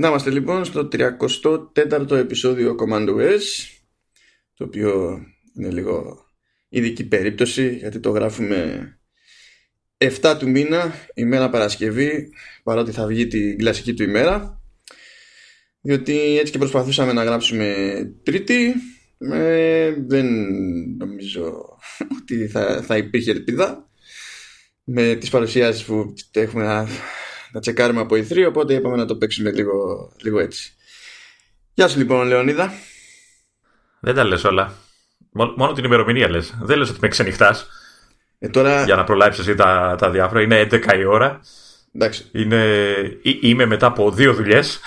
Να είμαστε λοιπόν στο 34ο επεισόδιο Command OS το οποίο είναι λίγο ειδική περίπτωση γιατί το γράφουμε 7 του μήνα ημέρα Παρασκευή παρότι θα βγει την κλασική του ημέρα. Διότι έτσι και προσπαθούσαμε να γράψουμε τρίτη ε, δεν νομίζω ότι θα, θα υπήρχε ελπίδα. Με τις παρουσιάσεις που έχουμε να, να τσεκάρουμε από E3 οπότε είπαμε να το παίξουμε λίγο, λίγο έτσι. Γεια σου λοιπόν Λεωνίδα. Δεν τα λες όλα. Μόνο την ημερομηνία λες. Δεν λες ότι με ξενυχτάς. Ε, τώρα... Για να προλάβεις εσύ τα, τα διάφορα. Είναι 11 η ώρα. Εντάξει. Είναι, είμαι μετά από δύο δουλειές.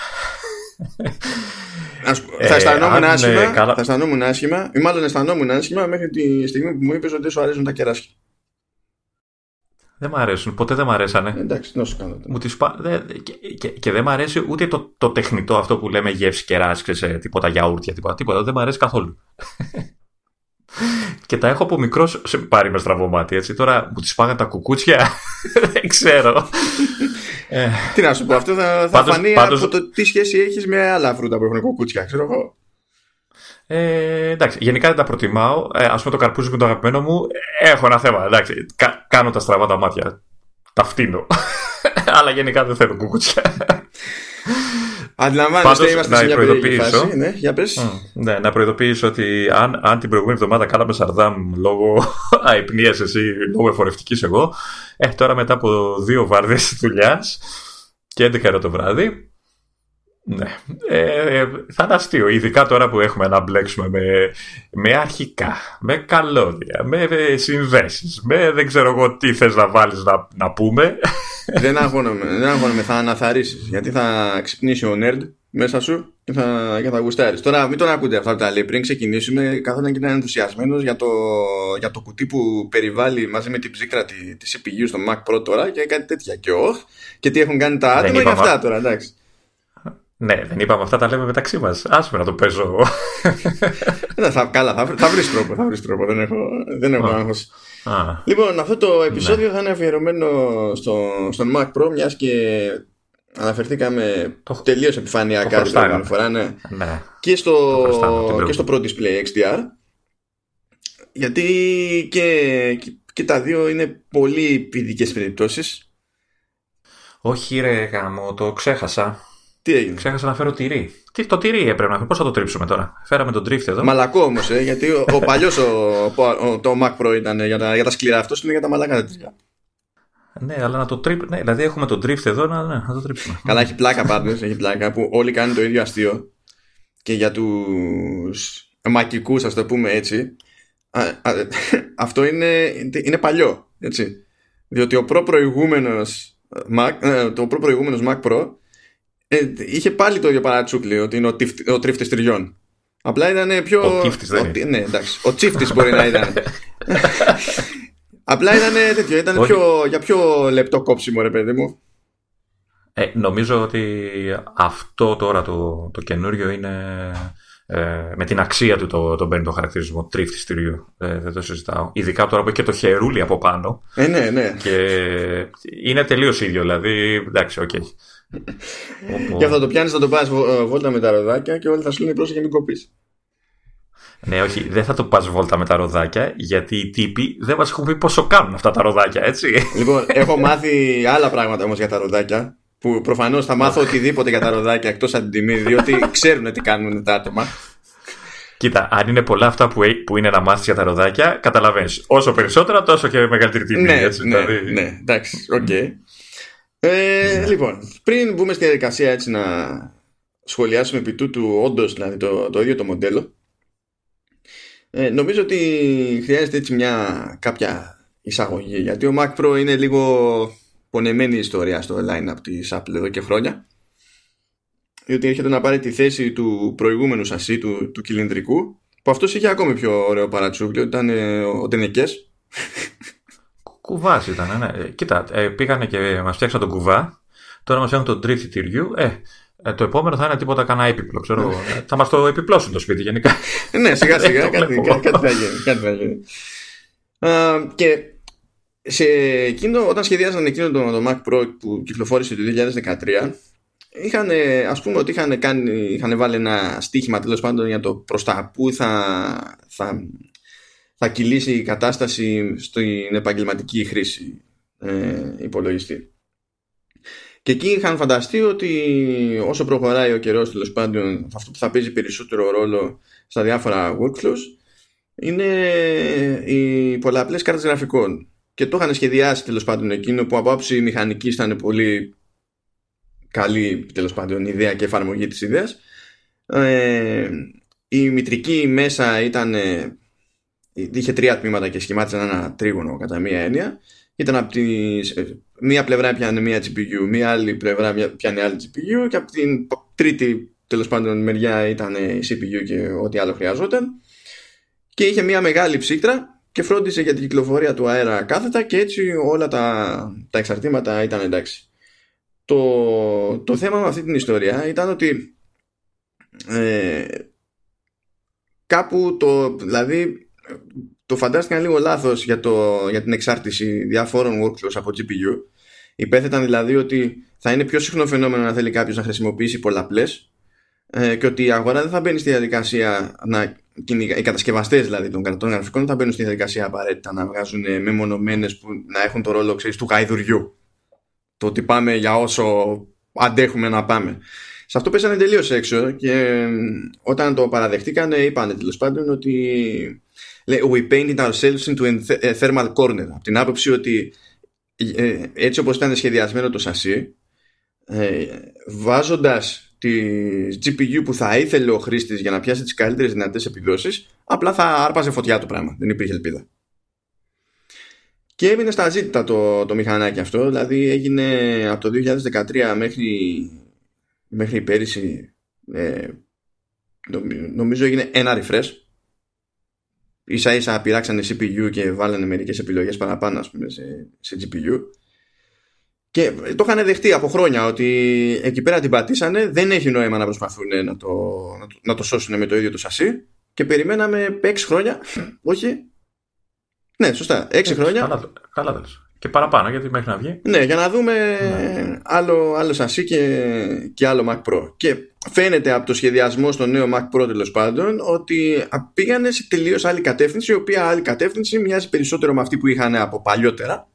Θα αισθανόμουν ε, άσχημα, καλά... θα αισθανόμουν άσχημα, ή μάλλον αισθανόμουν άσχημα μέχρι τη στιγμή που μου είπες ότι σου αρέσουν τα κεράσια. Δεν μου αρέσουν, ποτέ δεν μου αρέσανε. Ε, εντάξει, να σου κάνω. Μου τις πα... και, και, και, δεν μου αρέσει ούτε το, το τεχνητό αυτό που λέμε γεύση κεράσια, σε τίποτα γιαούρτια, τίποτα, τίποτα. Δεν μου αρέσει καθόλου. και τα έχω από μικρός σε πάρει με στραβό μάτι, έτσι. Τώρα μου τις πάγαν τα κουκούτσια. δεν ξέρω. Ε, τι να σου πω, αυτό θα, θα φανεί πάντως... από το τι σχέση έχεις με άλλα φρούτα που έχουν κοκούτσια, ξέρω εγώ. Ε, εντάξει, γενικά δεν τα προτιμάω. Ε, Α πούμε το καρπούζι που είναι το αγαπημένο μου. Έχω ένα θέμα. Εντάξει, κα, κάνω τα στραβά τα μάτια. Τα φτύνω. Αλλά γενικά δεν θέλω κουκούτσια. Αντιλαμβάνεστε, είμαστε σε μια περίεργη φάση. Ναι, για πες. Mm, ναι, να προειδοποιήσω ότι αν, αν την προηγούμενη εβδομάδα κάναμε σαρδάμ λόγω αϊπνίας εσύ, λόγω εφορευτικής εγώ, ε, τώρα μετά από δύο βάρδιες δουλειάς και 11 ώρα το βράδυ, ναι, ε, ε, θα είναι αστείο. Ειδικά τώρα που έχουμε να μπλέξουμε με, με αρχικά, με καλώδια, με συνδέσεις, με δεν ξέρω εγώ τι θες να βάλεις να, να πούμε. δεν αγχώνομαι, δεν αγχώνομαι, θα αναθαρίσεις. Γιατί θα ξυπνήσει ο nerd μέσα σου και θα, και θα γουστάρεις. Τώρα μην τον ακούτε αυτά που τα λέει πριν ξεκινήσουμε. Καθόταν και ήταν ενθουσιασμένος για το, για το κουτί που περιβάλλει μαζί με την ψύκρα τη, τη CPU στο Mac Pro τώρα και κάτι τέτοια. Και όχι. Και τι έχουν κάνει τα άτομα για αυτά τώρα, εντάξει. Ναι, δεν είπαμε αυτά τα λέμε μεταξύ μας. Άσε να το παίζω. Ναι, θα, καλά, θα, θα βρεις τρόπο. Θα βρεις τρόπο. Δεν έχω, δεν έχω άγχος. Λοιπόν, αυτό το επεισόδιο ναι. θα είναι αφιερωμένο στο, στον Mac Pro, μιας και αναφερθήκαμε το, τελείως επιφανειακά την προηγούμενη φορά. Ναι. ναι. Και, στο, και στο Pro Display XDR. Γιατί και, και, τα δύο είναι πολύ ειδικέ περιπτώσεις. Όχι, ρε γάμο, το ξέχασα. Τι έγινε; Ξέχασα να φέρω τυρί. Τι, το τυρί έπρεπε να φέρω. Πώς θα το τρίψουμε τώρα; Φέραμε τον τρίφτη εδώ. Μαλακό όμως, ε, γιατί ο, ο παλιός το Mac Pro ήταν για τα, για τα σκληρά. Αυτός είναι για τα μαλακά τυριά. Ναι, αλλά να το τρίψουμε. Ναι, δηλαδή έχουμε τον drift εδώ να, ναι, να το τρίψουμε. Καλά, έχει πλάκα πάντως. Έχει πλάκα που όλοι κάνουν το ίδιο αστείο. Και για τους μακικούς, ας το πούμε έτσι. Α, α, αυτό είναι, είναι παλιό. Έτσι. Διότι ο προ προηγούμενος Mac, ε, το προ προηγούμενος Mac Pro ε, είχε πάλι το ίδιο παρατσούκλι ότι είναι ο, τύφ, ο τρίφτης τριών. Απλά ήταν πιο. Ο τύφτης δεν είναι. Ναι, εντάξει. Ο τσίφτης μπορεί να ήταν. Απλά ήταν τέτοιο. Ήταν πιο, για πιο λεπτό κόψιμο, ρε παιδί μου. Ε, νομίζω ότι αυτό τώρα το, το καινούριο είναι. Ε, με την αξία του το, το παίρνει το χαρακτηρισμό τρίφτης τυριού. Ε, δεν το συζητάω. Ειδικά τώρα που έχει και το χερούλι από πάνω. Ε, ναι, ναι. Και είναι τελείως ίδιο. Δηλαδή, εντάξει, OK. Okay. Και αυτό το πιάνεις, θα το πας ε, βόλτα με τα ροδάκια και όλοι θα σου λένε πρόσεχε μην κοπείς. Ναι, όχι, δεν θα το πας βόλτα με τα ροδάκια, γιατί οι τύποι δεν μας έχουν πει πόσο κάνουν αυτά τα ροδάκια, έτσι. Λοιπόν, έχω μάθει άλλα πράγματα όμως για τα ροδάκια. Που προφανώς θα μάθω οτιδήποτε για τα ροδάκια εκτός από την τιμή, διότι ξέρουν τι κάνουν τα άτομα. Κοίτα, αν είναι πολλά αυτά που, που είναι να μάθεις για τα ροδάκια, καταλαβαίνεις. Όσο περισσότερα, τόσο και μεγαλύτερη τιμή. Ναι, έτσι, ναι, δηλαδή... ναι, εντάξει, OK. Okay. Ε, ναι. Λοιπόν, πριν μπούμε στη διαδικασία έτσι να σχολιάσουμε επί τούτου όντως δηλαδή το, το ίδιο το μοντέλο ε, νομίζω ότι χρειάζεται έτσι μια κάποια εισαγωγή γιατί ο Mac Pro είναι λίγο πονεμένη ιστορία στο line-up της Apple εδώ και χρόνια διότι έρχεται να πάρει τη θέση του προηγούμενου σασί του, του κυλινδρικού που αυτός είχε ακόμη πιο ωραίο παρατσούκλι ήταν ε, ο Τενεκές Κουβάς ήταν, ναι. Ε, κοίτα, ε, πήγανε και μας φτιάξαν τον κουβά. Τώρα μας φτιάχνουν τον τρίφτη τυριού. Ε, ε, το επόμενο θα είναι τίποτα κανένα έπιπλο. Ξέρω, ναι. ε, θα μας το επιπλώσουν το σπίτι γενικά. ναι, σιγά σιγά κάτι, κάτι, θα γίνει. Κάτι θα γίνει. και σε εκείνο, όταν σχεδιάζαν εκείνο το, το Mac Pro που κυκλοφόρησε το 2013, είχαν, ας πούμε ότι είχαν, κάνει, είχαν βάλει ένα στίχημα τέλος πάντων για το προς τα που θα, θα, θα κυλήσει η κατάσταση στην επαγγελματική χρήση ε, υπολογιστή. Και εκεί είχαν φανταστεί ότι όσο προχωράει ο καιρός τέλος πάντων αυτό που θα παίζει περισσότερο ρόλο στα διάφορα workflows είναι οι πολλαπλές κάρτες γραφικών. Και το είχαν σχεδιάσει τέλος πάντων εκείνο που από άψη μηχανική ήταν πολύ καλή τέλος πάντων ιδέα και εφαρμογή της ιδέας. Ε, η μητρική μέσα ήταν είχε τρία τμήματα και σχημάτισαν ένα τρίγωνο κατά μία έννοια. Ήταν από τις, μία πλευρά πιάνε μία GPU, μία άλλη πλευρά πιάνε άλλη GPU και από την τρίτη τέλος πάντων μεριά ήταν η CPU και ό,τι άλλο χρειαζόταν. Και είχε μία μεγάλη ψύκτρα και φρόντισε για την κυκλοφορία του αέρα κάθετα και έτσι όλα τα, τα εξαρτήματα ήταν εντάξει. Το, το θέμα με αυτή την ιστορία ήταν ότι ε, κάπου το, δηλαδή το φαντάστηκαν λίγο λάθος για, το, για την εξάρτηση διαφόρων workflows από GPU. Υπέθεταν δηλαδή ότι θα είναι πιο συχνό φαινόμενο να θέλει κάποιος να χρησιμοποιήσει πολλαπλές ε, και ότι η αγορά δεν θα μπαίνει στη διαδικασία να, οι κατασκευαστές δηλαδή των κρατών γραφικών δεν θα μπαίνουν στη διαδικασία απαραίτητα να βγάζουν μεμονωμένες που να έχουν το ρόλο ξέρεις, του γαϊδουριού. Το ότι πάμε για όσο αντέχουμε να πάμε. Σε αυτό πέσανε τελείως έξω και όταν το παραδεχτήκαν είπαν τέλος πάντων ότι We painted ourselves into a thermal corner. Από την άποψη ότι ε, έτσι όπως ήταν σχεδιασμένο το σασί ε, βάζοντας τη GPU που θα ήθελε ο χρήστης για να πιάσει τις καλύτερες δυνατές επιδόσεις απλά θα άρπαζε φωτιά το πράγμα. Δεν υπήρχε ελπίδα. Και έμεινε στα ζήτητα το, το μηχανάκι αυτό, δηλαδή έγινε από το 2013 μέχρι, μέχρι πέρυσι ε, νομίζω έγινε ένα refresh ίσα ίσα πειράξανε CPU και βάλανε μερικές επιλογές παραπάνω ας πούμε, σε, σε GPU και το είχαν δεχτεί από χρόνια ότι εκεί πέρα την πατήσανε δεν έχει νόημα να προσπαθούν να το, να το, να το σώσουν με το ίδιο το σασί και περιμέναμε 6 χρόνια όχι ναι, σωστά. Έξι χρόνια. Καλά, καλά Και παραπάνω, γιατί μέχρι να βγει. Ναι, για να δούμε ναι. άλλο, άλλο σασί και, και άλλο Mac Pro. Και φαίνεται από το σχεδιασμό στο νέο Mac Pro τέλος πάντων ότι πήγανε σε τελείως άλλη κατεύθυνση, η οποία άλλη κατεύθυνση μοιάζει περισσότερο με αυτή που είχαν από παλιότερα.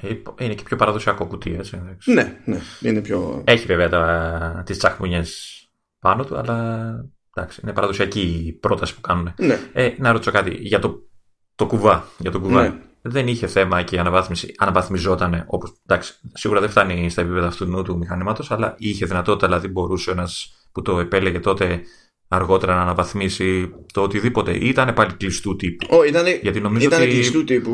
Ε, είναι και πιο παραδοσιακό κουτί, έτσι. Ναι, ναι, είναι πιο. Έχει βέβαια τις τσαχμουνιέ πάνω του, αλλά εντάξει, είναι παραδοσιακή η πρόταση που κάνουν. Ναι. Ε, να ρωτήσω κάτι για το το κουβά. Για το κουβά. Ναι. Δεν είχε θέμα και η αναβάθμιση. Αναβαθμιζόταν. Όπως, εντάξει, σίγουρα δεν φτάνει στα επίπεδα αυτού του μηχανήματος, αλλά είχε δυνατότητα, δηλαδή μπορούσε ένας που το επέλεγε τότε αργότερα να αναβαθμίσει το οτιδήποτε. Ή ήταν πάλι κλειστού τύπου. Oh, ήταν, Γιατί νομίζω ήταν ότι... κλειστού τύπου.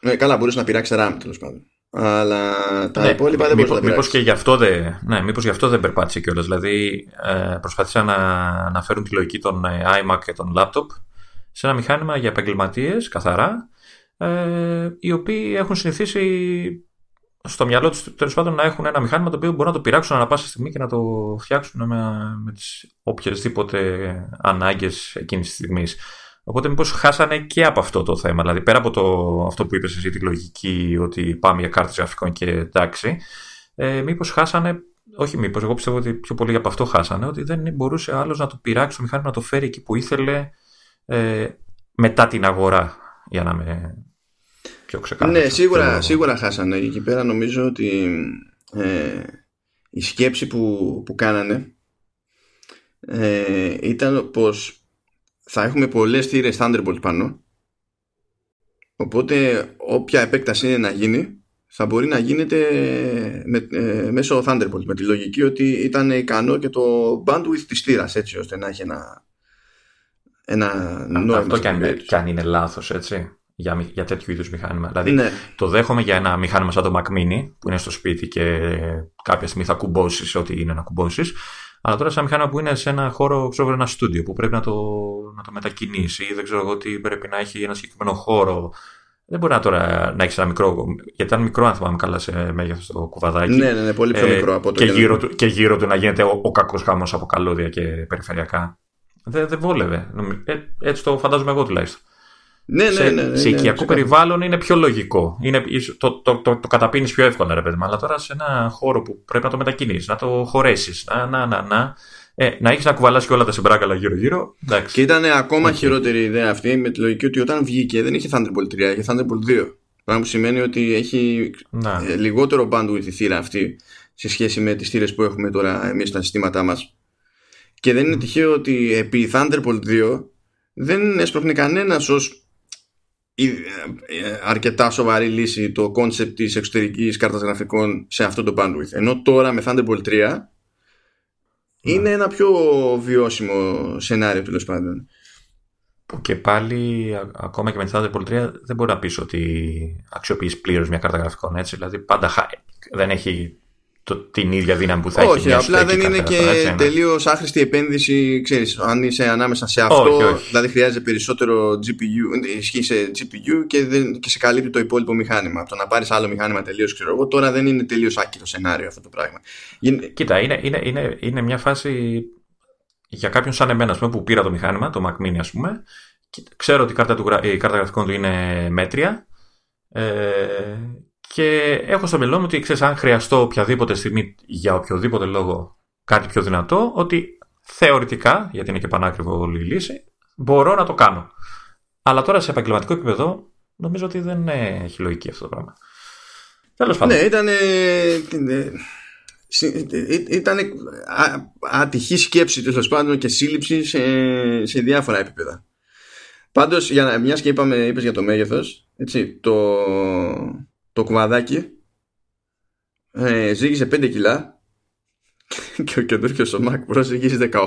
Ναι, καλά, μπορούσε να πειράξεις RAM τέλος πάντων. Αλλά τα ναι, υπόλοιπα δεν μπορούσε να Μήπω και γι' αυτό δεν, ναι, μήπως γι αυτό δεν περπάτησε κιόλας. Δηλαδή ε, προσπάθησαν να, να φέρουν τη λογική των ε, iMac και των laptop σε ένα μηχάνημα για επαγγελματίες, καθαρά, ε, οι οποίοι έχουν συνηθίσει στο μυαλό τους τέλος πάντων να έχουν ένα μηχάνημα το οποίο μπορούν να το πειράξουν ανά πάσα στιγμή και να το φτιάξουν με, με τις οποιασδήποτε ανάγκες εκείνης της στιγμής. Οπότε μήπως χάσανε και από αυτό το θέμα. Δηλαδή πέρα από το, αυτό που είπες εσύ, τη λογική ότι πάμε για κάρτες γραφικών και εντάξει, ε, μήπως χάσανε όχι μήπως, εγώ πιστεύω ότι πιο πολύ από αυτό χάσανε, ότι δεν μπορούσε άλλος να το πειράξει το μηχάνημα να το φέρει εκεί που ήθελε ε, μετά την αγορά για να είμαι πιο ξεκάθαρο. Ναι, σίγουρα, σίγουρα χάσανε. Εκεί πέρα νομίζω ότι ε, η σκέψη που, που κάνανε ε, ήταν πως θα έχουμε πολλές θύρες Thunderbolt πάνω οπότε όποια επέκταση είναι να γίνει θα μπορεί να γίνεται με, ε, μέσω Thunderbolt με τη λογική ότι ήταν ικανό και το bandwidth της θύρας έτσι ώστε να έχει ένα ένα νόημα. Αυτό και αν, και αν είναι λάθος, έτσι. Για, για τέτοιου είδους μηχάνημα. Δηλαδή, ναι. το δέχομαι για ένα μηχάνημα σαν το Mac Mini που είναι στο σπίτι και κάποια στιγμή θα κουμπώσεις ό,τι είναι να κουμπώσεις. Αλλά τώρα, σαν μηχάνημα που είναι σε ένα χώρο, ξέρω ένα στούντιο που πρέπει να το, να το μετακινήσεις ή δεν ξέρω εγώ τι πρέπει να έχει ένα συγκεκριμένο χώρο. Δεν μπορεί να τώρα να έχεις ένα μικρό. Γιατί ήταν μικρό, αν θυμάμαι καλά, σε μέγεθος το κουβαδάκι. Ναι, ναι, ναι, πολύ πιο ε, μικρό από το και, γύρω του, και γύρω του να γίνεται ο, ο κακός χάμο από καλώδια και περιφερειακά. Δεν δε βόλευε. Ε, έτσι το φαντάζομαι εγώ τουλάχιστον. Ναι, ναι, ναι, ναι, σε ναι, οικιακό ναι, περιβάλλον είναι πιο λογικό. Είναι, το το, το, το καταπίνεις πιο εύκολα, ρε παιδί μου. Αλλά τώρα σε ένα χώρο που πρέπει να το μετακινήσεις, να το χωρέσεις, να, να, να, να. Ε, να έχεις να κουβαλάσει και όλα τα συμπράγκαλα γύρω-γύρω. Και ήταν ακόμα okay. χειρότερη ιδέα αυτή με τη λογική ότι όταν βγήκε δεν είχε Thunderbolt 3, είχε Thunderbolt 2. Πράγμα που σημαίνει ότι έχει να. ε, λιγότερο bandwidth η θύρα αυτή σε σχέση με τις θύρες που έχουμε τώρα εμείς στα συστήματά μας. Και δεν είναι τυχαίο ότι επί Thunderbolt 2 δεν έσπροχνε κανένας ως αρκετά σοβαρή λύση το concept της εξωτερικής κάρτας γραφικών σε αυτό το bandwidth. Ενώ τώρα με Thunderbolt 3 είναι ένα πιο βιώσιμο σενάριο τέλος πάντων. Που και πάλι ακόμα και με Thunderbolt 3 δεν μπορεί να πει ότι αξιοποιείς πλήρως μια κάρτα γραφικών έτσι. Δηλαδή πάντα δεν έχει το, την ίδια δύναμη που θα όχι, έχει μια απλά δεν είναι και ναι. τελείως άχρηστη επένδυση. Ξέρεις, αν είσαι ανάμεσα σε αυτό, όχι, όχι. δηλαδή χρειάζεται περισσότερο GPU, ισχύει σε GPU και, δεν, και σε καλύπτει το υπόλοιπο μηχάνημα. Από το να πάρεις άλλο μηχάνημα τελείως, ξέρω εγώ, τώρα δεν είναι τελείως άκυρο σενάριο αυτό το πράγμα. Κοίτα, είναι, είναι, είναι, είναι μια φάση για κάποιον σαν εμένα πούμε, που πήρα το μηχάνημα, το Mac Mini, ας πούμε. Και ξέρω ότι η κάρτα, του, η κάρτα γραφικών του είναι μέτρια. Ε, και έχω στο μυαλό μου ότι ξέρεις, αν χρειαστώ οποιαδήποτε στιγμή για οποιοδήποτε λόγο κάτι πιο δυνατό, ότι θεωρητικά, γιατί είναι και πανάκριβο όλη η λύση, μπορώ να το κάνω. Αλλά τώρα σε επαγγελματικό επίπεδο νομίζω ότι δεν έχει λογική αυτό το πράγμα. Τέλος πάντων. Ναι, ήταν. Ήταν ατυχή σκέψη τέλος πάντων και σύλληψη σε, σε διάφορα επίπεδα. Πάντως, μιας και είπαμε, είπες για το μέγεθος, το, το κουβαδάκι ε, ζύγισε 5 κιλά και ο καινούργιος ο Mac Pro ζύγισε 18.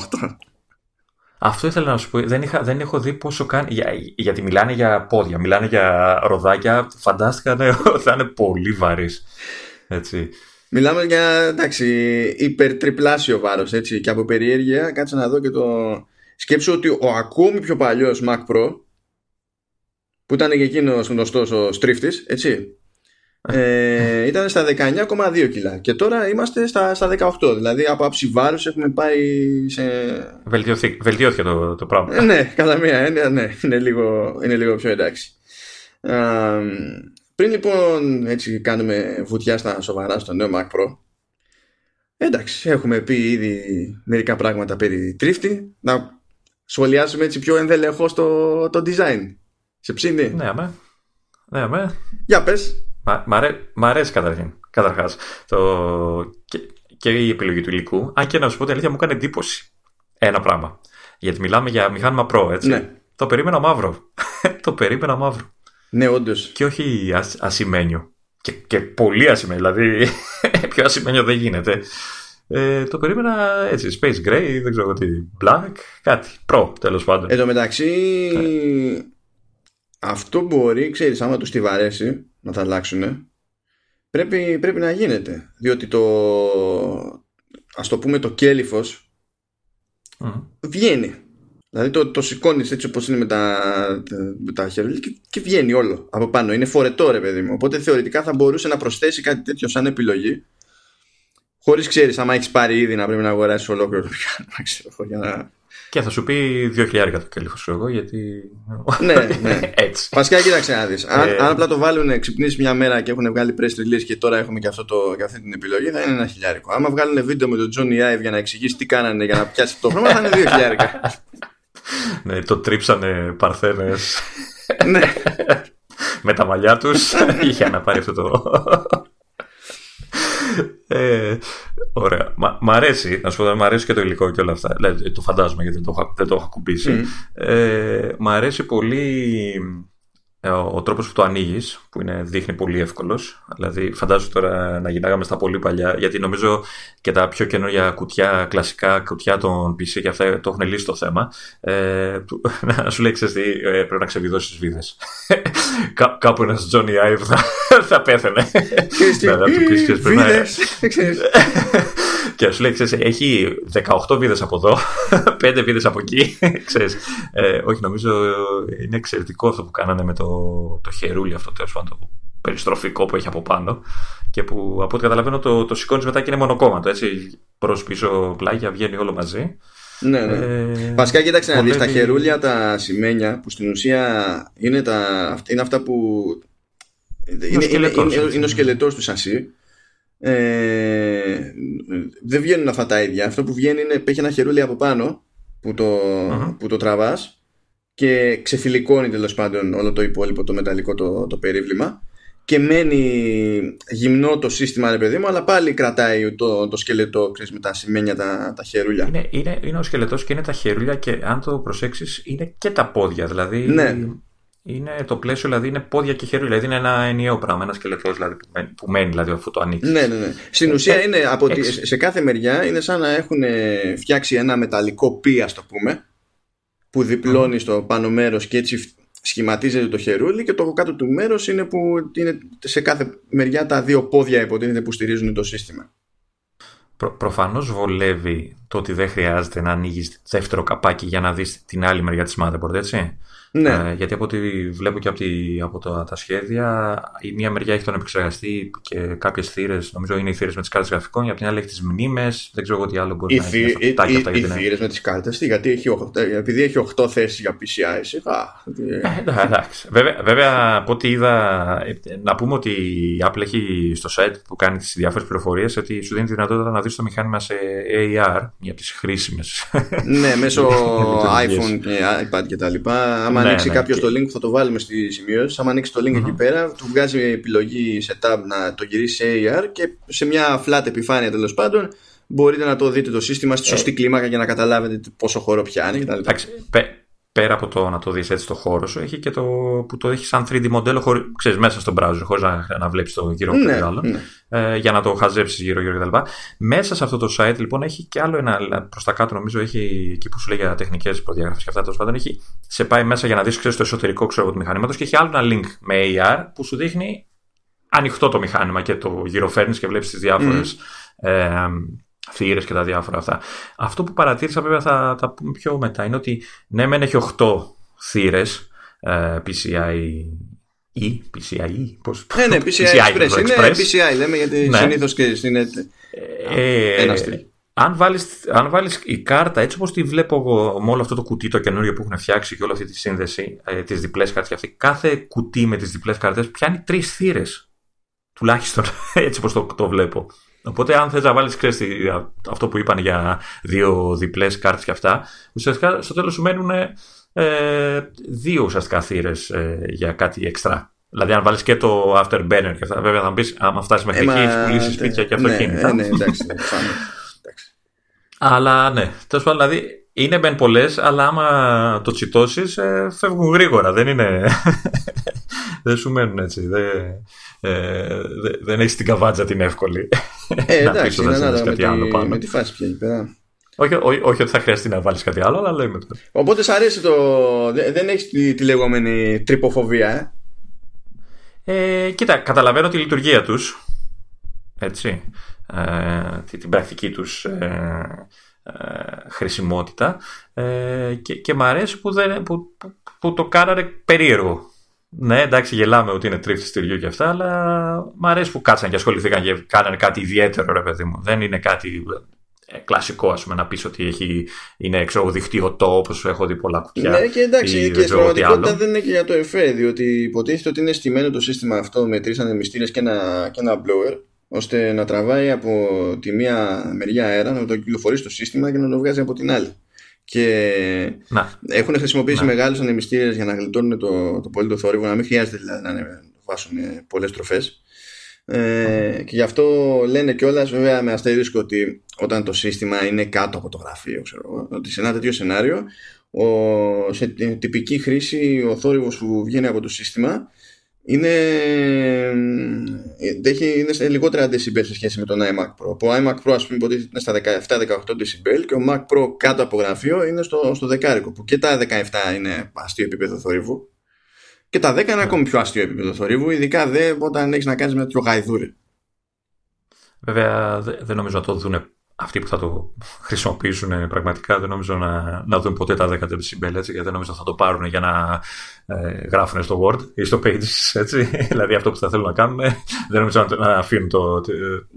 Αυτό ήθελα να σου πω. Δεν, είχα, δεν έχω δει πόσο κάνει. Για, γιατί μιλάνε για πόδια, μιλάνε για ροδάκια. Φαντάστηκα ναι, θα είναι πολύ βαρύς. Έτσι. Μιλάμε για εντάξει, υπερτριπλάσιο βάρος έτσι, και από περιέργεια κάτσε να δω και το σκέψω ότι ο ακόμη πιο παλιός Mac Pro που ήταν και εκείνος γνωστός ο στρίφτης έτσι ε, ήταν στα 19,2 κιλά. Και τώρα είμαστε στα, στα 18 δηλαδή από άψη βάρους έχουμε πάει σε βελτιώθηκε το, το πράγμα. Ε, ναι κατά μία έννοια ναι, είναι, λίγο, είναι λίγο πιο εντάξει. Ε, πριν λοιπόν έτσι κάνουμε βουτιά στα σοβαρά στο νέο Mac Pro εντάξει έχουμε πει ήδη μερικά πράγματα περί τρίφτη να σχολιάσουμε έτσι πιο ενδελεχώς το, το design. Σε ψήνει; Ναι αμέ. Ναι αμέ. Για πες Μ' αρέσει καταρχήν. Καταρχάς. Το... Και, και, η επιλογή του υλικού. Αν και να σου πω την αλήθεια, μου έκανε εντύπωση. Ένα πράγμα. Γιατί μιλάμε για μηχάνημα Pro, έτσι. Ναι. Το περίμενα μαύρο. το περίμενα μαύρο. Ναι, όντως. Και όχι ας, ασημένιο. Και, και πολύ ασημένιο. Δηλαδή, πιο ασημένιο δεν γίνεται. Ε, το περίμενα έτσι, Space Gray, δεν ξέρω τι, Black, κάτι, Pro τέλος πάντων. Εν τω μεταξύ, ε. αυτό μπορεί, ξέρεις, άμα του τη βαρέσει, να τα αλλάξουν πρέπει, πρέπει να γίνεται διότι το ας το πούμε το κέλυφος βγαίνει. Δηλαδή το, το σηκώνεις έτσι όπως είναι με τα, με τα χέρια και, και, βγαίνει όλο από πάνω. Είναι φορετό ρε παιδί μου. Οπότε θεωρητικά θα μπορούσε να προσθέσει κάτι τέτοιο σαν επιλογή χωρίς ξέρεις άμα έχεις πάρει ήδη να πρέπει να αγοράσεις ολόκληρο το μηχάνημα για να και θα σου πει 2.000 το κέλυφο σου εγώ, γιατί. ναι, ναι. Έτσι. Βασικά, κοίταξε να δεις. Αν, ε... αν απλά το βάλουν, ξυπνήσεις μια μέρα και έχουν βγάλει press release και τώρα έχουμε και, αυτό το, και αυτή την επιλογή, θα είναι ένα χιλιάρικο. Άμα βγάλουν βίντεο με τον Johnny Ive για να εξηγήσεις τι κάνανε για να πιάσει το χρόνο, θα είναι δύο χιλιάρικα. ναι, το τρίψανε παρθένες. ναι. με τα μαλλιά τους για να πάρει αυτό το. Ε, ωραία. Μ' αρέσει, να σου πω, μ' αρέσει και το υλικό και όλα αυτά. το φαντάζομαι γιατί δεν το, δεν το έχω ακουμπήσει. Mm. Ε, μ' αρέσει πολύ ε, ο, ο τρόπος που το ανοίγεις, που είναι, δείχνει πολύ εύκολος. Δηλαδή, φαντάζομαι τώρα να γυρνάγαμε στα πολύ παλιά, γιατί νομίζω και τα πιο καινούργια κουτιά, κλασικά κουτιά των PC και αυτά το έχουν λύσει το θέμα. Ε, να σου λέει, ξέρεις τι, ε, πρέπει να ξεβιδώσεις τις βίδες. Κά, κάπου ένας Johnny Ive θα, θα πέθανε. να του πεις, ξέρεις, και σου λέει, ξέρεις, έχει 18 βίδες από εδώ, 5 βίδες από εκεί. ξέρεις. Ε, όχι, νομίζω είναι εξαιρετικό αυτό που κάνανε με το, το χερούλι αυτό, τέλος πάντων, το περιστροφικό που έχει από πάνω και που από ό,τι καταλαβαίνω το, το σηκώνεις μετά και είναι μονοκόμματο. Έτσι, προς πίσω πλάγια βγαίνει όλο μαζί. Ναι, ναι. Ε, Βασικά, κοίταξε να δεις τα χερούλια, τα σημαίνια που στην ουσία είναι, τα, είναι αυτά που. Είναι, είναι, είναι, είναι, είναι ο σκελετός του σασί. Ε, δεν βγαίνουν αυτά τα ίδια. Αυτό που βγαίνει είναι έχει ένα χερούλι από πάνω που το, uh-huh. που το τραβάς και ξεφυλικώνει τέλος πάντων όλο το υπόλοιπο το μεταλλικό το, το περίβλημα και μένει γυμνό το σύστημα ρε παιδί μου αλλά πάλι κρατάει το, το σκελετό ξέρεις, με τα σημαίνια τα, τα χερούλια είναι, είναι, είναι ο σκελετός και είναι τα χερούλια και αν το προσέξεις είναι και τα πόδια δηλαδή ναι. Είναι το πλαίσιο δηλαδή είναι πόδια και χερούλια δηλαδή είναι ένα ενιαίο πράγμα ένα σκελετός δηλαδή, που, μένει, που μένει δηλαδή αφού το ανοίξεις ναι, ναι, ναι. στην ουσία ε, είναι από σε κάθε μεριά είναι σαν να έχουν φτιάξει ένα μεταλλικό πι ας το πούμε που διπλώνει στο πάνω μέρος και έτσι σχηματίζεται το χερούλι και το κάτω του μέρος είναι που είναι σε κάθε μεριά τα δύο πόδια υποτίθεται που στηρίζουν το σύστημα. Προ, προφανώς βολεύει το ότι δεν χρειάζεται να ανοίγεις δεύτερο καπάκι για να δεις την άλλη μεριά της motherboard, έτσι; Ναι. Ε, γιατί από ό,τι βλέπω και από, τη, από το, τα σχέδια, η μία μεριά έχει τον επεξεργαστή και κάποιες θύρες, νομίζω είναι οι θύρες με τις κάρτες γραφικών, η άλλη έχει τις μνήμες, δεν ξέρω εγώ τι άλλο μπορεί η να έχει. Οι, οι, οι θύρες με τις κάρτες, γιατί έχει 8, επειδή έχει 8 θέσεις για PCI, σιγά. Ε, εντάξει. Βέβαια, βέβαια, από ό,τι είδα, ε, να πούμε ότι η Apple έχει στο site που κάνει τις διάφορες πληροφορίες ότι σου δίνει τη δυνατότητα να δεις το μηχάνημα σε AR, για τις χρήσιμες. ναι, μέσω iPhone και iPad κτλ. Άμα ναι, ανοίξει ναι, κάποιος το link, θα το βάλουμε στη σημείωση. Αν ανοίξει το link εκεί πέρα, του βγάζει επιλογή σε tab να το γυρίσει σε AR και σε μια flat επιφάνεια τέλος πάντων μπορείτε να το δείτε το σύστημα στη σωστή ε. κλίμακα για να καταλάβετε πόσο χώρο πιάνει κτλ πέρα από το να το δεις έτσι στο χώρο σου, έχει και το που το έχεις σαν 3D μοντέλο χωρί, ξέρεις, μέσα στον browser, χωρίς να, να βλέπεις το γύρω από ναι, το ναι. ε, για να το χαζέψεις γύρω-γύρω κτλ. Μέσα σε αυτό το site λοιπόν έχει και άλλο ένα, προς τα κάτω νομίζω έχει εκεί που σου λέει για τεχνικές προδιαγραφές και αυτά τέλος πάντων, έχει, σε πάει μέσα για να δεις ξέρεις, το εσωτερικό ξέρω, του μηχανήματος και έχει άλλο ένα link με AR που σου δείχνει ανοιχτό το μηχάνημα και το γυροφέρνεις και βλέπεις τις διάφορες mm. ε, θύρες και τα διάφορα αυτά. Αυτό που παρατήρησα, βέβαια, θα τα πούμε πιο μετά, είναι ότι ναι, μεν έχει 8 θύρες ε, PCI ή PCIe, πώς... Ναι, ναι, PCI, PCI Express. Είναι PCI, λέμε, γιατί ναι. συνήθως και είναι ε, ένα αν βάλεις, αν βάλεις η κάρτα έτσι όπως τη βλέπω εγώ με όλο αυτό το κουτί το καινούριο που έχουν φτιάξει και όλη αυτή τη σύνδεση ε, τις διπλές κάρτες και αυτή, κάθε κουτί με τις διπλές κάρτες πιάνει τρεις θύρες τουλάχιστον έτσι όπως το, το βλέπω Οπότε, αν θες να βάλεις αυτό που είπαν για δύο διπλές κάρτες και αυτά, ουσιαστικά στο τέλος σου μένουν ε, δύο ουσιαστικά θύρες ε, για κάτι εξτρά. Δηλαδή, αν βάλεις και το afterburner και αυτά, βέβαια θα πει, άμα φτάσεις μέχρι εκεί, έχεις πουλήσει σπίτια και ναι, αυτοκίνητα. Ναι, ναι, εντάξει. Αλλά ναι, τέλος πάντων, δηλαδή είναι μεν πολλές, αλλά άμα το τσιτώσεις, ε, φεύγουν γρήγορα. Δεν είναι. Δεν σου μένουν έτσι. Δεν, ε, δεν έχεις την καβάτζα την εύκολη. Ε, εντάξει, να είναι κάτι με, άλλο πάνω. με τη φάση πια εκεί πέρα. Όχι, όχι, όχι, ότι θα χρειαστεί να βάλεις κάτι άλλο, αλλά λέμε το. Οπότε σ' αρέσει το. Δεν έχεις τη, τη λεγόμενη τρυποφοβία, ε; ε κοίτα, καταλαβαίνω τη λειτουργία τους. Έτσι. Ε, την πρακτική τους ε, ε, χρησιμότητα ε, και, και μ' αρέσει που, δεν, που, που, το κάνανε περίεργο. Ναι, εντάξει, γελάμε ότι είναι τρίφτη στηριού και αυτά, αλλά μ' αρέσει που κάτσαν και ασχοληθήκαν και κάνανε κάτι ιδιαίτερο, ρε παιδί μου. Δεν είναι κάτι ε, κλασικό, ας πούμε, να πεις ότι έχει, είναι ξέρω, δικτυωτό, όπω έχω δει πολλά κουτιά. Ναι, και εντάξει, και στην πραγματικότητα δεν είναι και για το εφέ, διότι υποτίθεται ότι είναι στημένο το σύστημα αυτό με τρεις ανεμιστήρες και ένα, και ένα blower ώστε να τραβάει από τη μία μεριά αέρα, να το κυκλοφορεί στο σύστημα και να το βγάζει από την άλλη. Και να. έχουν χρησιμοποιήσει να. μεγάλους ανεμιστήρες για να γλιτώνουν το, το πολύ το θόρυβο, να μην χρειάζεται δηλαδή να βάσουν πολλές τροφές. Ε, και γι' αυτό λένε κιόλας, βέβαια, με αστερίσκο ότι όταν το σύστημα είναι κάτω από το γραφείο, ξέρω, ότι σε ένα τέτοιο σενάριο, ο, σε τυπική χρήση, ο θόρυβος που βγαίνει από το σύστημα είναι, έχει, είναι σε λιγότερα decibel σε σχέση με τον iMac Pro. Ο iMac Pro ας πούμε είναι στα 17-18 decibel και ο Mac Pro κάτω από γραφείο είναι στο, στο δεκάρικο που και τα 17 είναι αστείο επίπεδο θορύβου και τα 10 είναι ακόμη πιο αστείο επίπεδο θορύβου ειδικά δε όταν έχεις να κάνεις με τέτοιο γαϊδούρι. Βέβαια δεν νομίζω να το δουν αυτοί που θα το χρησιμοποιήσουν ε, πραγματικά δεν νομίζω να, να δουν ποτέ τα 10 decibel έτσι, γιατί δεν νομίζω θα το πάρουν για να ε, γράφουν στο Word ή στο Pages. Έτσι. δηλαδή αυτό που θα θέλουν να κάνουν δεν νομίζω να, να αφήνουν το.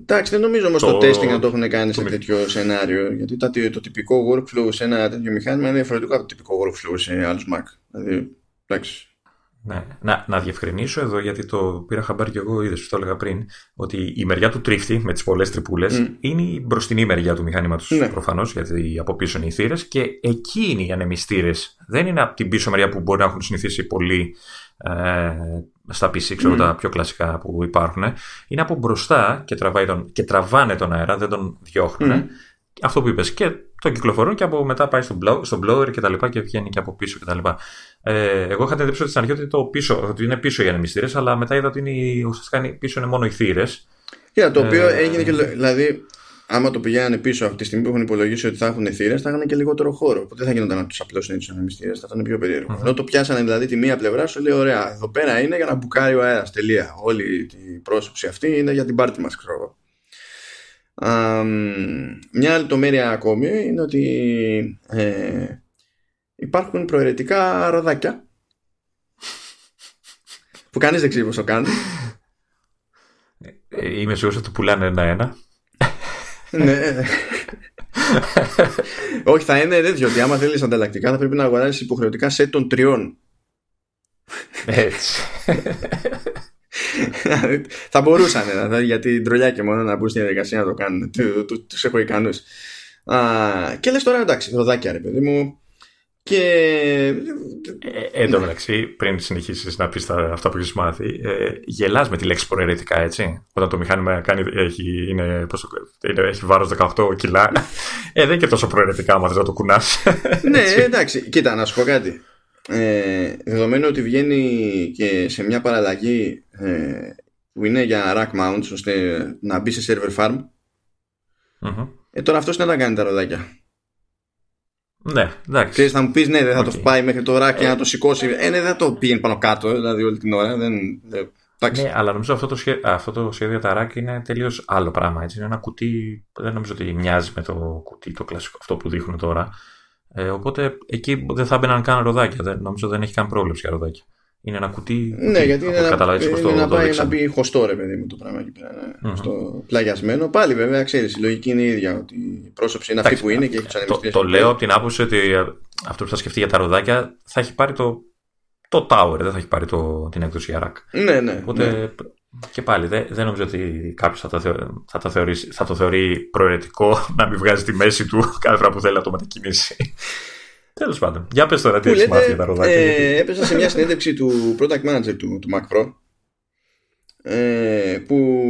Εντάξει, δεν νομίζω όμως το, το testing να το έχουν κάνει σε τέτοιο σενάριο. Γιατί το, το τυπικό workflow σε ένα τέτοιο μηχάνημα είναι διαφορετικό από το τυπικό workflow σε άλλους Mac. Δηλαδή, εντάξει. Ναι. Να, να διευκρινίσω εδώ, γιατί το πήρα χαμπάρι και εγώ, είδες που το έλεγα πριν, ότι η μεριά του τρίφτη με τις πολλές τρυπούλες mm. είναι η μπροστινή μεριά του μηχανήματο ναι. προφανώς, γιατί από πίσω είναι οι θύρες και εκεί είναι οι ανεμιστήρες. Δεν είναι από την πίσω μεριά που μπορεί να έχουν συνηθίσει πολλοί ε, στα PC, ξέρω mm. τα πιο κλασικά που υπάρχουν. Είναι από μπροστά και, τραβάει τον, και τραβάνε τον αέρα, δεν τον διώχνουν. Mm. Αυτό που είπες. Και τον κυκλοφορούν και από μετά πάει στον, blow, στον blower και τα λοιπά και βγαίνει και από πίσω και τα λοιπά. Ε, εγώ είχα την εντύπωση ότι στην αρχή ότι, το πίσω, ότι είναι πίσω οι ανεμιστήρες, αλλά μετά είδα ότι είναι, ουσιαστικά πίσω είναι μόνο οι θύρες. Yeah, το οποίο ε, έγινε και. Δηλαδή, άμα το πηγαίνανε πίσω από τη στιγμή που έχουν υπολογίσει ότι θα έχουν θύρες, θα είχαν και λιγότερο χώρο. Οπότε δεν θα γίνονταν να τους απλώσουν του ανεμιστήρες, θα ήταν πιο περίεργο. Mm-hmm. Ενώ το πιάσανε δηλαδή τη μία πλευρά, σου λέει: Ωραία, εδώ πέρα είναι για να μπουκάρει ο αέρας. Τελεία. Όλη η πρόσωψη αυτή είναι για την πάρτι μας, ξέρω εγώ. Μια άλλη λεπτομέρεια ακόμη είναι ότι ε, υπάρχουν προαιρετικά ροδάκια που κανείς δεν ξέρει πώς το κάνει. Ε, είμαι σίγουρος ότι το πουλάνε ένα-ένα. ναι. Όχι, θα είναι τέτοιο ότι άμα θέλεις ανταλλακτικά θα πρέπει να αγοράσεις υποχρεωτικά σε των τριών. Έτσι. θα μπορούσαν δηλαδή, γιατί τρολιά και μόνο να μπουν στη διαδικασία να το κάνουν. Του έχω ικανούς. Και λες τώρα εντάξει, ροδάκια ρε παιδί μου. Και. Ε, εν τω μεταξύ, πριν συνεχίσεις να πεις αυτά που έχεις μάθει, ε, γελάς με τη λέξη προαιρετικά, έτσι. Όταν το μηχάνημα κάνει, έχει, είναι, πόσο, είναι, έχει βάρος 18 κιλά. Ε, δεν είναι και τόσο προαιρετικά, άμα να το κουνάς. ναι, εντάξει, κοίτα, να σου πω κάτι ε, δεδομένου ότι βγαίνει και σε μια παραλλαγή ε, που είναι για rack mounts ώστε να μπει σε server farm mm-hmm. ε, τώρα αυτός είναι να κάνει τα ροδάκια ναι, εντάξει. Ξέρεις, θα μου πεις ναι, δεν θα okay. το πάει μέχρι το rack και να το σηκώσει. Ε, ναι, δεν θα το πήγαινε πάνω κάτω, δηλαδή όλη την ώρα. Δεν, δεν, ναι, αλλά νομίζω αυτό το, σχέδιο, αυτό το σχέδιο τα rack είναι τελείως άλλο πράγμα. Έτσι. Είναι ένα κουτί, δεν νομίζω ότι μοιάζει με το κουτί το κλασικό αυτό που δείχνουν τώρα. Ε, οπότε εκεί δεν θα μπαίναν καν ροδάκια. Δεν, νομίζω δεν έχει καν πρόβλεψη για ροδάκια. Είναι ένα κουτί. Ναι, γιατί είναι, ένα, είναι το, να πάει να μπει χωστό ρε παιδί μου το πράγμα εκεί πέρα. Ναι. Mm-hmm. Στο πλαγιασμένο. Πάλι βέβαια ξέρεις, η λογική είναι η ίδια. Ότι η πρόσωψη είναι αυτή που είναι και έχει τους Το, το λέω από την άποψη ότι αυτός που θα σκεφτεί για τα ροδάκια θα έχει πάρει το, το tower, δεν θα έχει πάρει το, την έκδοση Arac. Ναι, ναι. Οπότε ναι. Και πάλι δεν, δεν νομίζω ότι κάποιος θα, το, θα, το θεωρήσει, θα το θεωρεί προαιρετικό να μην βγάζει τη μέση του κάθε φορά που θέλει να το μετακινήσει. Τέλος πάντων. Για πες τώρα τι έχεις μάθει για τα ροδάκια. Ε, γιατί... Έπεσα σε μια συνέντευξη του product manager του, του Mac Pro. Ε, που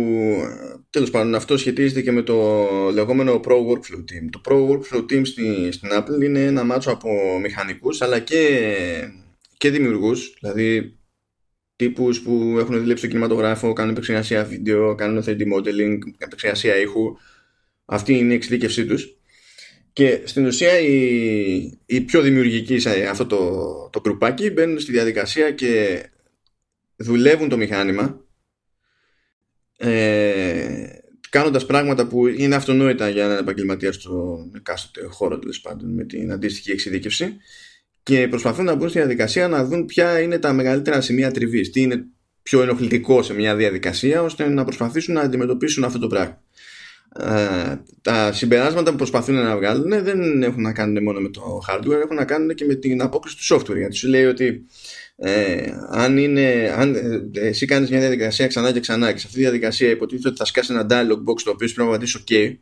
τέλος πάντων αυτό σχετίζεται και με το λεγόμενο Pro Workflow Team. Το Pro Workflow Team στη, στην Apple είναι ένα μάτσο από μηχανικούς αλλά και, και δημιουργούς. Δηλαδή τύπους που έχουν δουλέψει στο κινηματογράφο, κάνουν επεξεργασία βίντεο, κάνουν 3D modeling, επεξεργασία ήχου. Αυτή είναι η εξειδίκευσή τους. Και στην ουσία οι, οι πιο δημιουργικοί σε αυτό το, το κρουπάκι μπαίνουν στη διαδικασία και δουλεύουν το μηχάνημα ε, κάνοντας πράγματα που είναι αυτονόητα για έναν επαγγελματία στο εκάστοτε χώρο τέλος πάντων με την αντίστοιχη εξειδίκευση και προσπαθούν να μπουν στη διαδικασία να δουν ποια είναι τα μεγαλύτερα σημεία τριβή, τι είναι πιο ενοχλητικό σε μια διαδικασία, ώστε να προσπαθήσουν να αντιμετωπίσουν αυτό το πράγμα. Ε, τα συμπεράσματα που προσπαθούν να βγάλουν δεν έχουν να κάνουν μόνο με το hardware, έχουν να κάνουν και με την απόκριση του software. Γιατί σου λέει ότι ε, αν, είναι, αν ε, εσύ κάνεις μια διαδικασία ξανά και ξανά και σε αυτή τη διαδικασία υποτίθεται ότι θα σκάσει ένα dialog box το οποίο πρέπει να πατήσεις OK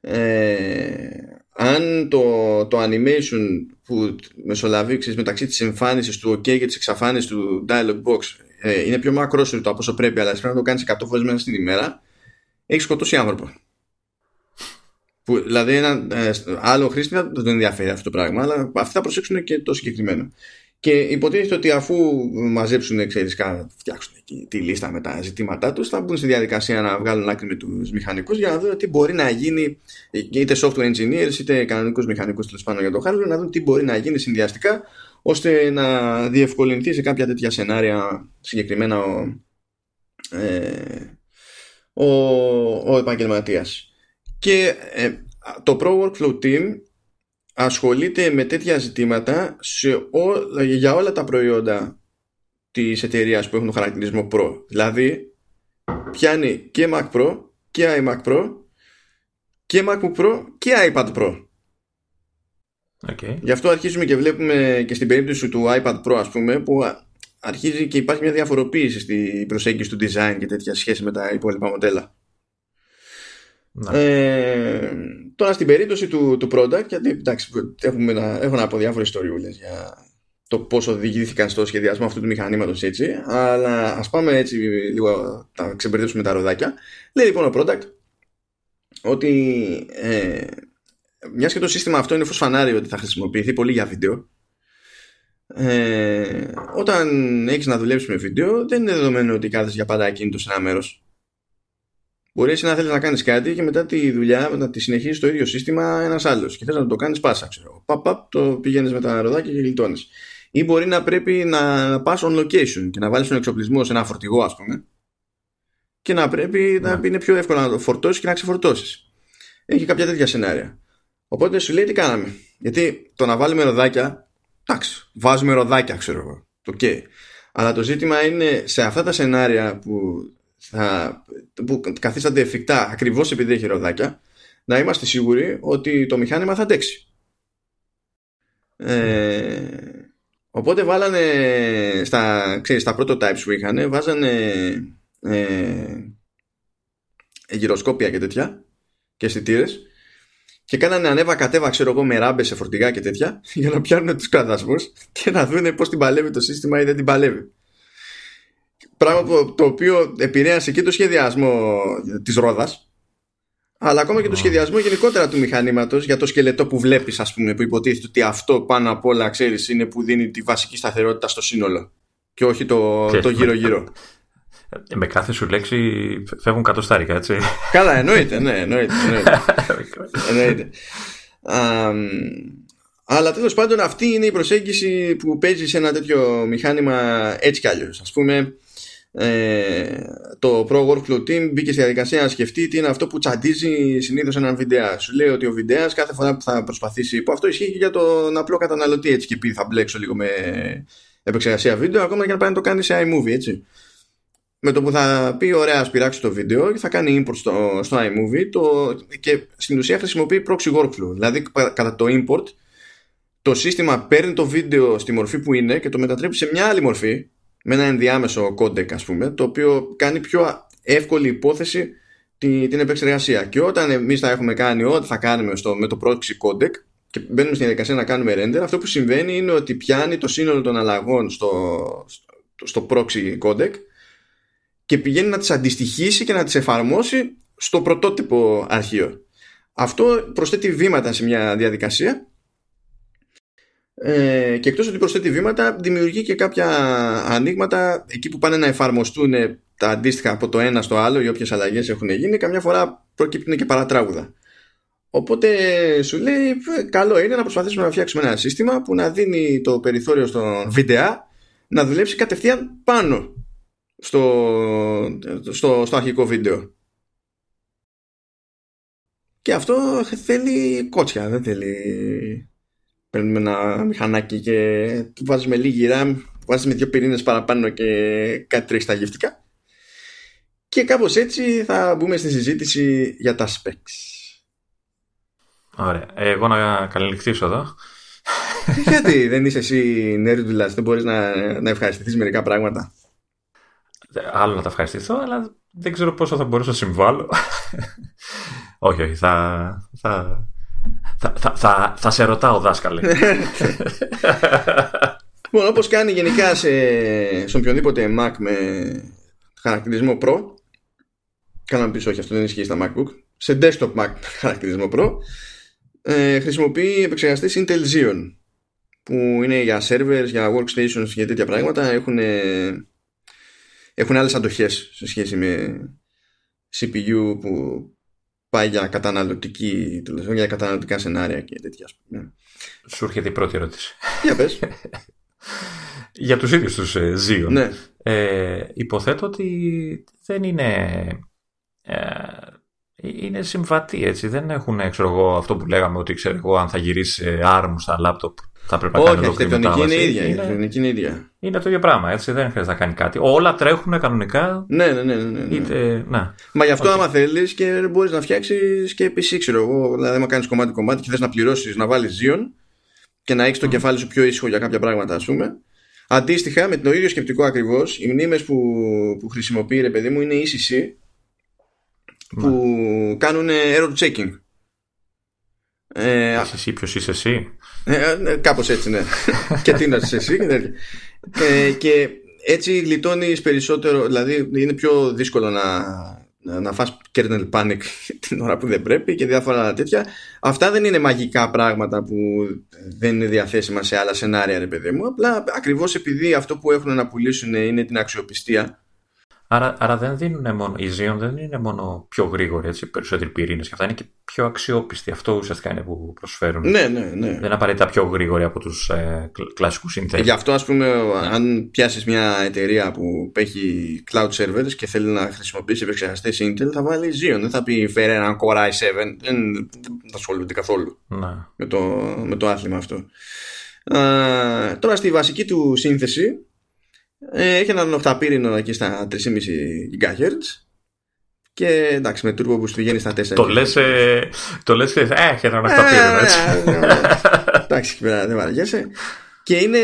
ε, αν το, το animation που μεσολαβεί μεταξύ της εμφάνισης του OK και της εξαφάνισης του dialog box ε, είναι πιο μακρόσυρτο από όσο πρέπει αλλά πρέπει να το κάνεις 100 φορές μέσα στην ημέρα έχεις σκοτώσει άνθρωπο. Που, δηλαδή ένα ε, άλλο χρήστη δεν τον ενδιαφέρει αυτό το πράγμα αλλά αυτοί θα προσέξουν και το συγκεκριμένο και υποτίθεται ότι αφού μαζέψουν, ξέρεις, φτιάξουν τη λίστα με τα ζητήματά τους, θα μπουν στη διαδικασία να βγάλουν άκρη με τους μηχανικούς για να δουν τι μπορεί να γίνει, είτε software engineers, είτε κανονικούς μηχανικούς τέλος πάντων για το hardware, να δουν τι μπορεί να γίνει συνδυαστικά, ώστε να διευκολυνθεί σε κάποια τέτοια σενάρια συγκεκριμένα ο, ε, ο, ο επαγγελματίας. Και ε, το Pro Workflow Team ασχολείται με τέτοια ζητήματα σε ό, για όλα τα προϊόντα της εταιρείας που έχουν χαρακτηρισμό Pro. Δηλαδή, πιάνει και Mac Pro και iMac Pro και MacBook Pro και iPad Pro. Okay. Γι' αυτό αρχίζουμε και βλέπουμε και στην περίπτωση του iPad Pro ας πούμε που αρχίζει και υπάρχει μια διαφοροποίηση στην προσέγγιση του design και τέτοια σχέση με τα υπόλοιπα μοντέλα. Ναι. Ε, τώρα στην περίπτωση του, του product, γιατί εντάξει, έχουμε να, έχω να πω διάφορες ιστοριούλες για το πώς οδηγήθηκαν στο σχεδιασμό αυτού του μηχανήματος έτσι, αλλά ας πάμε έτσι λίγο, να ξεμπερδέψουμε τα ροδάκια. Λέει λοιπόν ο product ότι ε, μιας και το σύστημα αυτό είναι φως φανάρι ότι θα χρησιμοποιηθεί πολύ για βίντεο ε, όταν έχεις να δουλέψεις με βίντεο δεν είναι δεδομένο ότι κάθεσαι για πάντα ακίνητος σε ένα μέρος Μπορεί εσύ να θέλεις να κάνεις κάτι και μετά τη δουλειά να τη συνεχίσει το ίδιο σύστημα ένας άλλος και θες να το κάνεις πάσα, ξέρω. Παπ, παπ, το πηγαίνεις με τα ροδάκια και γλιτώνεις. Ή μπορεί να πρέπει να πας on location και να βάλεις τον εξοπλισμό σε ένα φορτηγό, ας πούμε, και να πρέπει να ναι. είναι πιο εύκολο να το φορτώσεις και να ξεφορτώσεις. Έχει κάποια τέτοια σενάρια. Οπότε σου λέει τι κάναμε. Γιατί το να βάλουμε ροδάκια, εντάξει, βάζουμε ροδάκια, ξέρω εγώ. Okay. Αλλά το ζήτημα είναι σε αυτά τα σενάρια που, θα, που καθίστανται εφικτά ακριβώς επειδή έχει ροδάκια, να είμαστε σίγουροι ότι το μηχάνημα θα αντέξει. Ε, οπότε βάλανε στα, ξέρεις, στα prototypes που είχαν, βάζανε ε, γυροσκόπια και τέτοια και αισθητήρες και κάνανε ανέβα κατέβα ξέρω εγώ με ράμπες σε φορτηγά και τέτοια για να πιάνουν τους κραδασμούς και να δουν πώς την παλεύει το σύστημα ή δεν την παλεύει. Πράγμα το οποίο επηρέασε και το σχεδιασμό της ρόδας αλλά ακόμα και το σχεδιασμό γενικότερα του μηχανήματος για το σκελετό που βλέπεις ας πούμε που υποτίθεται ότι αυτό πάνω απ' όλα ξέρεις είναι που δίνει τη βασική σταθερότητα στο σύνολο και όχι το, το γύρω γύρω. Ε, με κάθε σου λέξη φεύγουν κατοστάρικα, έτσι. Καλά, εννοείται, ναι, εννοείται. εννοείται. αλλά τέλος πάντων αυτή είναι η προσέγγιση που παίζει σε ένα τέτοιο μηχάνημα έτσι κι αλλιώς. Α πούμε, ε, το Pro Workflow Team μπήκε στη διαδικασία να σκεφτεί τι είναι αυτό που τσαντίζει συνήθως έναν βιντεά. Σου λέει ότι ο βιντεάς κάθε φορά που θα προσπαθήσει. που αυτό ισχύει και για τον απλό καταναλωτή έτσι και πει θα μπλέξω λίγο με επεξεργασία βίντεο, ακόμα και να πάει να το κάνει σε iMovie, έτσι με το που θα πει ωραία ας πειράξει το βίντεο και θα κάνει import στο, στο iMovie το, και στην ουσία χρησιμοποιεί proxy workflow δηλαδή κατά το import το σύστημα παίρνει το βίντεο στη μορφή που είναι και το μετατρέπει σε μια άλλη μορφή με ένα ενδιάμεσο codec ας πούμε το οποίο κάνει πιο εύκολη υπόθεση την, την επεξεργασία και όταν εμείς θα έχουμε κάνει ό,τι θα κάνουμε στο, με το proxy codec και μπαίνουμε στην διαδικασία να κάνουμε render αυτό που συμβαίνει είναι ότι πιάνει το σύνολο των αλλαγών στο, στο, στο proxy codec και πηγαίνει να τις αντιστοιχίσει και να τις εφαρμόσει στο πρωτότυπο αρχείο. Αυτό προσθέτει βήματα σε μια διαδικασία ε, και εκτός ότι προσθέτει βήματα δημιουργεί και κάποια ανοίγματα εκεί που πάνε να εφαρμοστούν τα αντίστοιχα από το ένα στο άλλο ή όποιες αλλαγές έχουν γίνει καμιά φορά προκύπτουν και παρατράγουδα. Οπότε σου λέει καλό είναι να προσπαθήσουμε να φτιάξουμε ένα σύστημα που να δίνει το περιθώριο στον βίντεο να δουλέψει κατευθείαν πάνω στο, στο, στο αρχικό βίντεο. Και αυτό θέλει κότσια, δεν θέλει... Παίρνουμε ένα μηχανάκι και βάζουμε λίγη RAM, βάζουμε δύο πυρήνες παραπάνω και κάτι τρέχει στα γευτικά. Και κάπως έτσι θα μπούμε στη συζήτηση για τα specs. Ωραία. Εγώ να καληνυχθήσω εδώ. Γιατί δεν είσαι εσύ νέρντουλας, δεν μπορείς να, να ευχαριστηθείς μερικά πράγματα άλλο να τα ευχαριστηθώ, αλλά δεν ξέρω πόσο θα μπορούσα να συμβάλλω. όχι, όχι, θα, θα, θα, θα, θα, σε ρωτάω δάσκαλε. λοιπόν, όπως κάνει γενικά σε, στον οποιονδήποτε Mac με χαρακτηρισμό Pro, κάνω να πεις όχι, αυτό δεν ισχύει στα MacBook, σε desktop Mac χαρακτηρισμό Pro, ε, χρησιμοποιεί επεξεργαστές Intel Xeon, που είναι για servers, για workstations και τέτοια πράγματα, έχουν έχουν άλλες αντοχές σε σχέση με CPU που πάει για καταναλωτική, για καταναλωτικά σενάρια και τέτοια. Ναι. Σου έρχεται η πρώτη ερώτηση. Για πες. για τους ίδιους τους ε, Ναι. Ε, υποθέτω ότι δεν είναι ε, είναι συμβατοί έτσι. Δεν έχουν ξέρω εγώ, αυτό που λέγαμε ότι ξέρω εγώ, αν θα γυρίσεις ARM στα λάπτοπ θα πρέπει να Όχι, κάνει αρχιτεκτονική είναι ίδια. Είναι... αρχιτεκτονική είναι ίδια. Είναι το ίδιο πράγμα, έτσι. Δεν χρειάζεται να κάνει κάτι. Όλα τρέχουν κανονικά. Ναι, ναι, ναι. ναι, ναι. Είτε... Να. Μα γι' αυτό, okay. άμα θέλεις και μπορείς να φτιάξεις και PC, ξέρω εγώ. Δηλαδή, άμα κάνεις κομμάτι-κομμάτι και θες να πληρώσεις να βάλεις Xeon και να έχεις το mm. κεφάλι σου πιο ήσυχο για κάποια πράγματα, ας πούμε. Αντίστοιχα, με το ίδιο σκεπτικό ακριβώς, οι μνήμες που, που χρησιμοποιεί ρε παιδί μου είναι ECC που ναι. κάνουν error checking. Ε, εσύ, ποιος είσαι εσύ; Ε, ε, Κάπως έτσι ναι. Και τι να είσαι εσύ ε, Και έτσι γλιτώνεις περισσότερο Δηλαδή είναι πιο δύσκολο να, να φας kernel panic την ώρα που δεν πρέπει και διάφορα τέτοια. Αυτά δεν είναι μαγικά πράγματα που δεν είναι διαθέσιμα σε άλλα σενάρια ρε παιδί μου. Απλά ακριβώς επειδή αυτό που έχουν να πουλήσουν είναι την αξιοπιστία Άρα, άρα δεν δίνουν μόνο, η Xeon δεν είναι μόνο πιο γρήγορη, έτσι, περισσότεροι πυρήνες και αυτά είναι και πιο αξιόπιστοι. Αυτό ουσιαστικά είναι που προσφέρουν. Ναι, ναι, ναι. Δεν είναι απαραίτητα πιο γρήγοροι από τους ε, κλασικούς συνθέτε. Γι' αυτό, ας πούμε, αν πιάσεις μια εταιρεία που έχει cloud servers και θέλει να χρησιμοποιήσει επεξεργαστές Intel, θα βάλει Xeon. Δεν θα πει φέρε έναν Core i7. Δεν, θα ασχολούνται καθόλου να. με, το, με το άθλημα αυτό. Α, τώρα στη βασική του σύνθεση ε, έχει έναν οχταπύρινο εκεί στα 3,5 GHz και εντάξει με turbo boost πηγαίνει στα 4 το λες, ε, το λες ε, έχει έναν οχταπύρινο έτσι. ε, ε, ε, εντάξει εκεί πέρα δεν βαριέσαι. Και είναι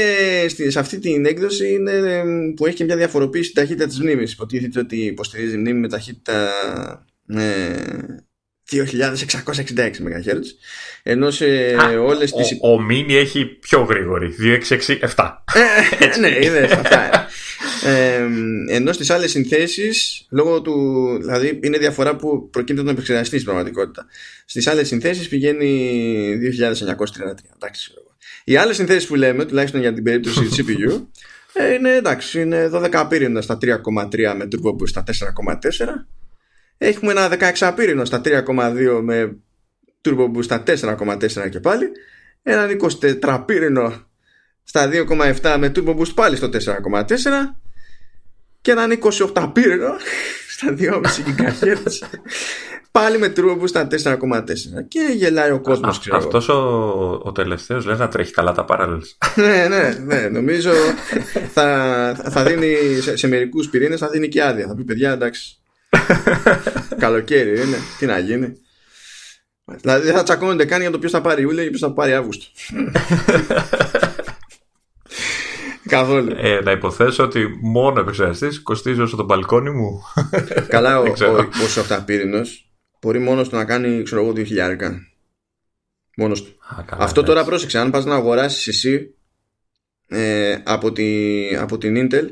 σε αυτή την έκδοση είναι, που έχει και μια διαφοροποίηση ταχύτητα της μνήμης. Υποτίθεται ότι υποστηρίζει μνήμη με ταχύτητα ε, 2666 MHz ενώ σε Α, όλες ο, τις... Ο, ο Mini έχει πιο γρήγορη 2667 ε, Ναι είδες αυτά ε, ενώ στις άλλες συνθέσεις λόγω του δηλαδή είναι διαφορά που προκύπτει τον επεξεργαστή στην πραγματικότητα. Στις άλλες συνθέσεις πηγαίνει 2933 εντάξει οι άλλες συνθέσεις που λέμε τουλάχιστον για την περίπτωση CPU ε, είναι εντάξει είναι 12 πύριντα στα 3,3 με turbo boost στα 4,4 Έχουμε ένα 16 πύρινο στα 3,2 με turbo boost στα 4,4 και πάλι. Έναν 24 πύρινο στα 2,7 με turbo boost πάλι στο 4,4 και έναν 28 πύρινο στα 2,5 GHz πάλι με turbo boost στα 4,4 και γελάει ο κόσμος Αυτό αυτός ο, ο τελευταίος λέει να τρέχει καλά τα parallels ναι ναι ναι νομίζω θα, θα δίνει σε, σε μερικούς πυρήνες θα δίνει και άδεια θα πει παιδιά εντάξει Καλοκαίρι είναι. Τι να γίνει. Δηλαδή δεν θα τσακώνονται καν για το ποιος θα πάρει Ιούλιο και ποιος θα πάρει Αύγουστο. Καθόλου. Ε, να υποθέσω ότι μόνο επεξεργαστής κοστίζει όσο το μπαλκόνι μου. Καλά, ο, ο, ο μπορεί μόνος του να κάνει ξέρω εγώ 2.000. Μόνος του. Αυτό τώρα πρόσεξε. Αν πας να αγοράσεις εσύ ε, από, τη, από την Intel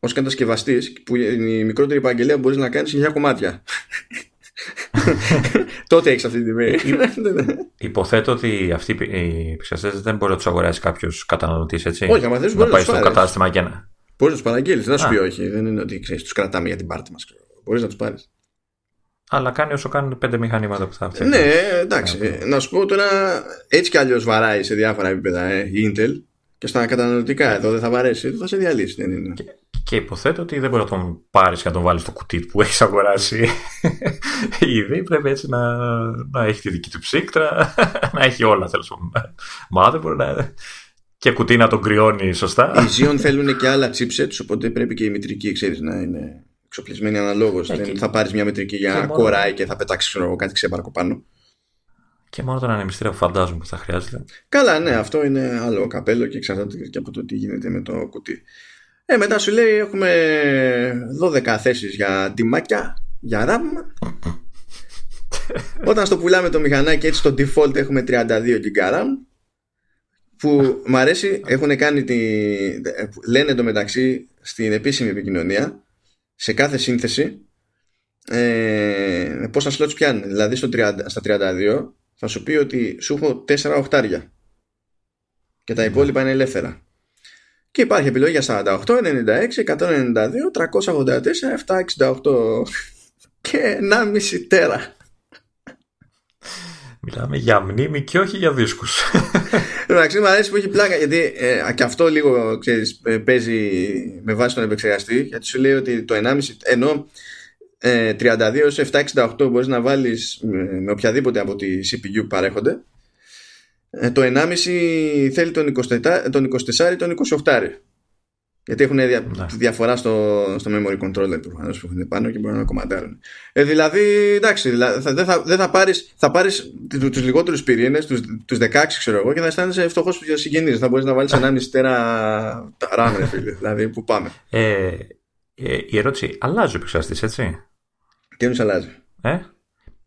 ως κατασκευαστής, που η μικρότερη επαγγελία μπορείς να κάνεις σε 9 κομμάτια. Τότε έχεις αυτή την τιμή. Υποθέτω ότι αυτοί οι επεξεργαστές δεν μπορεί να τους αγοράσει κάποιος καταναλωτής, έτσι. Όχι, άμα θε, να πάει στο κατάστημα και να. Μπορείς να τους παραγγείλεις, δεν σου πει όχι. Δεν είναι ότι ξέρεις, τους κρατάμε για την πάρτη μας. Μπορείς να τους πάρεις. Αλλά κάνει όσο κάνουν πέντε μηχανήματα που θα φτιάξει. Ναι, εντάξει. Να σου πω τώρα, έτσι κι αλλιώς βαράει σε διάφορα επίπεδα ε, η Intel και στα καταναλωτικά εδώ δεν θα βαρέσει, θα σε διαλύσει. Δεν είναι. Και, και υποθέτω ότι δεν μπορεί να τον πάρεις και να τον βάλεις στο κουτί που έχεις αγοράσει ήδη. Πρέπει έτσι να, να έχει τη δική του ψύκτρα, να έχει όλα τέλος πάντων. Μα δεν μπορεί να. Και κουτί να τον κρυώνει σωστά. Οι Xeon θέλουν και άλλα chipsets, οπότε πρέπει και η μητρική ξέρεις, να είναι εξοπλισμένη αναλόγως. Δεν θα πάρεις μια μητρική για και κοράει μόνο... και θα πετάξεις κάτι ξέπαρκο πάνω. Και μόνο τον ανεμιστήρα που φαντάζομαι που θα χρειάζεται. Καλά, ναι, αυτό είναι άλλο καπέλο και εξαρτάται και από το τι γίνεται με το κουτί. Ε, μετά σου λέει έχουμε 12 θέσεις για τιμάκια, για RAM. Όταν στο πουλάμε το μηχανάκι έτσι στο default έχουμε 32 GB RAM που μου αρέσει έχουν κάνει τη... λένε το μεταξύ στην επίσημη επικοινωνία σε κάθε σύνθεση ε, πόσα slots πιάνει. Δηλαδή στο 30, στα 32 θα σου πει ότι σου έχω 4 οχτάρια και τα υπόλοιπα είναι ελεύθερα και υπάρχει επιλογή για 48, 96, 192, 384, 768 και 1,5 τέρα. Μιλάμε για μνήμη και όχι για δίσκους. Εντάξει, μου αρέσει που έχει πλάκα γιατί ε, και αυτό λίγο ξέρεις, ε, παίζει με βάση τον επεξεργαστή γιατί σου λέει ότι το 1,5 ενώ ε, 32 768 μπορείς να βάλεις με, με οποιαδήποτε από τη CPU που παρέχονται ε, το 1,5 θέλει τον 24, τον 24 τον 28 γιατί έχουν δια, ναι. διαφορά στο, στο memory controller προφανώς που έχουν πάνω και μπορούν να κομματάρουν. Ε, δηλαδή, εντάξει, δηλαδή, δεν θα, δεν θα πάρεις, θα πάρεις τους λιγότερους πυρήνες, τους, τους 16 ξέρω εγώ και θα αισθάνεσαι φτωχός συγγενείς. Θα μπορείς να βάλεις 1,5 τέρα RAM, φίλε. δηλαδή, που πάμε. Ε, ε, η ερώτηση, αλλάζει ο επεξεργαστής, έτσι; Τι εννοείς αλλάζει. Ε;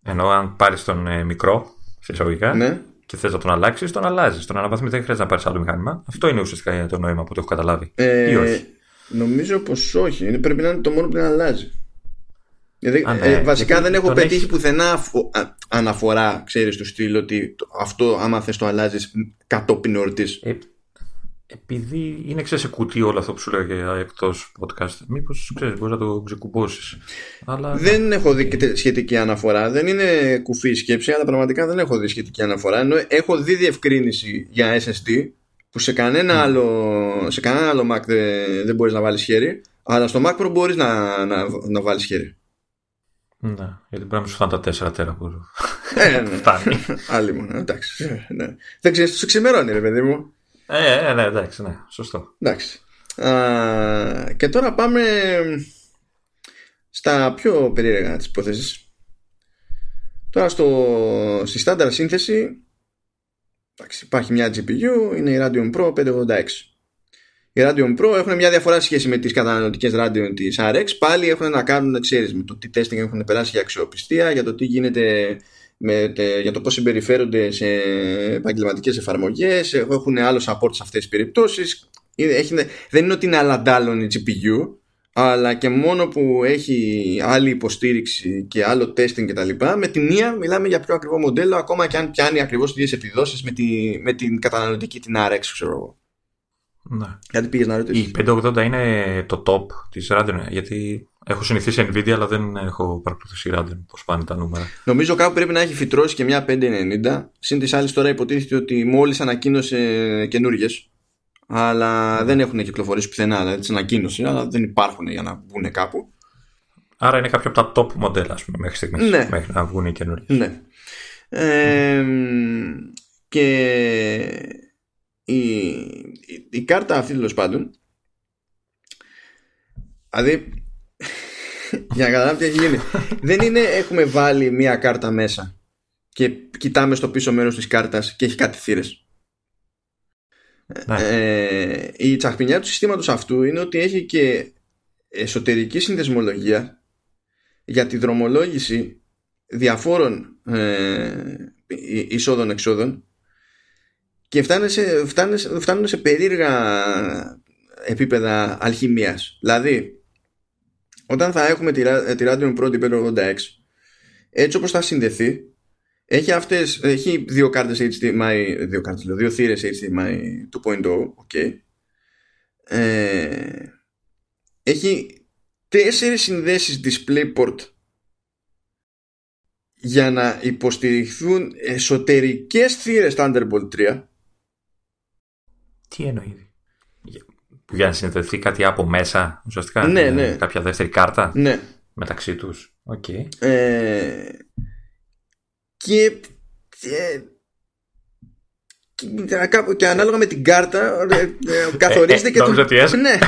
Ενώ αν πάρεις τον ε, μικρό, φυσιολογικά, ναι και θες να τον αλλάξεις, τον αλλάζεις. Τον αναβαθμίζεις, δεν χρειάζεται να πάρεις άλλο μηχάνημα. Αυτό είναι ουσιαστικά το νόημα που το έχω καταλάβει. Ε, ή όχι. Νομίζω πως όχι. Είναι, πρέπει να είναι το μόνο που να αλλάζει. Δηλαδή, ναι, ε, βασικά δεν έχω πετύχει έχει... πουθενά αναφορά, ξέρεις, του στυλ ότι αυτό άμα θες το αλλάζεις κατόπιν εορτής. Ε, επειδή είναι ξέρεις σε κουτί όλο αυτό που σου λέγε εκτός podcast, μήπως ξέρεις, μπορείς να το ξεκουμπώσεις. Αλλά... Δεν έχω δει σχετική αναφορά. Δεν είναι κουφή η σκέψη, αλλά πραγματικά δεν έχω δει σχετική αναφορά. Ενώ έχω δει διευκρίνηση για SSD που σε κανένα, mm. άλλο, σε κανένα άλλο Mac δεν, δεν μπορείς να βάλεις χέρι, αλλά στο Mac Pro μπορείς να, να, να βάλεις χέρι. Ναι, γιατί πρέπει να σου φάνε τα 4 τέρα που ε, ναι. φτάνει. Άλλη μόνο, εντάξει. Ε, ναι. Δεν ξέρεις, τους ξημερώνει, ρε παιδί μου. Ε, ε, ναι, εντάξει, ναι, σωστό. Εντάξει. Α, και τώρα πάμε στα πιο περίεργα της υπόθεσης. Τώρα στο, στη στάνταρ σύνθεση εντάξει, υπάρχει μια GPU, είναι η Radeon Pro 586. Οι Radeon Pro έχουν μια διαφορά σχέση με τις καταναλωτικές Radeon της RX. Πάλι έχουν να κάνουν, ξέρεις, με το τι testing έχουν περάσει για αξιοπιστία, για το τι γίνεται με, για το πώς συμπεριφέρονται σε επαγγελματικές εφαρμογές έχουν άλλο support σε αυτές τις περιπτώσεις δεν είναι ότι είναι αλλαντάλλον η GPU αλλά και μόνο που έχει άλλη υποστήριξη και άλλο testing κτλ. Με τη μία μιλάμε για πιο ακριβό μοντέλο, ακόμα και αν πιάνει ακριβώς τις ίδιες επιδόσεις με, τη, με την καταναλωτική την RX, ξέρω εγώ. Ναι. Γιατί πήγες να ρωτήσεις; Η 580 είναι το top της Radeon, γιατί Έχω συνηθίσει Nvidia, αλλά δεν έχω παρακολουθήσει Radeon πώς πάνε τα νούμερα. Νομίζω κάπου πρέπει να έχει φυτρώσει και μια 590. Συν της άλλης, τώρα υποτίθεται ότι μόλις ανακοίνωσε καινούριε. Αλλά mm. δεν έχουν κυκλοφορήσει πουθενά. Δηλαδή τις ανακοίνωσε, αλλά δεν υπάρχουν για να βγουν κάπου. Άρα είναι κάποιο από τα top μοντέλα, ας πούμε, μέχρι στιγμής. Ναι. Μέχρι να βγουν οι καινούριε. Ναι. Ε, και η, η, η, κάρτα αυτή τέλος πάντων. Δηλαδή για να καταλάβετε τι έχει γίνει. Δεν είναι έχουμε βάλει μία κάρτα μέσα και κοιτάμε στο πίσω μέρος της κάρτας και έχει κάτι θύρες. Ναι. Ε, η τσαχπινιά του συστήματος αυτού είναι ότι έχει και εσωτερική συνδεσμολογία για τη δρομολόγηση διαφόρων ε, εισόδων-εξόδων και φτάνουν σε, φτάνουν σε περίεργα επίπεδα αλχημίας. Δηλαδή, όταν θα έχουμε τη, ε, τη Radeon Pro 586 έτσι όπως θα συνδεθεί έχει, αυτές, έχει δύο κάρτες HDMI δύο, κάρτες, δύο θύρες HDMI 2.0 okay. ε, έχει τέσσερις συνδέσεις DisplayPort για να υποστηριχθούν εσωτερικές θύρες Thunderbolt 3 Τι εννοείς; Για να συνδεθεί κάτι από μέσα, ουσιαστικά. Ναι, ναι. Κάποια δεύτερη κάρτα. Ναι. Μεταξύ τους. Okay. Ε, και, ε, και, και ανάλογα με την κάρτα ε, ε καθορίζεται και το... ότι, έσ... ναι.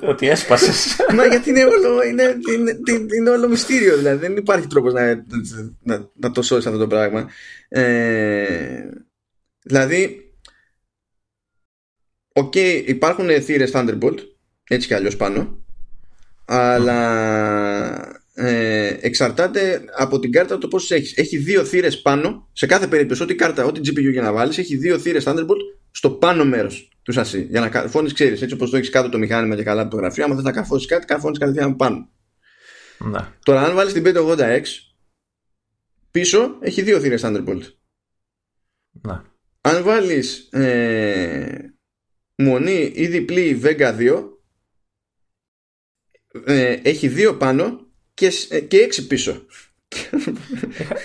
ότι έσπασες. Μα γιατί είναι όλο, είναι, είναι, είναι όλο μυστήριο δηλαδή. Δεν υπάρχει τρόπος να, να, να το σώσεις αυτό το πράγμα. Ε, δηλαδή OK, okay, υπάρχουν θύρες Thunderbolt έτσι κι αλλιώς πάνω. Αλλά ε, εξαρτάται από την κάρτα το πόσες έχεις. Έχει δύο θύρες πάνω σε κάθε περίπτωση ό,τι κάρτα, ό,τι GPU για να βάλεις έχει δύο θύρες Thunderbolt στο πάνω μέρος του σασί. Για να καρφώνεις ξέρεις έτσι όπως το έχεις κάτω το μηχάνημα και καλά από το γραφείο άμα θες να καρφώσεις κάτι καρφώνεις κατευθείαν από πάνω. Να. τώρα αν βάλεις την 580X πίσω έχει δύο θύρες Thunderbolt. Να. αν βάλεις ε, μονή ή διπλή Vega 2 ε, έχει δύο πάνω και, ε, και έξι πίσω.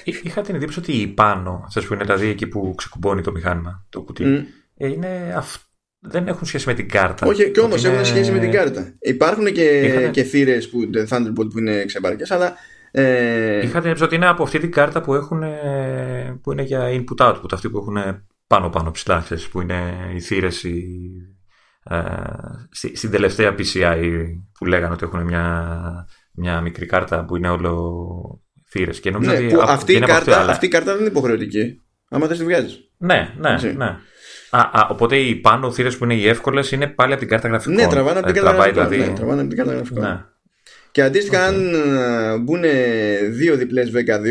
Είχα, είχα την εντύπωση ότι η πάνω, αυτές που είναι δηλαδή εκεί που ξεκουμπώνει το μηχάνημα, το κουτί, ε, είναι αυ, δεν έχουν σχέση με την κάρτα. Όχι, και όμως είναι... έχουν σχέση με την κάρτα. Υπάρχουν και, Είχατε... και θύρες που Thunderbolt που είναι ξεμπαρκέ, αλλά. Ε... Είχα την ότι είναι από αυτή την κάρτα που, έχουν, που είναι για input-output, αυτή που έχουν πάνω-πάνω ψηλά, που είναι οι θύρες οι... ε, στην τελευταία PCI που λέγανε ότι έχουν μια, μια μικρή κάρτα που είναι όλο θύρες. Και νομίζω ναι, ότι αυτή, η κάρτα, αυτή η κάρτα δεν είναι υποχρεωτική. Άμα δεν τη βγάζεις. Ναι, ναι, ναι. Α, α, οπότε οι πάνω θύρες που είναι οι εύκολες είναι πάλι από την κάρτα γραφικών. Ναι, τραβάνε από την κάρτα γραφικών. Δηλαδή... Ναι, τραβάνε από την κάρτα γραφικών. Ναι. Και αντίστοιχα, okay. αν ε, μπουν δύο διπλές Vega 2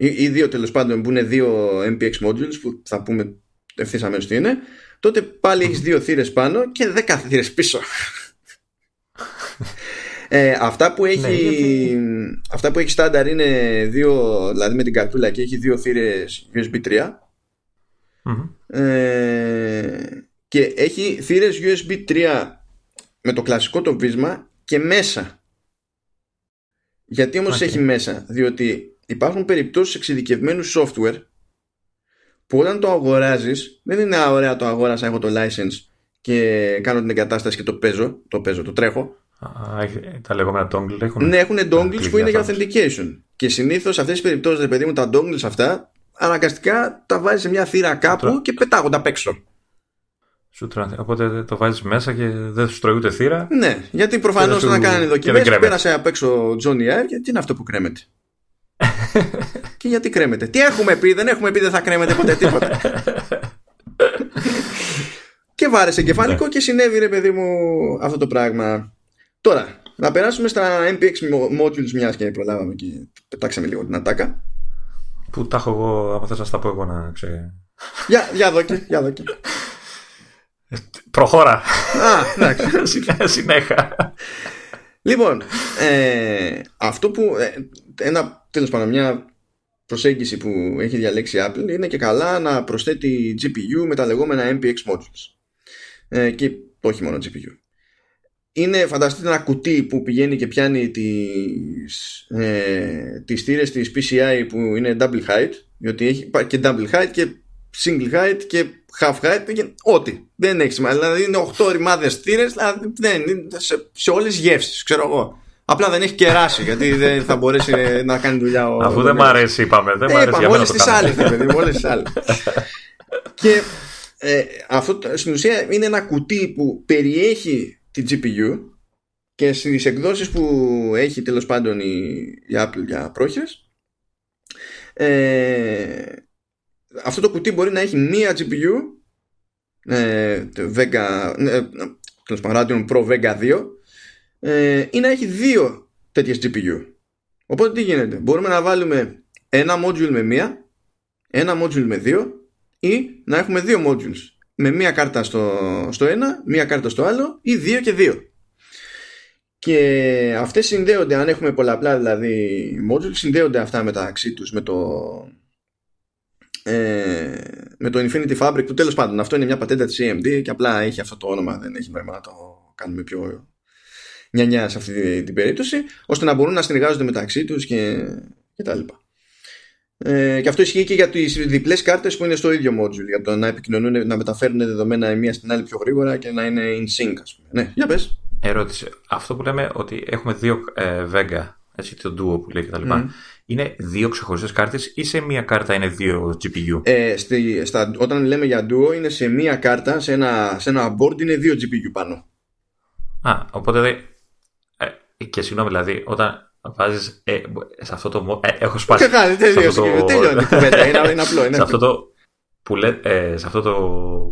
ή, ή δύο τέλος πάντων μπουν δύο MPX modules που θα πούμε ευθύς αμέσως τι είναι, τότε πάλι έχεις δύο θύρες πάνω και δέκα θύρες πίσω. Ε, αυτά που έχει ναι, αυτά που έχει στάνταρ είναι δύο δηλαδή με την καρτούλα και έχει δύο θύρες USB 3 ε, και έχει θύρες USB 3 με το κλασικό το βίσμα και μέσα. Γιατί όμως έχει μέσα διότι υπάρχουν περιπτώσεις εξειδικευμένου software που όταν το αγοράζεις δεν είναι ωραία το αγόρασα έχω το license και κάνω την εγκατάσταση και το παίζω το παίζω, το τρέχω τα λεγόμενα dongle έχουν. Ναι, έχουν dongles που είναι για authentication. Και συνήθως σε αυτές τις περιπτώσεις, παιδί μου, τα dongles αυτά αναγκαστικά τα βάζεις σε μια θύρα κάπου και πετάγονται απ' έξω. Σου Οπότε το βάζεις μέσα και δεν σου τρώει ούτε θύρα. Ναι, γιατί προφανώς να κάνει δοκιμές. Πέρασε απ' έξω Johnny Air και τι είναι αυτό που κρέμεται. Και γιατί κρέμεται; Τι έχουμε πει, δεν έχουμε πει δεν θα κρέμεται ποτέ τίποτα. και βάρεσε κεφάλικο ναι. και συνέβη ρε παιδί μου αυτό το πράγμα. Τώρα, να περάσουμε στα MPX modules μιας και προλάβαμε και πετάξαμε λίγο την ατάκα. Που τα έχω εγώ, άμα θες να στα πω εγώ να ξέρω. Για, για δόκι, για δόκι. Προχώρα. Α, εντάξει. Συνέχα. Λοιπόν, ε, αυτό που. Ε, ένα τέλος πάντων, μια προσέγγιση που έχει διαλέξει η Apple είναι και καλά να προσθέτει GPU με τα λεγόμενα MPX modules. Ε, και όχι μόνο GPU είναι φανταστείτε ένα κουτί που πηγαίνει και πιάνει τις, ε, τις θύρες της PCI που είναι double height διότι έχει και double height και single height και half height και ό,τι. Δεν έχει σημασία. Δηλαδή είναι 8 ρημάδες θύρες δηλαδή δεν, είναι σε, σε όλες τις γεύσεις ξέρω εγώ Απλά δεν έχει κεράσει γιατί δεν θα μπορέσει να κάνει δουλειά ο. Αφού δεν μ' αρέσει, είπαμε. Δεν μ' αρέσει είπαμε, όλες τις άλλες, παιδί όλες τις άλλες. και ε, αυτό στην ουσία είναι ένα κουτί που περιέχει την GPU και στις εκδόσεις που έχει τέλος πάντων η, η Apple για πρόχειρες ε, αυτό το κουτί μπορεί να έχει μία GPU ε, Vega, ε, τέλος πάντων Radeon Pro Vega 2 ε, ή να έχει δύο τέτοιες GPU οπότε τι γίνεται; Μπορούμε να βάλουμε ένα module με μία ένα module με δύο ή να έχουμε δύο modules με μία κάρτα στο, στο ένα, μία κάρτα στο άλλο ή δύο και δύο και αυτές συνδέονται, αν έχουμε πολλαπλά δηλαδή modules, συνδέονται αυτά μεταξύ τους με το, ε, με το Infinity Fabric του τέλος πάντων. Αυτό είναι μια πατέντα της AMD και απλά έχει αυτό το όνομα, δεν έχει νόημα να το κάνουμε πιο νιανιά σε αυτή την περίπτωση, ώστε να μπορούν να συνεργάζονται μεταξύ τους και, και τα λοιπά. Ε, και αυτό ισχύει και για τις διπλές κάρτες που είναι στο ίδιο module, για το να επικοινωνούν, να μεταφέρουν δεδομένα η μία στην άλλη πιο γρήγορα και να είναι in sync, ας πούμε. Ναι, για πες. Ερώτηση. Αυτό που λέμε ότι έχουμε δύο ε, Vega, έτσι, το Duo που λέει κτλ. Mm. Είναι δύο ξεχωριστές κάρτες ή σε μία κάρτα είναι δύο GPU. Ε, στη, στα, όταν λέμε για Duo είναι σε μία κάρτα, σε ένα, σε ένα board είναι δύο GPU πάνω. Α, οπότε δε, ε, και συγγνώμη δηλαδή, όταν βάζεις ε, σε αυτό το. Ε, έχω σπάσει. Τελειώνει, τελειώνει, τελειώνει η κουβέντα. Είναι, είναι απλό. Είναι σε, αυτό το, που λέ, ε, σε αυτό το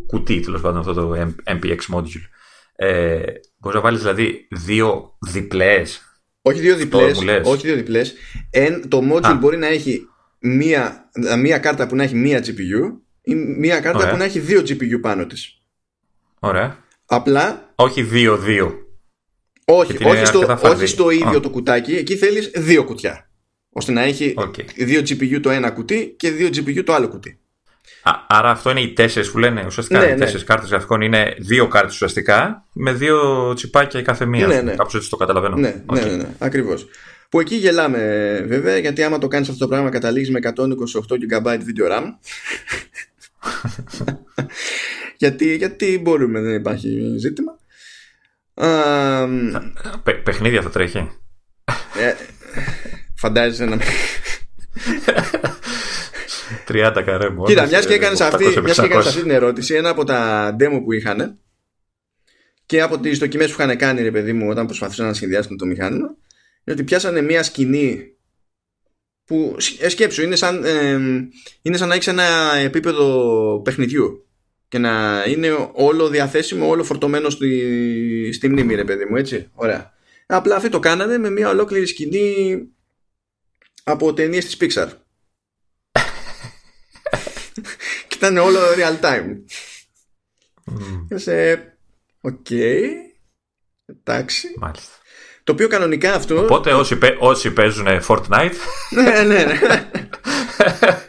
κουτί, τέλος πάντων, αυτό το MPX module ε, Μπορείς να βάλεις δηλαδή δύο διπλές. Όχι δύο διπλές. Όχι δύο διπλές. το module μπορεί να έχει μία, μία κάρτα που να έχει μία GPU ή μία κάρτα που να έχει δύο GPU πάνω της. Ωραία. Απλά. Όχι δύο-δύο. Όχι, όχι στο, όχι στο ίδιο το κουτάκι. Εκεί θέλεις δύο κουτιά. Ώστε να έχει okay. δύο GPU το ένα κουτί και δύο GPU το άλλο κουτί άρα αυτό είναι οι τέσσερις που λένε ουσιαστικά. Ναι, οι ναι. τέσσερις κάρτες γραφικών είναι δύο κάρτες ουσιαστικά με δύο τσιπάκια η κάθε μία. Ναι, ναι. Κάπως έτσι το καταλαβαίνω. Ναι, okay. ναι, ναι, ναι ακριβώς. Που εκεί γελάμε βέβαια, γιατί άμα το κάνεις αυτό το πράγμα καταλήγεις με 128 GB video RAM. γιατί, γιατί μπορούμε, δεν υπάρχει ζήτημα. Παι, παιχνίδια θα τρέχει. Ε, φαντάζεσαι να. 30 καρέ μόνο. Κοίτα, μιας και έκανες αυτή, αυτή την ερώτηση, ένα από τα demo που είχαν και από τις δοκιμές που είχαν κάνει, ρε παιδί μου, όταν προσπαθούσαν να σχεδιάσουν το μηχάνημα, είναι ότι πιάσανε μια σκηνή που ε, σκέψου είναι σαν, ε, είναι σαν να έχεις ένα επίπεδο παιχνιδιού και να είναι όλο διαθέσιμο, όλο φορτωμένο στη, στη μνήμη ρε παιδί μου έτσι, ωραία απλά αυτοί το κάνανε με μια ολόκληρη σκηνή από ταινίες της Pixar και ήταν όλο real time mm. σε οκ εντάξει Μάλιστα. Το οποίο κανονικά αυτό. Οπότε όσοι, όσοι παίζουν Fortnite. ναι, ναι, ναι.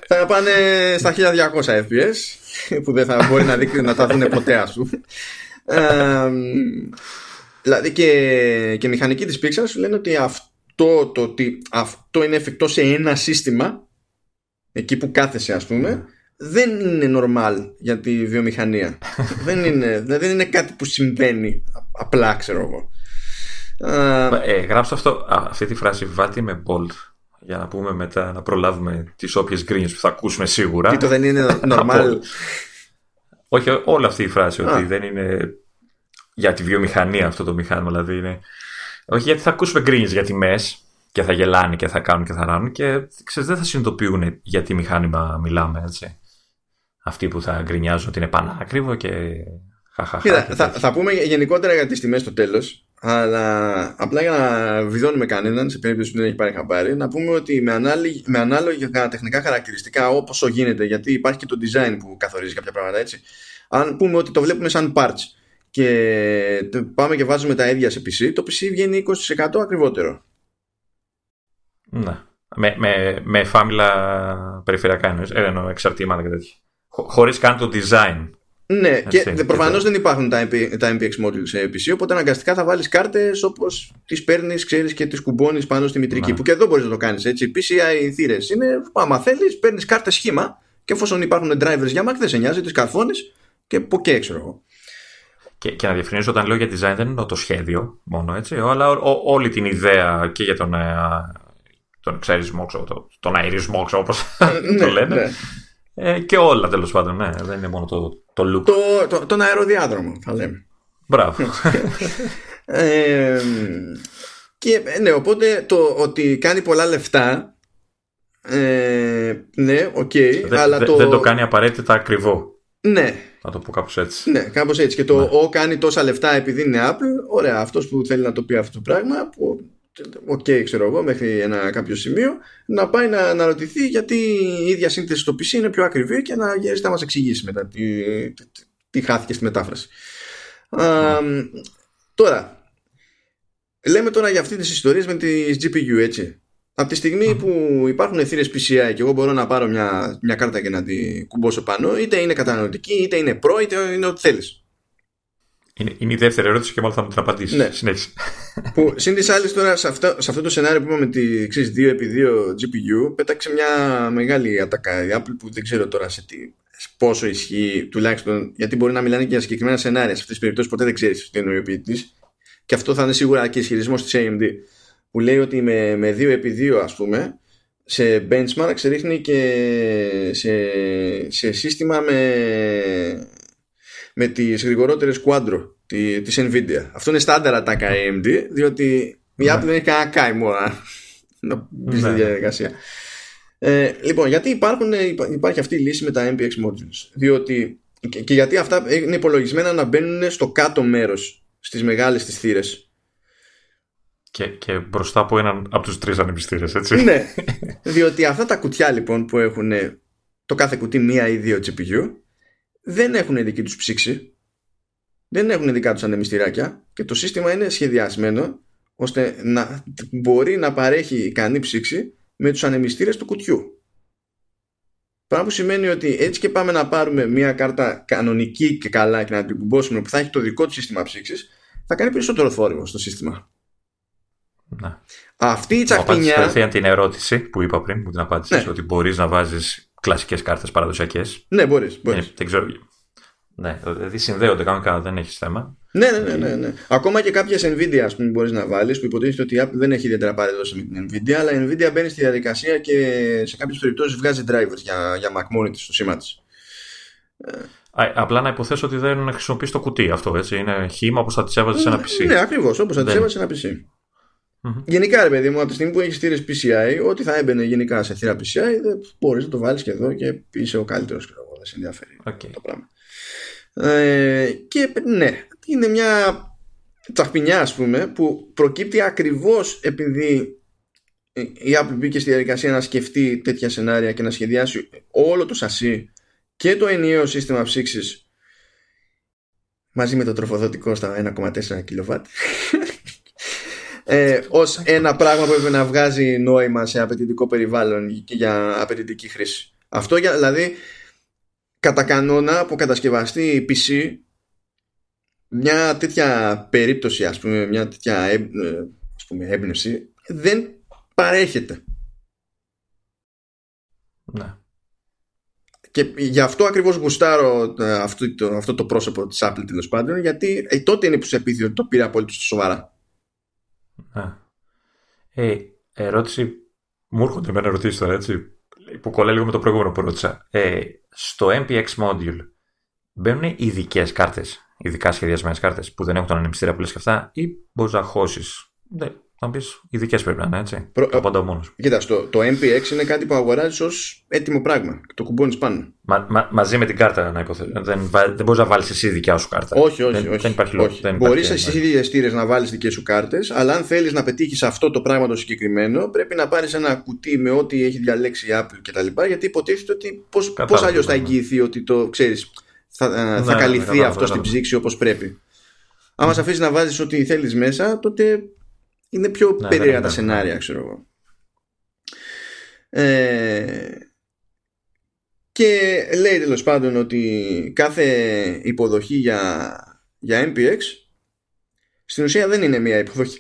θα πάνε στα 1200 FPS που δεν θα μπορεί να, δείξει, να τα δουν ποτέ, ας πούμε. δηλαδή και, και μηχανικοί της Pixar σου λένε ότι αυτό, το, ότι αυτό είναι εφικτό σε ένα σύστημα εκεί που κάθεσαι ας πούμε δεν είναι normal για τη βιομηχανία. Δεν, είναι, δεν είναι κάτι που συμβαίνει απλά ξέρω εγώ. Ε, γράψτε αυτό, αυτή τη φράση βάλτε με bold για να πούμε μετά να προλάβουμε τις όποιες γκρίνιες που θα ακούσουμε σίγουρα. Τι το δεν είναι normal; Όχι, όλη αυτή η φράση ότι δεν είναι για τη βιομηχανία αυτό το μηχάνημα. Δηλαδή είναι... Όχι γιατί θα ακούσουμε γκρίνιες για τιμές και θα γελάνε και θα κάνουν και θα ράνουν και ξέρεις, δεν θα συνειδητοποιούν για τι μηχάνημα μιλάμε έτσι. Αυτοί που θα γκρινιάζουν ότι είναι πανάκριβο και Κοίτα, θα, θα πούμε γενικότερα για τις τιμές στο τέλος αλλά απλά για να βιδώνουμε κανέναν σε περίπτωση που δεν έχει πάρει χαμπάρι να πούμε ότι με, ανάλογη, με ανάλογα τεχνικά χαρακτηριστικά όπως γίνεται γιατί υπάρχει και το design που καθορίζει κάποια πράγματα έτσι αν πούμε ότι το βλέπουμε σαν parts και πάμε και βάζουμε τα ίδια σε PC το PC βγαίνει 20% ακριβότερο. Ναι. Με, με, με φάμιλα περιφερειακά εννοείς, ε, εννοώ εξαρτήματα και τέτοια. Χωρίς καν το design ναι, και προφανώς δεν υπάρχουν τα, τα MPX modules σε PC, οπότε αναγκαστικά θα βάλεις κάρτες όπως τις παίρνεις, ξέρεις και τις κουμπώνεις πάνω στη μητρική. Ναι. Που και εδώ μπορείς να το κάνεις έτσι. PCI θύρε είναι, άμα θέλεις, παίρνεις κάρτε σχήμα και εφόσον υπάρχουν drivers για Mac, δεν σε νοιάζει, τις καρφώνεις και που και ξέρω εγώ. Και, και να διευκρινίσω, όταν λέω για design δεν εννοώ το σχέδιο μόνο, έτσι, αλλά ό, όλη την ιδέα και για τον, ε, τον εξαερισμό, τον, τον αερισμό, όπως ε, το ναι, λένε. Ναι. Ε, και όλα τέλος πάντων, ναι. Δεν είναι μόνο το, το look. Το, το, τον αεροδιάδρομο, θα λέμε. Μπράβο. ε, και ναι, οπότε το ότι κάνει πολλά λεφτά. Ε, ναι, OK. Okay, αλλά το... δεν το κάνει απαραίτητα ακριβό. Ναι. Να το πω κάπως έτσι. Ναι, κάπως έτσι. Και το ναι. ο κάνει τόσα λεφτά επειδή είναι Apple. Ωραία, αυτός που θέλει να το πει αυτό το πράγμα. Που OK, okay, ξέρω εγώ, μέχρι ένα κάποιο σημείο, να πάει να αναρωτηθεί γιατί η ίδια σύνθεση στο PC είναι πιο ακριβή και να γυρίσει να μας εξηγήσει μετά τι, τι, τι χάθηκε στη μετάφραση. τώρα, λέμε τώρα για αυτή τις ιστορίες με τις GPU, έτσι. Από τη στιγμή που υπάρχουν θύρε PCI και εγώ μπορώ να πάρω μια, μια κάρτα και να την κουμπώσω πάνω, είτε είναι κατανοητική, είτε είναι Pro, είτε είναι ό,τι θέλεις. Είναι, είναι η δεύτερη ερώτηση και μάλλον θα μου την απαντήσεις. Ναι. Συνέχισε. Που συν της άλλης τώρα σε αυτό, σε αυτό το σενάριο που είπαμε τη 2x2 GPU, πέταξε μια μεγάλη ατακά η Apple που δεν ξέρω τώρα σε τι, πόσο ισχύει, τουλάχιστον γιατί μπορεί να μιλάνε και για συγκεκριμένα σενάρια. Σε αυτές τις περιπτώσεις ποτέ δεν ξέρεις τι εννοεί ο ποιητής. Και αυτό θα είναι σίγουρα και ισχυρισμός της AMD. Που λέει ότι με, με 2x2 ας πούμε, σε benchmark ρίχνει και σε, σε σύστημα με με τις γρηγορότερες Quadro τη, της Nvidia. Αυτό είναι στάνταρ attack AMD, διότι η Apple δεν έχει κανένα κάιμο να μπεις στη ναι. διαδικασία. Ε, λοιπόν, γιατί υπάρχουν, υπάρχει αυτή η λύση με τα MPX modules; Διότι, και, γιατί αυτά είναι υπολογισμένα να μπαίνουν στο κάτω μέρος στις μεγάλες τις θύρες; Και, και μπροστά από έναν από τους τρεις ανεμιστήρες, έτσι. ναι, διότι αυτά τα κουτιά λοιπόν που έχουν το κάθε κουτί μία ή δύο GPU δεν έχουν δική τους ψήξη δεν έχουν δικά τους ανεμιστηράκια και το σύστημα είναι σχεδιασμένο ώστε να μπορεί να παρέχει ικανή ψήξη με τους ανεμιστήρες του κουτιού. Πράγμα που σημαίνει ότι έτσι και πάμε να πάρουμε μια κάρτα κανονική και καλά και να την κουμπώσουμε που θα έχει το δικό του σύστημα ψήξης θα κάνει περισσότερο θόρυβο στο σύστημα. Να. Αυτή η τσακπινιά... Θα την ερώτηση που είπα πριν, που την απάντησες, ναι. ότι μπορείς να βάζεις κλασικές κάρτες παραδοσιακές. Ναι, μπορείς. μπορείς. Ε, δεν ξέρω. Ναι, δηλαδή συνδέονται κανονικά, δεν έχεις θέμα. Ναι, ναι, ναι, ναι, ναι. Ακόμα και κάποιες Nvidia ας πούμε, μπορείς να βάλεις που υποτίθεται ότι η Apple δεν έχει ιδιαίτερα παρεδώσει με την Nvidia, αλλά η Nvidia μπαίνει στη διαδικασία και σε κάποιες περιπτώσεις βγάζει drivers για, για Mac μόνη τη στο σήμα της. Απλά να υποθέσω ότι δεν χρησιμοποιείς το κουτί αυτό, έτσι. Είναι χήμα όπως θα τη έβαζες σε ένα PC. Ναι, ακριβώς, όπως θα τη έβαζες σε ένα PC. Mm-hmm. Γενικά, ρε παιδί μου, από τη στιγμή που έχεις θύρε PCI, ό,τι θα έμπαινε γενικά σε θύρα PCI, μπορείς να το βάλεις και εδώ και είσαι ο καλύτερος. Δεν σε ενδιαφέρει okay. το πράγμα. Ε, και ναι, είναι μια τσαχπινιά ας πούμε που προκύπτει ακριβώς επειδή η Apple μπήκε στη διαδικασία να σκεφτεί τέτοια σενάρια και να σχεδιάσει όλο το σασί και το ενιαίο σύστημα ψήξης μαζί με το τροφοδοτικό στα 1,4 kW ε, ως ένα πράγμα που έπρεπε να βγάζει νόημα σε απαιτητικό περιβάλλον και για απαιτητική χρήση. Αυτό για, δηλαδή κατά κανόνα από κατασκευαστή PC μια τέτοια περίπτωση ας πούμε μια τέτοια ε, ας πούμε, έμπνευση δεν παρέχεται ναι. και γι' αυτό ακριβώς γουστάρω ε, αυτό το, αυτό το πρόσωπο της Apple τέλος πάντων γιατί ε, τότε είναι που σε πείθει ότι το πήρε απόλυτα σοβαρά ναι. Ε, ερώτηση μου έρχονται με ερωτήσεις τώρα έτσι που κολλάει λίγο με το προηγούμενο που ρώτησα ε, στο MPX module μπαίνουν ειδικές κάρτες, ειδικά σχεδιασμένες κάρτες που δεν έχουν τον ανεμιστήρα που λες και αυτά, ή μπορείς να χώσεις; Να πεις ειδικές πρέπει να είναι έτσι. Προ... Το πάντα μόνο. Κοίτας, το, το MPX είναι κάτι που αγοράζεις ως έτοιμο πράγμα. Το κουμπώνεις πάνω. Μα, μα, μαζί με την κάρτα να υποθέσω. Δεν, δεν μπορείς να βάλεις εσύ δικιά σου κάρτα. Όχι, όχι. Δεν, όχι. δεν υπάρχει λόγο. Μπορείς εσύ ίδιες στήρες να βάλεις δικές σου κάρτες, αλλά αν θέλεις να πετύχεις αυτό το πράγμα το συγκεκριμένο, πρέπει να πάρεις ένα κουτί με ό,τι έχει διαλέξει η Apple κτλ. Γιατί υποτίθεται ότι πώς αλλιώς θα εγγυηθεί ότι το ξέρεις θα, ε, θα ναι, καλυφθεί ναι, αυτό στην ψήξη όπως πρέπει. Άμα σε αφήσεις να βάζεις ό,τι θέλεις μέσα, τότε είναι πιο ναι, περίεργα τα σενάρια, ξέρω εγώ. Ε, και λέει τέλος πάντων ότι κάθε υποδοχή για, για MPX στην ουσία δεν είναι μια υποδοχή.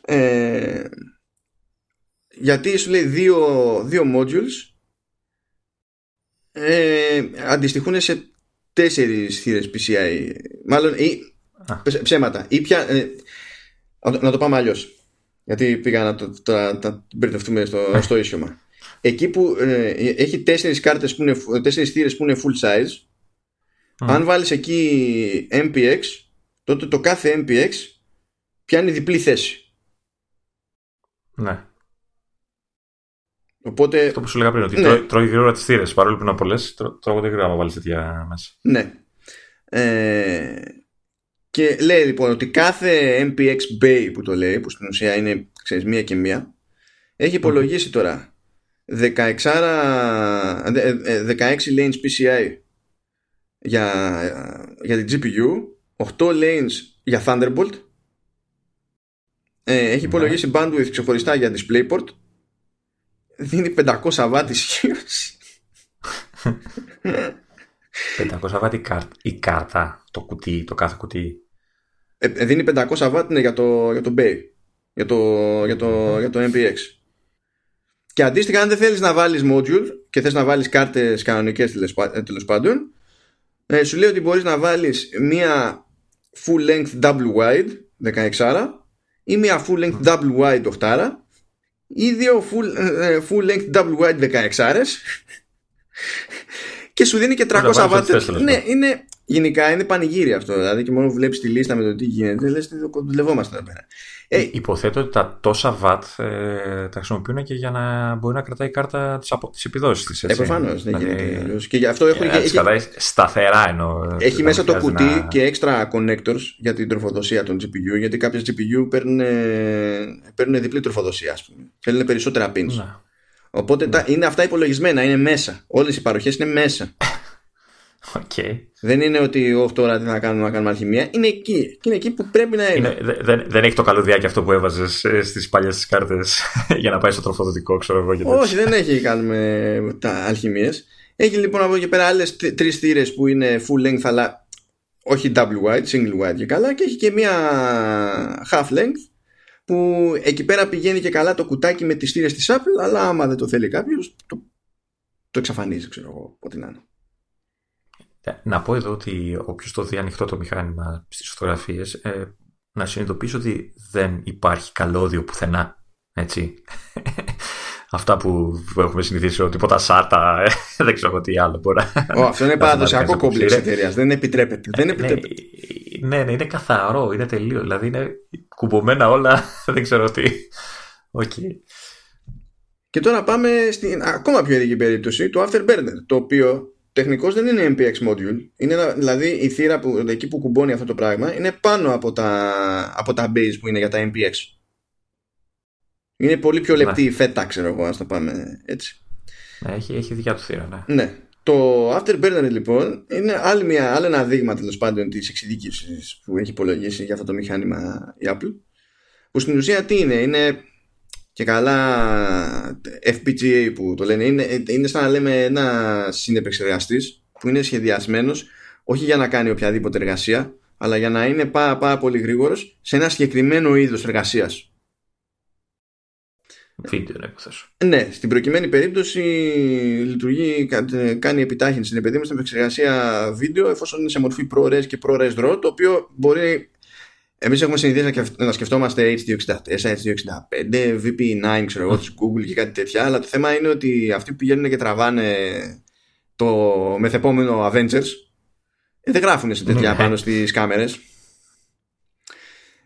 ε, γιατί σου λέει δύο, δύο modules ε, αντιστοιχούν σε τέσσερις θύρες PCI μάλλον ή, ψέματα ή πια, ε, να το πάμε αλλιώς. γιατί πήγα να το, το, το, μπερδευτούμε στο, ναι. στο ίσιομα εκεί που ε, έχει τέσσερις κάρτες που είναι, τέσσερις θύρες που είναι full size αν βάλεις εκεί MPX τότε το κάθε MPX πιάνει διπλή θέση ναι Οπότε... Αυτό που σου λέγα πριν, ότι ναι. τρώει, γρήγορα τις θύρες. Παρόλο που είναι πολλές, τρώγονται γρήγορα να βάλεις τέτοια μέσα. Ναι. Ε, και λέει λοιπόν ότι κάθε MPX Bay που το λέει, που στην ουσία είναι ξέρεις, μία και μία, έχει υπολογίσει τώρα 16, 16 lanes PCI για, για την GPU, 8 lanes για Thunderbolt, ε, έχει υπολογίσει bandwidth ξεχωριστά για DisplayPort δίνει 500 βάτ ισχύως. 500 βάτ η, κάρτα, το κουτί, το κάθε κουτί. Ε, ε δίνει 500 βάτ ναι, για το, για το Bay, για το, για το, για το MPX. Και αντίστοιχα, αν δεν θέλεις να βάλεις module και θες να βάλεις κάρτες κανονικές τέλος πάντων, ε, σου λέει ότι μπορείς να βάλεις μία full length double wide 16 ή μία full length double wide 8 ή δύο full, ε, full length double wide 16 και σου δίνει και 300 watts. Ναι, είναι, γενικά είναι πανηγύρι αυτό. Δηλαδή και μόνο βλέπεις τη λίστα με το τι γίνεται, λες ότι δουλευόμαστε εδώ πέρα. Ε, Υποθέτω ότι τα τόσα watt ε, τα χρησιμοποιούν και για να μπορεί να κρατάει η κάρτα τι τις επιδόσει της. Ε, προφανώς. Ναι, δηλαδή, και γι' αυτό έχουν. Ε, έχει, σταθερά εννοώ. Έχει μέσα το κουτί να... και extra connectors για την τροφοδοσία των GPU. Γιατί κάποιες GPU παίρνουν, παίρνουν διπλή τροφοδοσία, ας πούμε. Θέλουν περισσότερα pins. Ναι. Οπότε τα, είναι αυτά υπολογισμένα, είναι μέσα. Όλες οι παροχές είναι μέσα. Okay. Δεν είναι ότι όχι τώρα τι θα κάνουμε, να κάνουμε αλχημία. Είναι εκεί. Και είναι εκεί που πρέπει να είναι. είναι δεν, δεν έχει το καλωδιάκι αυτό που έβαζες στις παλιές κάρτες για να πάει στο τροφοδοτικό, ξέρω εγώ. όχι, δεν έχει κάνουμε τα αλχημίε. Έχει λοιπόν από εκεί πέρα άλλες τρεις θύρες που είναι full length, αλλά όχι double wide, single wide και καλά. Και έχει και μία half length που εκεί πέρα πηγαίνει και καλά το κουτάκι με τις θύρες της Apple αλλά άμα δεν το θέλει κάποιος το το εξαφανίζει, ξέρω εγώ, ό,τι να είναι. Ε, να πω εδώ ότι όποιος το δει ανοιχτό το μηχάνημα στις φωτογραφίες, ε, να συνειδητοποιήσω ότι δεν υπάρχει καλώδιο πουθενά. Έτσι. Αυτά που έχουμε συνηθίσει, ότι τίποτα σάρτα, ε, δεν ξέρω τι άλλο μπορεί να. αυτό είναι παραδοσιακό κόμπλεξ εταιρείας. Δεν επιτρέπεται. Δεν ναι, επιτρέπεται. Ναι, ναι, είναι καθαρό, είναι τελείω. Δηλαδή είναι κουμπωμένα όλα, δεν ξέρω τι. Okay. Και τώρα πάμε στην ακόμα πιο ειδική περίπτωση, το Afterburner, το οποίο τεχνικώς δεν είναι MPX module. Είναι, δηλαδή η θύρα που, εκεί που κουμπώνει αυτό το πράγμα είναι πάνω από τα, από τα base που είναι για τα MPX. Είναι πολύ πιο λεπτή ναι. η φέτα, ξέρω εγώ, να το πάμε έτσι. Ναι, έχει, έχει δικιά του θύρα, ναι. ναι. Το Afterburner λοιπόν είναι άλλη μια, άλλο ένα δείγμα τέλος πάντων της εξειδίκευσης που έχει υπολογίσει για αυτό το μηχάνημα η Apple. Που στην ουσία τι είναι, είναι και καλά FPGA που το λένε είναι, είναι σαν να λέμε ένα συνεπεξεργαστής που είναι σχεδιασμένος όχι για να κάνει οποιαδήποτε εργασία αλλά για να είναι πάρα, πάρα πολύ γρήγορος σε ένα συγκεκριμένο είδος εργασίας Βίντεο, ναι, ναι, στην προκειμένη περίπτωση λειτουργεί, κάνει επιτάχυνση στην επενδύμηση στην επεξεργασία βίντεο εφόσον είναι σε μορφή ProRes και ProRes RAW το οποίο μπορεί Εμείς έχουμε συνηθίσει να σκεφτόμαστε H264, H265, VP9, ξέρω εγώ, της Google και κάτι τέτοια. Αλλά το θέμα είναι ότι αυτοί που πηγαίνουν και τραβάνε το μεθεπόμενο Avengers ε, δεν γράφουν σε τέτοια ναι. πάνω στις κάμερες.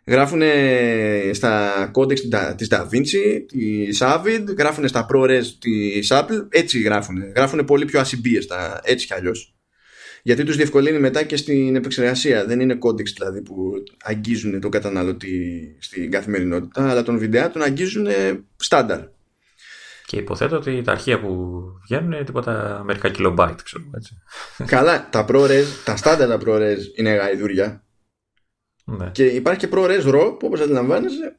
Γράφουν στα codecs της DaVinci, της Avid, γράφουν στα ProRes της Apple, έτσι γράφουν. Γράφουν πολύ πιο ασυμπίεστα, έτσι κι αλλιώς γιατί τους διευκολύνει μετά και στην επεξεργασία. Δεν είναι codecs δηλαδή που αγγίζουν τον καταναλωτή στην καθημερινότητα, αλλά τον βιντεά τον αγγίζουν στάνταρ. Και υποθέτω ότι τα αρχεία που βγαίνουν είναι τίποτα μερικά κιλομπάιτ, ξέρω έτσι. Καλά, τα ProRes, τα στάνταρ τα ProRes είναι γαϊδούρια. Ναι. Και υπάρχει και ProRes RAW που όπως αντιλαμβάνεσαι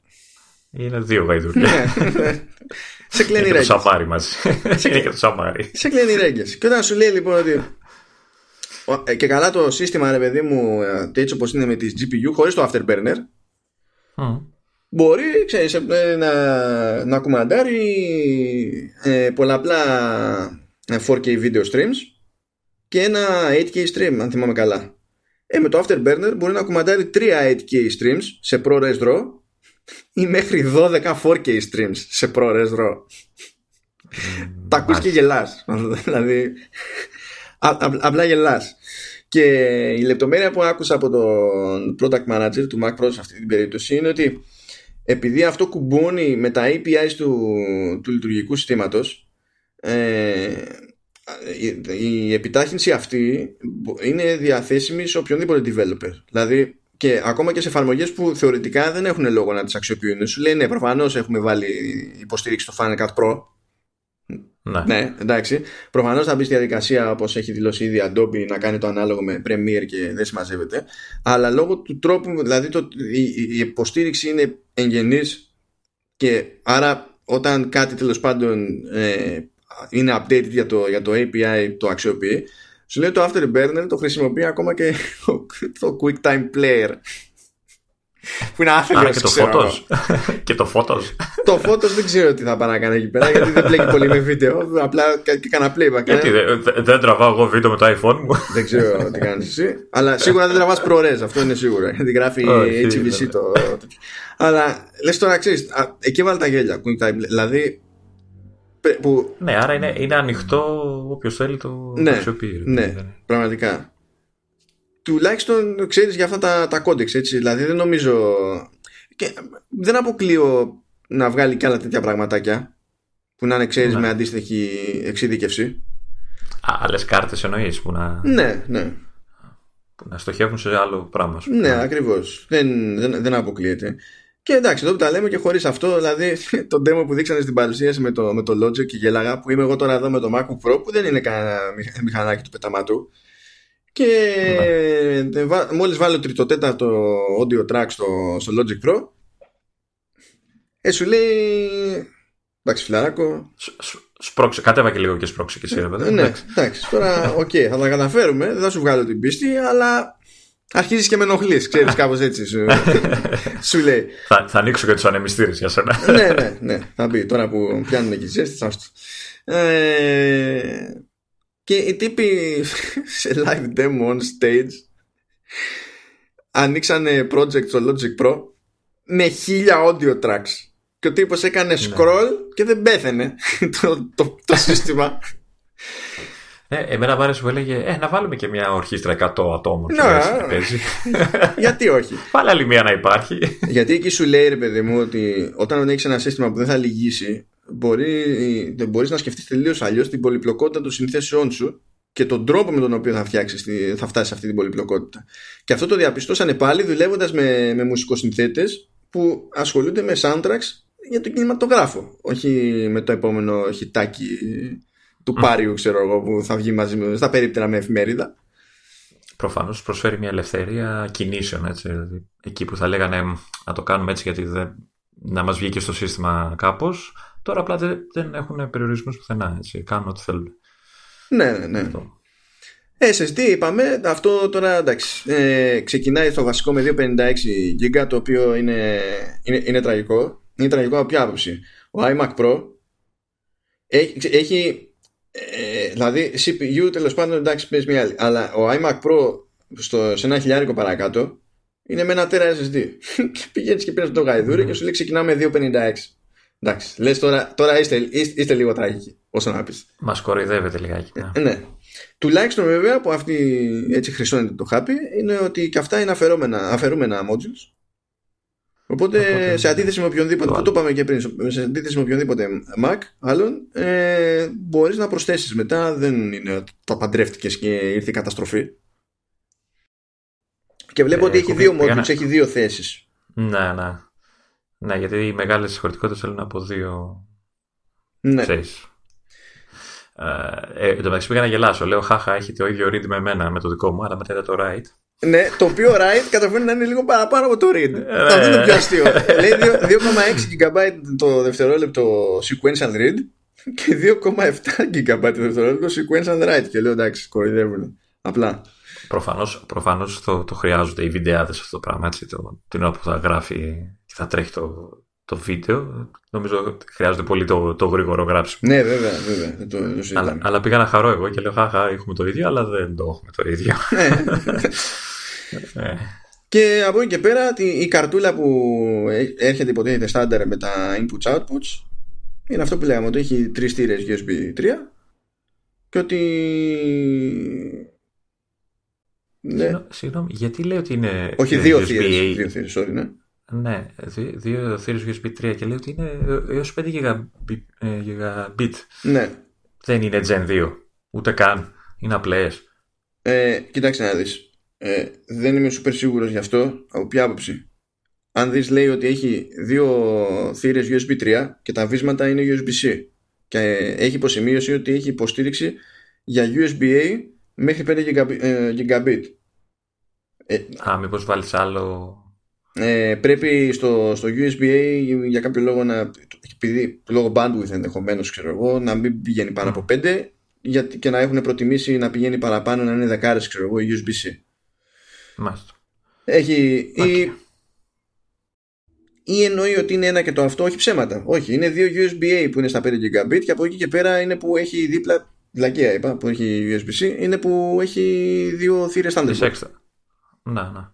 είναι δύο γαϊδούρια. Ναι. σε κλαίνει ρέγγες. Είναι και το σαμάρι μαζί. Είναι και το σαμάρι. Σε κλαίνει ρέγγες. Και όταν σου λέει λοιπόν ότι ε, και καλά το σύστημα, ρε παιδί μου, ε, έτσι όπως είναι με τις GPU, χωρίς το Afterburner, mm. μπορεί, ξέρεις, ε, να, να κουμαντάρει ε, πολλαπλά 4K video streams και ένα 8K stream, αν θυμάμαι καλά. Ε, με το Afterburner μπορεί να κουμαντάρει 3 8K streams σε ProRes RAW ή μέχρι 12 4K streams σε ProRes RAW. Mm, Τα ακούς και γελάς. δηλαδή, απλά γελάς. Και η λεπτομέρεια που άκουσα από τον product manager του Mac Pro σε αυτή την περίπτωση είναι ότι επειδή αυτό κουμπώνει με τα APIs του, του λειτουργικού συστήματος ε, η, επιτάχυνση αυτή είναι διαθέσιμη σε οποιονδήποτε developer. Δηλαδή και ακόμα και σε εφαρμογές που θεωρητικά δεν έχουν λόγο να τις αξιοποιούν. Σου λέει ναι, προφανώς έχουμε βάλει υποστήριξη στο Final Cut Pro ναι. ναι, εντάξει. Προφανώς θα μπει στη διαδικασία όπως έχει δηλώσει ήδη Adobe να κάνει το ανάλογο με Premiere και δεν συμμαζεύεται. Αλλά λόγω του τρόπου, δηλαδή το, η, η υποστήριξη είναι εγγενής και άρα όταν κάτι τέλος πάντων ε, είναι updated για το, για το API το αξιοποιεί, σου λέει το Afterburner το χρησιμοποιεί ακόμα και το QuickTime Player που είναι άθελο. και το φώτο. και το Photos. το Photos δεν ξέρω τι θα πάει να κάνει εκεί πέρα γιατί δεν μπλέκει πολύ με βίντεο. Απλά κάνα playback. Γιατί ε. δεν τραβάω εγώ βίντεο με το iPhone μου. δεν ξέρω τι κάνεις εσύ. Αλλά σίγουρα δεν τραβάς ProRes, αυτό είναι σίγουρο. Γιατί γράφει HEVC το. Αλλά λες τώρα ξέρεις, εκεί βάλει τα γέλια. Δηλαδή που... Ναι, άρα είναι, είναι ανοιχτό όποιος θέλει το ναι, αξιοποιεί. Ναι, πραγματικά τουλάχιστον ξέρεις για αυτά τα, τα codecs έτσι δηλαδή δεν νομίζω και δεν αποκλείω να βγάλει και άλλα τέτοια πραγματάκια που να είναι ξέρεις ναι. με αντίστοιχη εξειδικευσή Άλλε κάρτες εννοείς που να... Ναι, ναι που να στοχεύουν σε άλλο πράγμα σου. Ναι, ακριβώς δεν, δεν, δεν αποκλείεται και εντάξει, εδώ που τα λέμε και χωρίς αυτό, δηλαδή το demo που δείξανε στην παρουσίαση με το, με το Logic και γέλαγα, που είμαι εγώ τώρα εδώ με το MacBook Pro, που δεν είναι κανένα μηχανάκι του πεταμάτου. Και ναι. μόλις βάλω τρίτο τέταρτο audio track στο, στο Logic Pro ε, σου λέει εντάξει φιλαράκο Σπρώξε, κατέβα και λίγο και σπρώξε και εσύ ρε Ναι, εντάξει, τώρα OK, okay, θα τα καταφέρουμε, δεν θα σου βγάλω την πίστη αλλά αρχίζεις και με ενοχλείς, ξέρεις κάπως έτσι σου, σου λέει. Θα, θα ανοίξω και τους ανεμιστήρες για σένα. Ναι, ναι, ναι, θα μπει τώρα που πιάνουν εκεί ζέστη, ε, και οι τύποι σε live demo on stage ανοίξανε project στο Logic Pro με χίλια audio tracks. Και ο τύπος έκανε ναι. scroll και δεν πέθανε το, το, το σύστημα ε, εμένα μου άρεσε που έλεγε ε, να βάλουμε και μια ορχήστρα 100 ατόμων. Ναι, γιατί όχι; Πάλι άλλη μία να υπάρχει. γιατί εκεί σου λέει ρε παιδί μου ότι όταν έχεις ένα σύστημα που δεν θα λυγίσει, μπορεί, δεν μπορείς να σκεφτείς τελείως αλλιώς την πολυπλοκότητα των συνθέσεών σου και τον τρόπο με τον οποίο θα, φτιάξεις, θα φτάσεις σε αυτή την πολυπλοκότητα. Και αυτό το διαπιστώσανε πάλι δουλεύοντας με, με μουσικοσυνθέτες που ασχολούνται με soundtracks για τον κινηματογράφο. Όχι με το επόμενο χιτάκι του Πάριου, ξέρω εγώ, που θα βγει μαζί με, στα περίπτερα με εφημερίδα. Προφανώς προσφέρει μια ελευθερία κινήσεων. Έτσι. Δηλαδή, εκεί που θα λέγανε να το κάνουμε έτσι γιατί δεν, να μας βγει και στο σύστημα κάπως. Τώρα απλά δεν, δεν έχουν περιορισμούς πουθενά. Έτσι. Κάνουν ό,τι θέλουν. Ναι, ναι, ναι. Αυτό. SSD είπαμε, αυτό τώρα εντάξει, ε, ξεκινάει στο βασικό με 256 GB το οποίο είναι, είναι, είναι τραγικό. Είναι τραγικό από ποια άποψη; Ο iMac Pro έχει, έχει ε, δηλαδή CPU τέλος πάντων εντάξει πες μια άλλη. Αλλά ο iMac Pro στο, σε ένα χιλιάρικο παρακάτω είναι με ένα τέρα SSD και πηγαίνεις και παίρνεις το γαϊδούρι και σου λέει ξεκινάμε 256 εντάξει λες τώρα, τώρα είστε, είστε, είστε λίγο τραγικοί όσο να πεις. Μας κοροϊδεύετε λιγάκι ναι. Ε, ναι. Τουλάχιστον βέβαια που αυτή έτσι χρυσώνεται το χάπι είναι ότι και αυτά είναι αφαιρούμενα, αφαιρούμενα modules Οπότε, σε αντίθεση με οποιονδήποτε, που το είπαμε και πριν, σε αντίθεση με οποιονδήποτε Mac, άλλον, ε, μπορείς να προσθέσεις μετά. Δεν είναι ότι τα παντρεύτηκες και ήρθε η καταστροφή. Και βλέπω ε, ότι έχει δύο modules, έχει δύο θέσεις. Ναι, ναι. Ναι, γιατί οι μεγάλες χωρητικότητες θέλουν από δύο. Ναι. Ξέρεις. Ε, ε, εν τω μεταξύ πήγα να γελάσω. Λέω, Χάχα, έχει το ίδιο read με εμένα, με το δικό μου, αλλά μετά είδα το write. Ναι, το οποίο write καταφέρνει να είναι λίγο παραπάνω από το read. Αυτό είναι πιο αστείο. Λέει 2,6 GB το δευτερόλεπτο sequential read και 2,7 GB το δευτερόλεπτο sequential write. Και λέω εντάξει, κοροϊδεύουν. Απλά. Προφανώς, προφανώς το, το χρειάζονται οι βιντεάδες αυτό το πράγμα έτσι, το, την ώρα που θα γράφει και θα τρέχει το, το βίντεο. Νομίζω ότι χρειάζεται πολύ το, το γρήγορο γράψιμο. Ναι, βέβαια, βέβαια. Το, το αλλά, αλλά πήγα να χαρώ εγώ και λέω Χαχά, έχουμε το ίδιο, αλλά δεν το έχουμε το ίδιο. Ναι. Ε. Και από εκεί και πέρα η καρτούλα που έρχεται υποτίθεται στάνταρ με τα inputs outputs είναι αυτό που λέγαμε ότι έχει τρεις θύρες USB 3 και ότι ναι. Συγγνώμη, γιατί λέει ότι είναι Όχι δύο θύρες, δύο θύρες, sorry, ναι. Ναι, δύο θύρες USB 3 και λέει ότι είναι έως 5 Gigabit. Ναι. Δεν είναι Gen 2, ούτε καν. Είναι απλές. Ε, κοιτάξτε να δεις. Ε, δεν είμαι super σίγουρος γι' αυτό από ποια άποψη αν δεις λέει ότι έχει δύο θύρες USB 3 και τα βίσματα είναι USB-C και έχει υποσημείωση ότι έχει υποστήριξη για USB-A μέχρι 5 ε, Gigabit ε, Α, μήπως βάλεις άλλο ε, πρέπει στο, στο USB-A για κάποιο λόγο να επειδή λόγω bandwidth ενδεχομένως ξέρω εγώ να μην πηγαίνει πάνω από 5 γιατί, και να έχουν προτιμήσει να πηγαίνει παραπάνω να είναι δεκάρες ξέρω εγώ USB-C Μάλιστα. Έχει. Ή, ή εννοεί ότι είναι ένα και το αυτό, όχι ψέματα. Όχι, είναι δύο USB-A που είναι στα 5 Gigabit και από εκεί και πέρα είναι που έχει δίπλα. Βλακία είπα, που έχει USB-C, είναι που έχει δύο θύρες Thunderbolt. Να, να.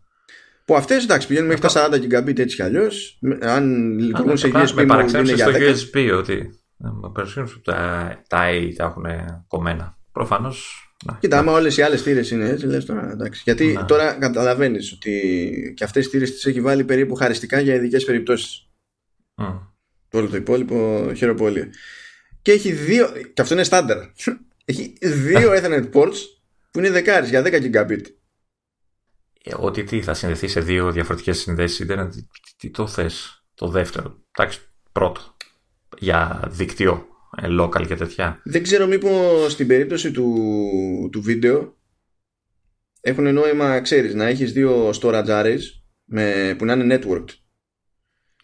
Που αυτές εντάξει πηγαίνουν μέχρι τα 40 Gigabit έτσι κι αλλιώς. Αν λειτουργούν σε USB, είναι για 10. στο USB ότι. Τα, τα A τα έχουν κομμένα. Προφανώς Κοίτα, άμα όλες οι άλλες θύρε είναι έτσι, λες τώρα εντάξει. Γιατί να. τώρα καταλαβαίνεις ότι και αυτές τι θύρε τις έχει βάλει περίπου χαριστικά για ειδικές περιπτώσεις. Mm. Το όλο το υπόλοιπο χειροπόλιο. Και έχει δύο. Και αυτό είναι στάνταρ. Έχει δύο Ethernet ports που είναι δεκάρις για 10 gigabit. Ε, ότι τι θα συνδεθεί σε δύο διαφορετικές συνδέσεις. Τι, τι το θες το δεύτερο. Εντάξει, πρώτο. Για δίκτυο ε, local και τέτοια. Δεν ξέρω μήπως στην περίπτωση του, του βίντεο έχουν νόημα, ξέρεις, να έχεις δύο storage arrays με, που να είναι networked.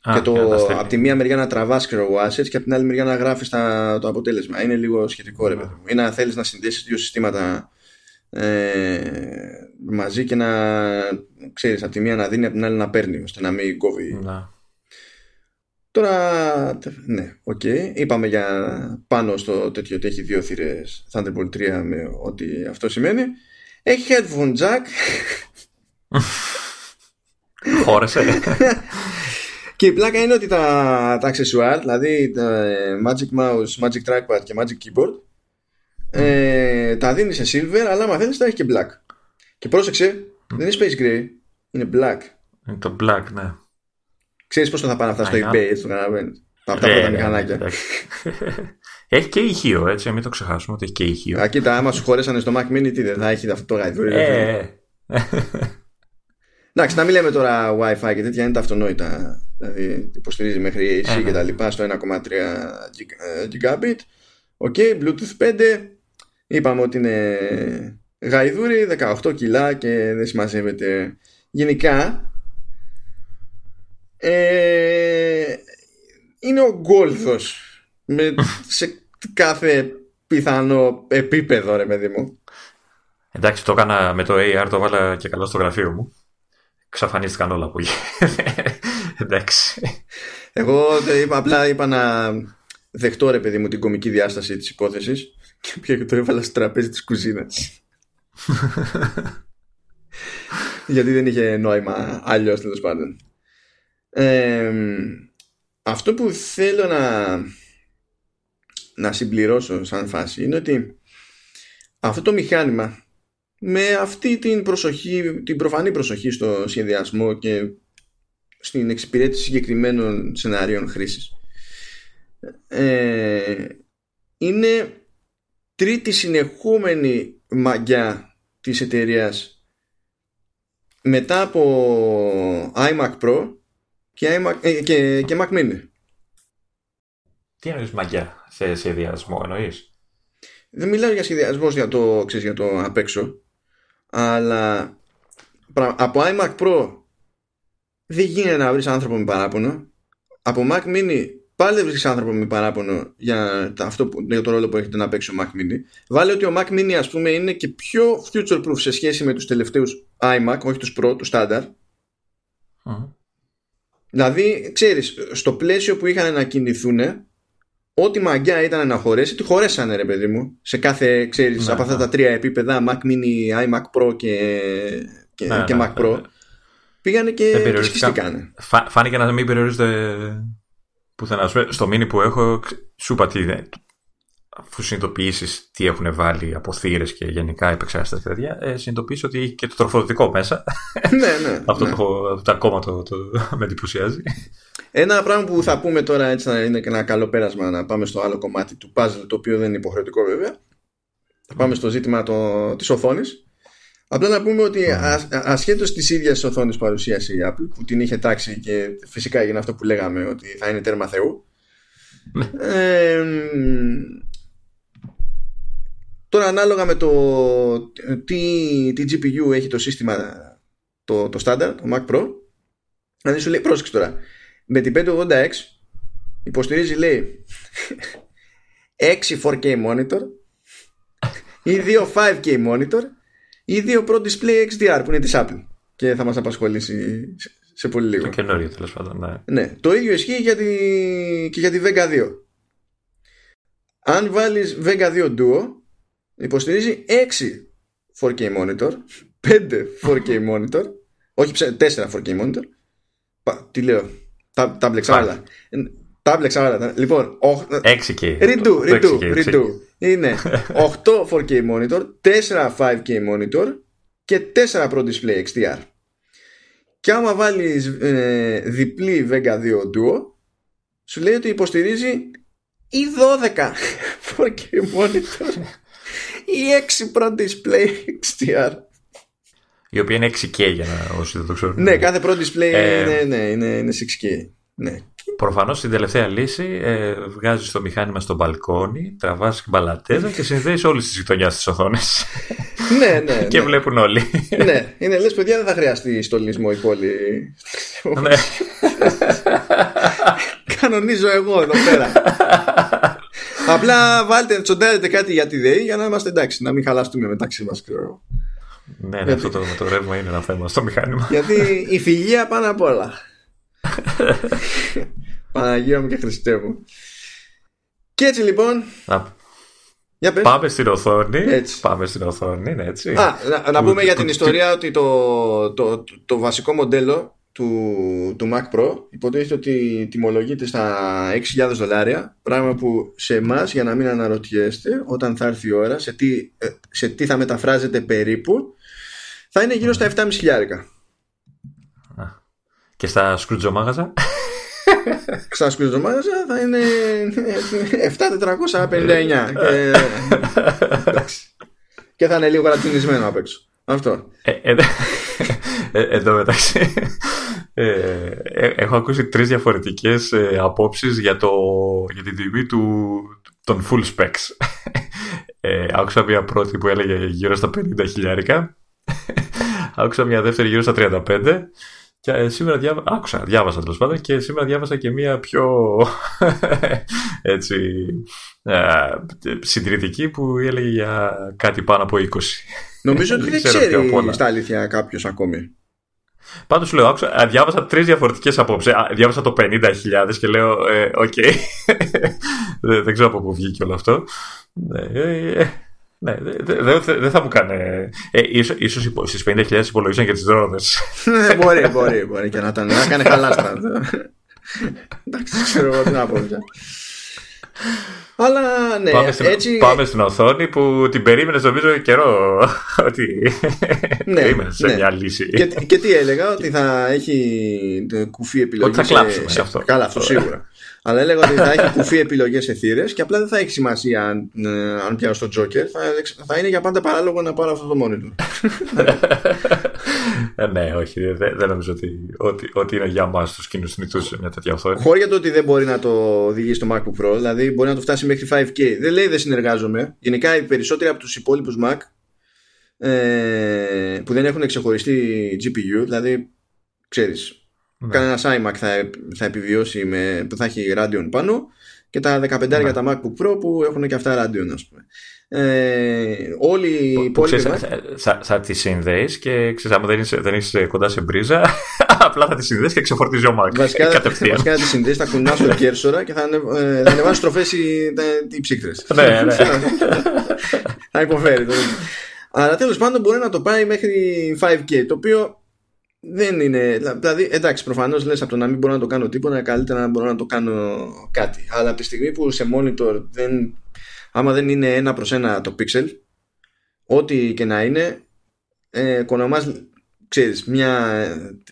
Α, και το, από τη μία μεριά να τραβάς ξέρω, assets και από την άλλη μεριά να γράφεις τα, το αποτέλεσμα. Είναι λίγο σχετικό ρε παιδί Ή να θέλεις να συνδέσεις δύο συστήματα ε, μαζί και να ξέρεις από τη μία να δίνει από την άλλη να παίρνει ώστε να μην κόβει. Να. Τώρα, ναι, OK. Okay. Είπαμε για πάνω στο τέτοιο ότι έχει δύο θύρες Thunderbolt 3 με ό,τι αυτό σημαίνει. Έχει headphone jack. Χώρεσε. και η πλάκα είναι ότι τα, τα accessoire, δηλαδή τα Magic Mouse, Magic Trackpad και Magic Keyboard, ε, τα δίνεις σε silver, αλλά άμα θέλεις τα έχεις και black. Και πρόσεξε, δεν είναι space gray, είναι black. Είναι το black, ναι. Ξέρεις πόσο θα πάνε αυτά στο eBay, έτσι το καταλαβαίνεις. Αυτά πρώτα μηχανάκια. Έχει και ηχείο, έτσι, μην το ξεχάσουμε ότι έχει και ηχείο. Α, κοίτα, άμα σου χωρέσανε στο Mac Mini, τι δεν θα έχει αυτό το γαϊδούρι. Ε, Εντάξει, να μην λέμε τώρα Wi-Fi και τέτοια είναι τα αυτονόητα. Δηλαδή υποστηρίζει μέχρι AC ε, και τα ναι. λοιπά στο 1,3 Gigabit. OK, okay, Bluetooth 5. Είπαμε ότι είναι γαϊδούρι, 18 κιλά και δεν συμμαζεύεται. Γενικά, ε, είναι ο Γκόλθος με, σε κάθε πιθανό επίπεδο ρε παιδί μου. Εντάξει το έκανα με το AR το βάλα και καλά στο γραφείο μου. Ξαφανίστηκαν όλα που Εντάξει. Εγώ είπα, απλά είπα να δεχτώ ρε παιδί μου την κομική διάσταση της υπόθεσης και πια το έβαλα στο τραπέζι της κουζίνας. Γιατί δεν είχε νόημα αλλιώς τέλος πάντων αυτό που θέλω να, να συμπληρώσω σαν φάση είναι ότι αυτό το μηχάνημα με αυτή την προσοχή, την προφανή προσοχή στο σχεδιασμό και στην εξυπηρέτηση συγκεκριμένων σενάριων χρήσης ε, είναι τρίτη συνεχούμενη μαγιά της εταιρείας μετά από iMac Pro και, ε, και, και Mac Mini. Τι εννοείς μαγιά σε σχεδιασμό εννοείς; Δεν μιλάω για σχεδιασμός για το, ξέρεις, για το απ' έξω, αλλά από iMac Pro δεν γίνεται να βρεις άνθρωπο με παράπονο. Από Mac Mini πάλι βρίσκεις άνθρωπο με παράπονο για, αυτό, για το ρόλο που έχετε να παίξει ο Mac Mini. Βάλε ότι ο Mac Mini ας πούμε είναι και πιο future proof σε σχέση με τους τελευταίους iMac, όχι τους Pro, τους standard. Δηλαδή, ξέρεις, στο πλαίσιο που είχαν να κινηθούν, ό,τι μαγιά ήταν να χωρέσει, τη χωρέσανε ρε παιδί μου. Σε κάθε, ξέρεις, ναι, από αυτά ναι. τα τρία επίπεδα, Mac Mini, iMac Pro και, και, ναι, και Mac Pro, πήγανε και, και σκιστήκανε. Φάνηκε να μην περιορίζεται πουθενά. Στο mini που έχω, σου είπα τι, αφού συνειδητοποιήσεις τι έχουν βάλει από θύρες και γενικά επεξεργαστές και τέτοια, ε, συνειδητοποιήσει ότι έχει και το τροφοδοτικό μέσα. ναι, ναι. Αυτό ναι. Το, το, ακόμα το, το, με εντυπωσιάζει. Ένα πράγμα που θα πούμε τώρα έτσι να είναι και ένα καλό πέρασμα να πάμε στο άλλο κομμάτι του puzzle, το οποίο δεν είναι υποχρεωτικό βέβαια. Θα πάμε στο ζήτημα το, της οθόνης. Απλά να πούμε ότι mm. ασχέτως της ίδιας οθόνης παρουσίαση η Apple που την είχε τάξει και φυσικά έγινε αυτό που λέγαμε ότι θα είναι τέρμα Θεού ε, Τώρα ανάλογα με το τι, τι GPU έχει το σύστημα το, το standard, το Mac Pro δηλαδή σου λέει πρόσεξε τώρα με την 580X υποστηρίζει λέει 6 4K monitor ή 2 5K monitor ή 2 Pro Display XDR που είναι της Apple και θα μας απασχολήσει σε πολύ λίγο. Το καινούριο τέλος πάντων, ναι. ναι. Το ίδιο ισχύει για τη... και για τη Vega 2. Αν βάλεις Vega 2 Duo υποστηρίζει 6 4K monitor, 5 4K monitor, όχι 4 4K monitor. τι λέω, τα, τα μπλεξα όλα. Τα μπλεξα όλα. Λοιπόν, 6K. Redo, redo, redo. Είναι 8 4K monitor, 4 5K monitor και 4 Pro Display XDR. Και άμα βάλεις ε, διπλή Vega 2 Duo, σου λέει ότι υποστηρίζει ή 12 4K monitor ή 6 Pro Display XDR. Η οποία είναι 6K για να όσοι δεν το ξέρουν. Ναι, κάθε Pro Display ε, είναι, ναι, είναι, είναι 6K. Ναι. Προφανώς στην τελευταία λύση ε, βγάζει το μηχάνημα στο μπαλκόνι, τραβάς μπαλατέζα και συνδέεις όλες τις γειτονιάς της οθόνης. ναι, ναι. και ναι. βλέπουν όλοι. ναι, είναι λες, παιδιά, δεν θα χρειαστεί στολισμό η πόλη. ναι. Κανονίζω εγώ εδώ πέρα. Απλά βάλτε, τσοντάρετε κάτι για τη ΔΕΗ για να είμαστε εντάξει, να μην χαλαστούμε μεταξύ μας. Ναι, ναι, αυτό το, το ρεύμα είναι ένα θέμα στο μηχάνημα. Γιατί η φιλία πάνω απ' όλα. Παναγία μου και Χριστέ μου. Και έτσι λοιπόν. Για πες. Πάμε στην οθόνη. Έτσι. Πάμε στην οθόνη, ναι, έτσι. Α, να, να πούμε για την ιστορία ότι το, το, το, βασικό μοντέλο του, του Mac Pro υποτίθεται ότι τιμολογείται στα 6.000 δολάρια πράγμα που σε εμάς για να μην αναρωτιέστε όταν θα έρθει η ώρα σε τι, ε, σε τι θα μεταφράζεται περίπου θα είναι γύρω στα 7.500 και στα σκρουτζομάγαζα στα σκουζομάζα θα είναι 7.459 και... και θα είναι λίγο καρατινισμένο απ' έξω. Αυτό. Ε, ε, ε, εδώ μεταξύ έχω ακούσει τρεις διαφορετικές απόψεις για, το, για την τιμή του, των full specs. άκουσα μια πρώτη που έλεγε γύρω στα 50 χιλιάρικα. άκουσα μια δεύτερη γύρω στα 35 και ε, σήμερα διάβασα, άκουσα, διάβασα τέλος πάντων και σήμερα διάβασα και μία πιο έτσι, ε, συντηρητική που έλεγε για κάτι πάνω από 20. Νομίζω ότι δεν ξέρει στα αλήθεια κάποιος ακόμη. Πάντως σου λέω, άκουσα, διάβασα τρεις διαφορετικές απόψεις. Διάβασα το 50.000 και λέω, ε, οκ. δεν, δεν ξέρω από πού βγήκε όλο αυτό. Ε, ναι, δεν δε, θα μου κάνει. Ε, ίσως, ίσως στις 50.000 υπολογίσαν και τις δρόμες. Ναι, μπορεί, μπορεί, μπορεί και να ήταν. Να κάνει χαλάστρα. Εντάξει, ξέρω εγώ τι να πω πια. Αλλά ναι, πάμε στην, έτσι... πάμε στην οθόνη που την περίμενες νομίζω καιρό ότι ναι, περίμενες σε ναι. μια λύση. Και, και, τι έλεγα, ότι θα έχει κουφή επιλογή. Ότι θα κλάψουμε σε, σε αυτό. Καλά, αυτό σίγουρα. Αλλά έλεγα ότι θα έχει κουφί επιλογές σε θύρες και απλά δεν θα έχει σημασία αν, ε, αν πιάσω το Joker. Θα, θα είναι για πάντα παράλογο να πάρω αυτό το monitor. ε, ναι, όχι. Δεν, δεν νομίζω ότι, ότι, ότι είναι για εμά τους κοινούς νυχτού μια τέτοια οθόνη. Χωρίς για το ότι δεν μπορεί να το οδηγήσει στο MacBook Pro, δηλαδή μπορεί να το φτάσει μέχρι 5K. Δεν λέει δεν συνεργάζομαι. Γενικά οι περισσότεροι από τους υπόλοιπους Mac ε, που δεν έχουν ξεχωριστή GPU, δηλαδή ξέρεις, ναι. Κανένα iMac θα, θα επιβιώσει με, που θα έχει Radeon πάνω και τα 15 ναι. για τα MacBook Pro που έχουν και αυτά Radeon ας πούμε. Ε, όλοι οι υπόλοιποι. Θα, θα, τη συνδέεις και ξέρεις, άμα δεν είσαι, δεν είσαι κοντά σε μπρίζα, απλά θα τη συνδέεις και ξεφορτίζει ο Mac. Βασικά, βασικά θα τη συνδέεις, θα κουνάς το κέρσορα και θα, ε, θα ανεβάσει τροφέ οι, οι ψύκτρες. ναι, ναι. θα υποφέρει. Αλλά τέλος πάντων μπορεί να το πάει μέχρι 5K, το οποίο δεν είναι. Δηλαδή, εντάξει, προφανώς λες από το να μην μπορώ να το κάνω τίποτα, καλύτερα να μπορώ να το κάνω κάτι. Αλλά από τη στιγμή που σε monitor δεν. Άμα δεν είναι ένα προς ένα το pixel, ό,τι και να είναι, ε, ξέρεις, μια,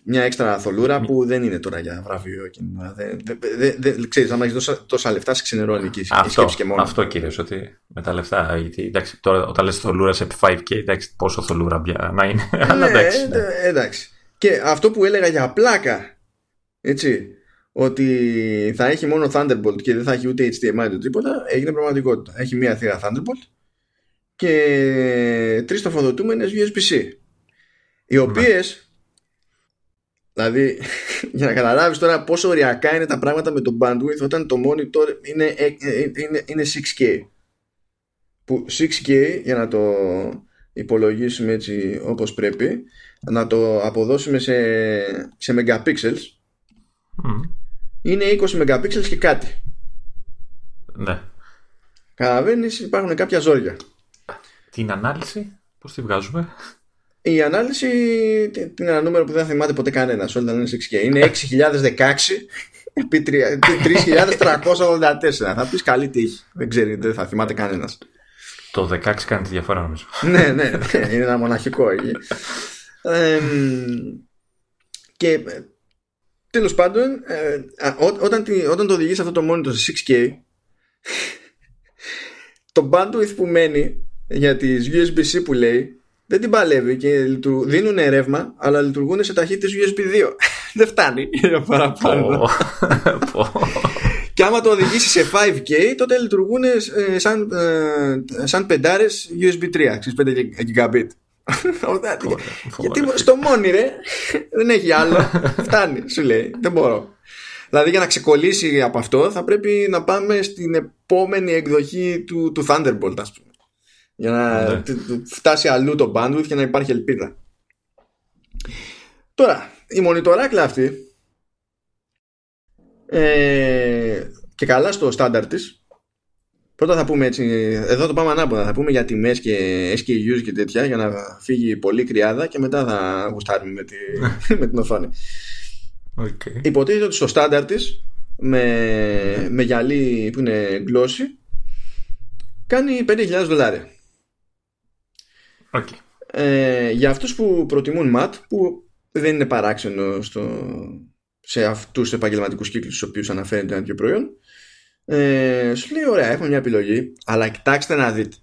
μια έξτρα θολούρα που δεν είναι τώρα για βραβείο κίνημα. Δεν, δε, δε, ξέρεις, άμα έχεις τόσα, λεφτά σε ξενερώνει και αυτό, και μόνο. Αυτό κύριε, ότι με τα λεφτά, γιατί εντάξει, τώρα όταν λες θολούρα σε 5K, εντάξει, πόσο θολούρα να είναι. Ναι, εντάξει, ναι. εντάξει. Και αυτό που έλεγα για πλάκα, έτσι, ότι θα έχει μόνο Thunderbolt και δεν θα έχει ούτε HDMI ούτε τίποτα, έγινε πραγματικότητα. Έχει μία θύρα Thunderbolt και τρεις τοφοδοτούμενες USB-C. Οι ναι. οποίες, δηλαδή, για να καταλάβεις τώρα πόσο ωριακά είναι τα πράγματα με το bandwidth όταν το monitor είναι, ε, ε, είναι, είναι 6K. Που 6K, για να το υπολογίσουμε έτσι όπως πρέπει, να το αποδώσουμε σε, σε megapixels είναι 20 megapixels και κάτι ναι Καταλαβαίνεις υπάρχουν κάποια ζόρια Την ανάλυση πώς τη βγάζουμε; Η ανάλυση είναι ένα νούμερο που δεν θυμάται ποτέ κανένας. Όλοι τα λένε 6K. Είναι 6016 επί 3384. Θα πεις καλή τύχη. Δεν ξέρει, δεν θα θυμάται κανένας. Το 16 κάνει τη διαφορά νομίζω. ναι, ναι, ναι, είναι ένα μοναχικό. Και ε, τέλος πάντων ε, όταν, όταν το οδηγείς αυτό το monitor σε 6K το bandwidth που μένει για τις USB-C που λέει δεν την παλεύει και δίνουν ρεύμα αλλά λειτουργούν σε ταχύτητες USB 2 δεν φτάνει για παραπάνω και άμα το οδηγήσει σε 5K τότε λειτουργούν ε, σαν, σαν πεντάρες USB 3 5 gigabit γιατί στο μόνι ρε δεν έχει άλλο. Φτάνει, σου λέει. Δεν μπορώ. Δηλαδή για να ξεκολλήσει από αυτό θα πρέπει να πάμε στην επόμενη εκδοχή του, του Thunderbolt ας πούμε. Για να ναι. φτάσει αλλού το bandwidth και να υπάρχει ελπίδα. Τώρα, η μονιτοράκλα αυτή ε, και καλά στο στάνταρ της Πρώτα θα πούμε έτσι, εδώ το πάμε ανάποδα. Θα πούμε για τιμές και SKUs και τέτοια για να φύγει πολύ κρυάδα και μετά θα γουστάρουμε με, τη, με την οθόνη. Okay. Υποτίθεται ότι στο στάνταρ της με, με γυαλί που είναι glossy κάνει 5.000 δολάρια. Okay. Ε, για αυτούς που προτιμούν mat που δεν είναι παράξενο στο, σε αυτούς τους επαγγελματικούς κύκλους στους οποίους αναφέρεται ένα τέτοιο προϊόν. Ε, σου λέει ωραία έχουμε μια επιλογή αλλά κοιτάξτε να δείτε.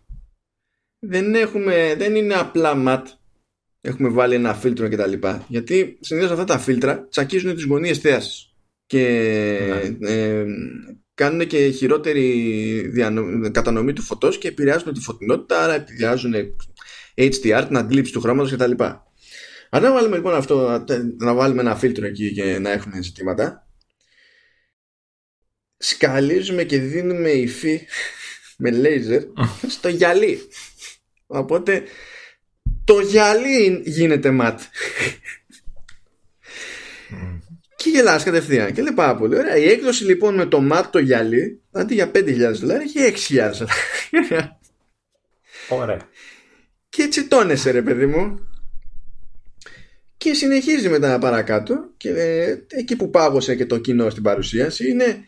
Δεν, έχουμε, δεν είναι απλά ματ. Έχουμε βάλει ένα φίλτρο κτλ γιατί συνήθως αυτά τα φίλτρα τσακίζουν τις γωνίες θέασης. Και ναι. ε, κάνουν και χειρότερη κατανομή του φωτός και επηρεάζουν τη φωτεινότητα άρα επηρεάζουν HDR, την αντίληψη του χρώματος κτλ. Αν να βάλουμε λοιπόν αυτό, να βάλουμε ένα φίλτρο εκεί και να έχουμε ζητήματα σκαλίζουμε και δίνουμε υφή με λέιζερ στο γυαλί. Οπότε το γυαλί γίνεται ματ. και γελάς κατευθείαν. Και λέει πάρα πολύ ωραία. Η έκδοση λοιπόν με το ματ το γυαλί αντί για 5.000 δολάρια έχει 6.000 δολάρια. Ωραία. Και έτσι τόνεσε ρε παιδί μου. Και συνεχίζει μετά παρακάτω και ε, εκεί που πάγωσε και το κοινό στην παρουσίαση είναι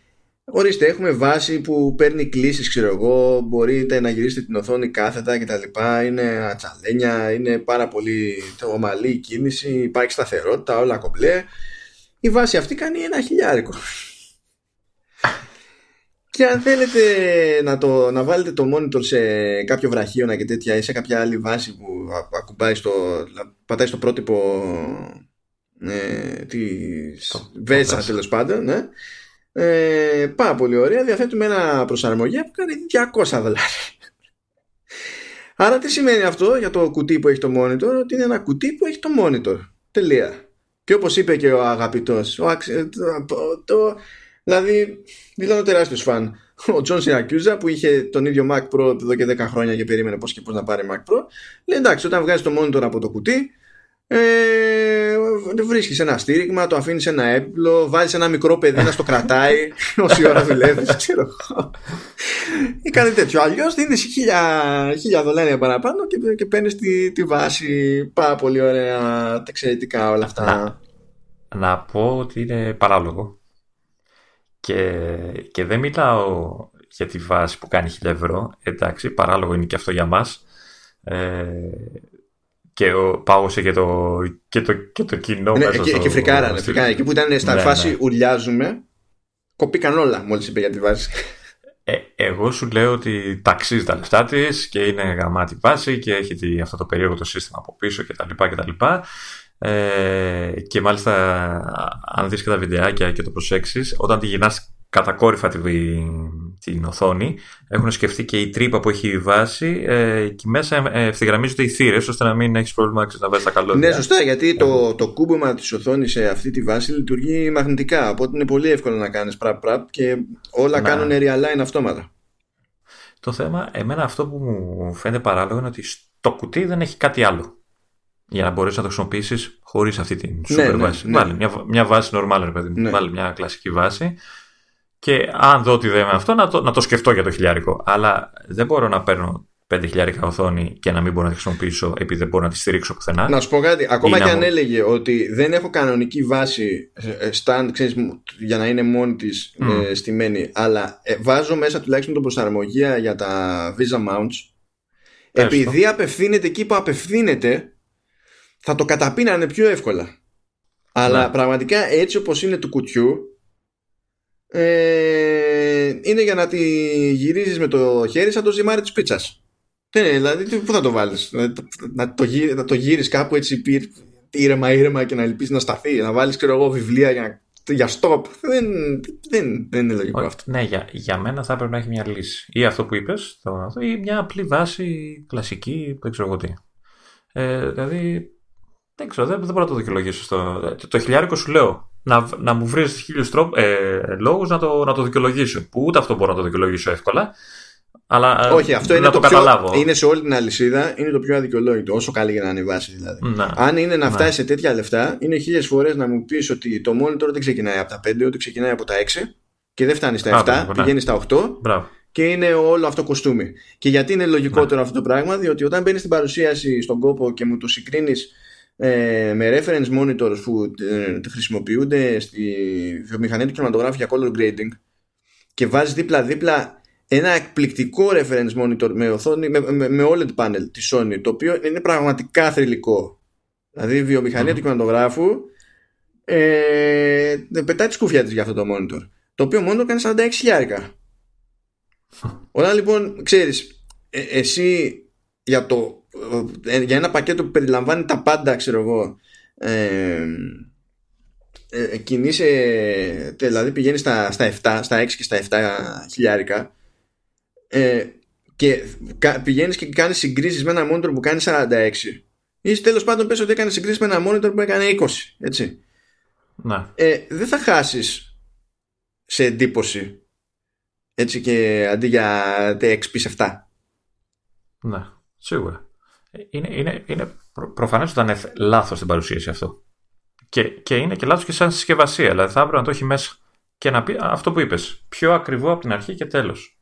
Ορίστε, έχουμε βάση που παίρνει κλήσεις, ξέρω εγώ, μπορείτε να γυρίσετε την οθόνη κάθετα και τα λοιπά, είναι ατσαλένια, είναι πάρα πολύ ομαλή η κίνηση, υπάρχει σταθερότητα, όλα κομπλέ. Η βάση αυτή κάνει ένα χιλιάρικο. Και αν θέλετε να, το, να βάλετε το monitor σε κάποιο βραχίωνα και τέτοια ή σε κάποια άλλη βάση που ακουμπάει στο, πατάει στο πρότυπο ε, της Βέτσα τέλος πάντων, ναι, ε, πάρα πολύ ωραία. Διαθέτουμε ένα προσαρμογή που κάνει 200 δολάρια. Άρα τι σημαίνει αυτό για το κουτί που έχει το monitor, ότι είναι ένα κουτί που έχει το monitor. Τελεία. Και όπως είπε και ο αγαπητός, ο, το, το, δηλαδή ήταν ο τεράστιος φαν, ο Τζον Σιρακιούζα που είχε τον ίδιο Mac Pro εδώ και 10 χρόνια και περίμενε πώς και πώς να πάρει Mac Pro, λέει εντάξει όταν βγάζει το monitor από το κουτί, ε, βρίσκεις ένα στήριγμα, το αφήνεις ένα έπιπλο, βάζεις ένα μικρό παιδί να στο κρατάει όση ώρα δουλεύεις. Ξέρω Ή κάτι τέτοιο. Αλλιώς δίνεις χίλια, χίλια δολάρια παραπάνω και, και παίρνεις τη, τη βάση. Πάρα πολύ ωραία, τα εξαιρετικά όλα αυτά. Να, να πω ότι είναι παράλογο. Και, και δεν μιλάω για τη βάση που κάνει χίλια ευρώ. Εντάξει, παράλογο είναι και αυτό για μας. Ε, και πάγωσε και το, και το, και το κοινό ναι, μέσα εκεί, στο... Εκεί φρικάρανε, φρικάρανε. Εκεί που ήταν στα ναι, φάση ναι. ουρλιάζουμε, κοπήκαν όλα μόλις είπε για τη βάση. Ε, εγώ σου λέω ότι ταξίζει τα λεφτά της και είναι γαμάτη βάση και έχει αυτό το περίεργο το σύστημα από πίσω κτλ. Ε, και μάλιστα αν δεις και τα βιντεάκια και το προσέξεις όταν τη γυρνάς κατακόρυφα την, την οθόνη. Έχουν σκεφτεί και η τρύπα που έχει η βάση ε, και μέσα ε, ευθυγραμμίζονται οι θύρες ώστε να μην έχεις πρόβλημα να βάζεις τα καλώδια. Ναι, σωστά, γιατί το, το κούμπομα της οθόνης σε αυτή τη βάση λειτουργεί μαγνητικά. Οπότε είναι πολύ εύκολο να κάνεις πραπ πραπ και όλα να. κάνουν realign αυτόματα. Το θέμα, εμένα αυτό που μου φαίνεται παράλογο είναι ότι στο κουτί δεν έχει κάτι άλλο για να μπορέσεις να το χρησιμοποιήσεις χωρίς αυτή την ναι, super ναι, βάση. Ναι, ναι. μια, μια βάση normal, ρε παιδί μου. Ναι. μια κλασική βάση και αν δω ότι δεν με αυτό, να το, να το σκεφτώ για το χιλιάρικο. Αλλά δεν μπορώ να παίρνω 5 χιλιάρικα οθόνη και να μην μπορώ να τη χρησιμοποιήσω επειδή δεν μπορώ να τη στηρίξω πουθενά. Να σου πω κάτι. Ακόμα και αν έλεγε ότι δεν έχω κανονική βάση ε, ε, stand ξέρεις, για να είναι μόνη της mm. ε, στημένη, αλλά ε, βάζω μέσα τουλάχιστον τον προσαρμογία για τα Visa Mounts. Επειδή απευθύνεται εκεί που απευθύνεται, θα το καταπίνανε πιο εύκολα. Αλλά ναι. πραγματικά έτσι όπως είναι του κουτιού ε, είναι για να τη γυρίζεις με το χέρι σαν το ζυμάρι της πίτσας. Ναι, δηλαδή πού θα το βάλεις; Να το, γύρι, να το γύρεις κάπου έτσι ήρεμα ήρεμα και να ελπίσεις να σταθεί να βάλεις ξέρω εγώ βιβλία για, για stop δεν, δεν, δεν είναι λογικό αυτό ναι για, για μένα θα έπρεπε να έχει μια λύση ή αυτό που είπες το, ή μια απλή βάση κλασική δεν ξέρω εγώ τι ε, δηλαδή δεν ξέρω δεν, δεν μπορώ να το δικαιολογήσω στο, το, το χιλιάρικο σου λέω να, να μου βρεις χίλιους ε, λόγους να το, να το δικαιολογήσω. Που ούτε αυτό μπορώ να το δικαιολογήσω εύκολα. Αλλά ε, Όχι, αυτό να είναι το, το, πιο, καταλάβω. είναι σε όλη την αλυσίδα, είναι το πιο αδικαιολόγητο, όσο καλή για να ανεβάσει δηλαδή. Να. Αν είναι να Ναι. φτάσει σε τέτοια λεφτά, είναι χίλιες φορές να μου πεις ότι το monitor δεν ξεκινάει από τα 5, ότι ξεκινάει από τα 6 και δεν φτάνει στα Α, 7, μπράβο, ναι. πηγαίνει στα 8 Μπράβο. και είναι όλο αυτό κοστούμι. Και γιατί είναι λογικότερο Ναι. αυτό το πράγμα, διότι όταν μπαίνεις στην παρουσίαση στον κόπο και μου το συγκρίνεις ε, με reference monitors που ε, χρησιμοποιούνται στη βιομηχανία του κινηματογράφου για color grading και βάζει δίπλα-δίπλα ένα εκπληκτικό reference monitor με, οθόνη, με, με, με OLED panel της Sony το οποίο είναι πραγματικά θρηλυκό. Δηλαδή η βιομηχανία Μμμ. του κινηματογράφου ε, πετάει τη σκούφια της για αυτό το monitor το οποίο monitor κάνει 46 χιλιάρικα. Όταν λοιπόν ξέρεις ε, εσύ για, το, ε, για ένα πακέτο που περιλαμβάνει τα πάντα ξέρω εγώ. Ε, ε, κινείσαι δηλαδή πηγαίνεις στα, στα 7 στα 6 και στα 7 χιλιάρικα. Ε, και κα, πηγαίνεις και κάνεις συγκρίσεις με ένα monitor που κάνει 46 ή τέλος πάντων πες ότι έκανε συγκρίσεις με ένα monitor που έκανε 20 έτσι. Ναι. ε, δεν θα χάσεις σε εντύπωση έτσι και αντί για XP 7 Ναι, σίγουρα. Ε, Είναι, είναι, είναι προ, προφανές ότι ήταν λάθος στην παρουσίαση αυτό. Και, και είναι και λάθος και σαν συσκευασία. Δηλαδή θα έπρεπε να το έχει μέσα και να πει αυτό που είπες. Πιο ακριβό από την αρχή και τέλος.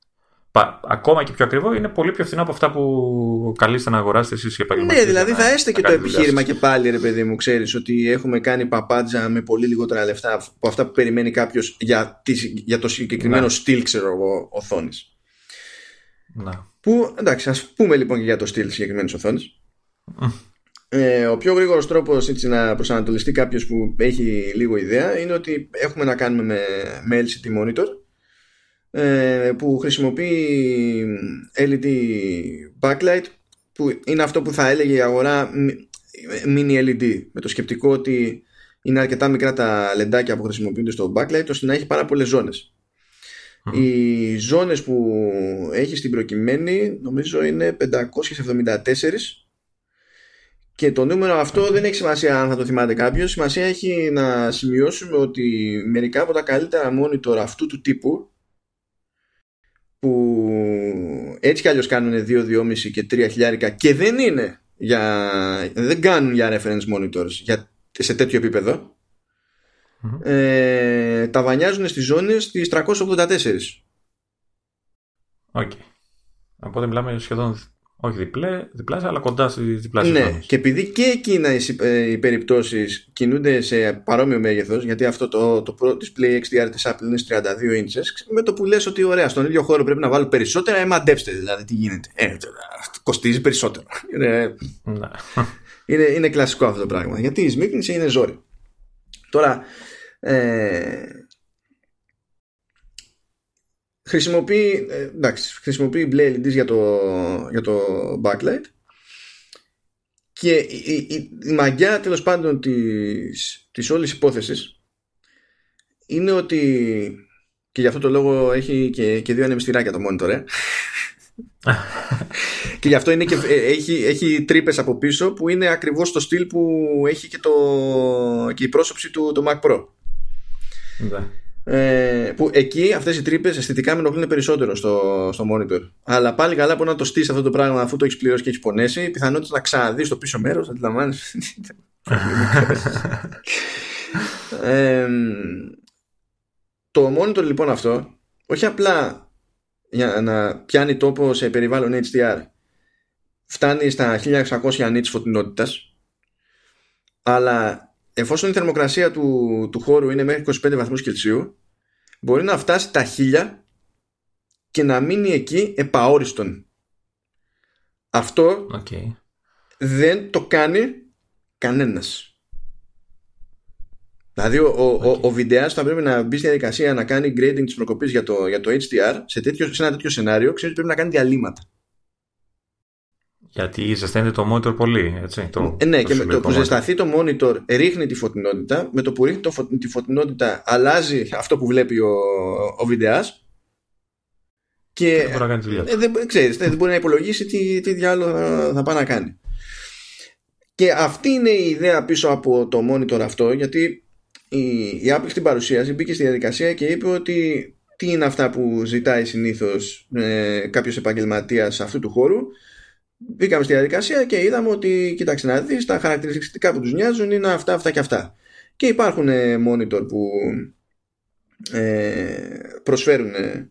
Ακόμα και πιο ακριβό είναι πολύ πιο φθηνό από αυτά που καλείστε να αγοράσετε εσείς για επαγγελματίε. Ναι, δηλαδή θα έστε και το επιχείρημα και πάλι, ρε παιδί μου, ξέρεις ότι έχουμε κάνει παπάντζα με πολύ λιγότερα λεφτά από αυτά που περιμένει κάποιος για, τις- για το συγκεκριμένο Ναι. στυλ, ξέρω εγώ, οθόνης. Να. Που εντάξει, ας πούμε λοιπόν και για το στυλ συγκεκριμένης οθόνης. Ε, ο πιο γρήγορος τρόπος να προσανατολιστεί κάποιος που έχει λίγο ιδέα είναι ότι έχουμε να κάνουμε με, με LCD monitor ε, που χρησιμοποιεί LED backlight που είναι αυτό που θα έλεγε η αγορά μι- mini LED με το σκεπτικό ότι είναι αρκετά μικρά τα λεντάκια που χρησιμοποιούνται στο backlight ώστε να έχει πάρα πολλές ζώνες Μμμ. οι ζώνες που έχεις στην προκειμένη νομίζω είναι 574 και το νούμερο αυτό δεν έχει σημασία αν θα το θυμάται κάποιος. Σημασία έχει να σημειώσουμε ότι μερικά από τα καλύτερα monitor αυτού του τύπου που έτσι κι αλλιώς κάνουν 2, 2,5 και 3 χιλιάρικα και δεν είναι για, δεν κάνουν για reference monitors για, σε τέτοιο επίπεδο Μμμ. ε, ταβανιάζουν στις ζώνες τις 384 Οκ. Οπότε μιλάμε σχεδόν όχι διπλέ, διπλάσια, αλλά κοντά στις διπλάσιες Ναι, και επειδή και εκείνα οι, συ- ε, οι περιπτώσεις κινούνται σε παρόμοιο μέγεθος γιατί αυτό το, το Pro Display XDR της Apple είναι στις 32 inches με το που λες ότι ωραία στον ίδιο χώρο πρέπει να βάλω περισσότερα ε, μαντέψτε δηλαδή τι γίνεται ε, τώρα, αυτό κοστίζει περισσότερο είναι, Ναι. είναι, είναι κλασικό αυτό το πράγμα γιατί η σμίκνηση είναι ζόρι τώρα ε, χρησιμοποιεί ε, εντάξει, χρησιμοποιεί μπλε LEDs για το, για το backlight και η, η, η, η μαγιά τέλος πάντων της, της όλης υπόθεσης είναι ότι και γι' αυτό το λόγο έχει και, και δύο ανεμιστηράκια το monitor ε. και γι' αυτό είναι και, ε, έχει, έχει τρύπες από πίσω που είναι ακριβώς το στυλ που έχει και, το, και η πρόσωψη του το Mac Pro Ναι. Ε, που εκεί αυτές οι τρύπες αισθητικά με ενοχλούν περισσότερο στο, στο monitor. Αλλά πάλι καλά που να το στήσεις αυτό το πράγμα αφού το έχεις πληρώσει και έχεις πονέσει η πιθανότητα να ξαναδείς το πίσω μέρος αντιλαμβάνεις. Ε, το monitor λοιπόν αυτό όχι απλά για να πιάνει τόπο σε περιβάλλον HDR φτάνει στα 1600 nits φωτεινότητας αλλά εφόσον η θερμοκρασία του, του χώρου είναι μέχρι 25 βαθμούς Κελσίου μπορεί να φτάσει τα 1000 και να μείνει εκεί επαόριστον. Αυτό Οκ. δεν το κάνει κανένας. Δηλαδή ο, ο, ο, ο βιντεάς θα πρέπει να μπει στη διαδικασία να κάνει grading της προκοπής για το, για το HDR σε, τέτοιο, σε ένα τέτοιο σενάριο ξέρεις ότι πρέπει να κάνει διαλείμματα Γιατί ζεσταίνεται το monitor πολύ, έτσι. Το, ε, ναι, και με το συλλογικό που monitor. ζεσταθεί το monitor ρίχνει τη φωτεινότητα. Με το που ρίχνει το, φω- τη φωτεινότητα αλλάζει αυτό που βλέπει ο, ο βιντεάς και Δεν μπορεί να κάνει τη δουλειά του. ε, δεν, ξέρεις, δεν μπορεί να υπολογίσει τι, τι διάλογο θα, θα πάει να κάνει. Και αυτή είναι η ιδέα πίσω από το monitor αυτό γιατί η, η Apple στην παρουσίαση μπήκε στη διαδικασία και είπε ότι τι είναι αυτά που ζητάει συνήθως ε, κάποιος επαγγελματίας αυτού του χώρου μπήκαμε στη διαδικασία και είδαμε ότι κοίταξε να δεις τα χαρακτηριστικά που τους νοιάζουν είναι αυτά, αυτά και αυτά. Και υπάρχουν ε, monitor που ε, προσφέρουν ε,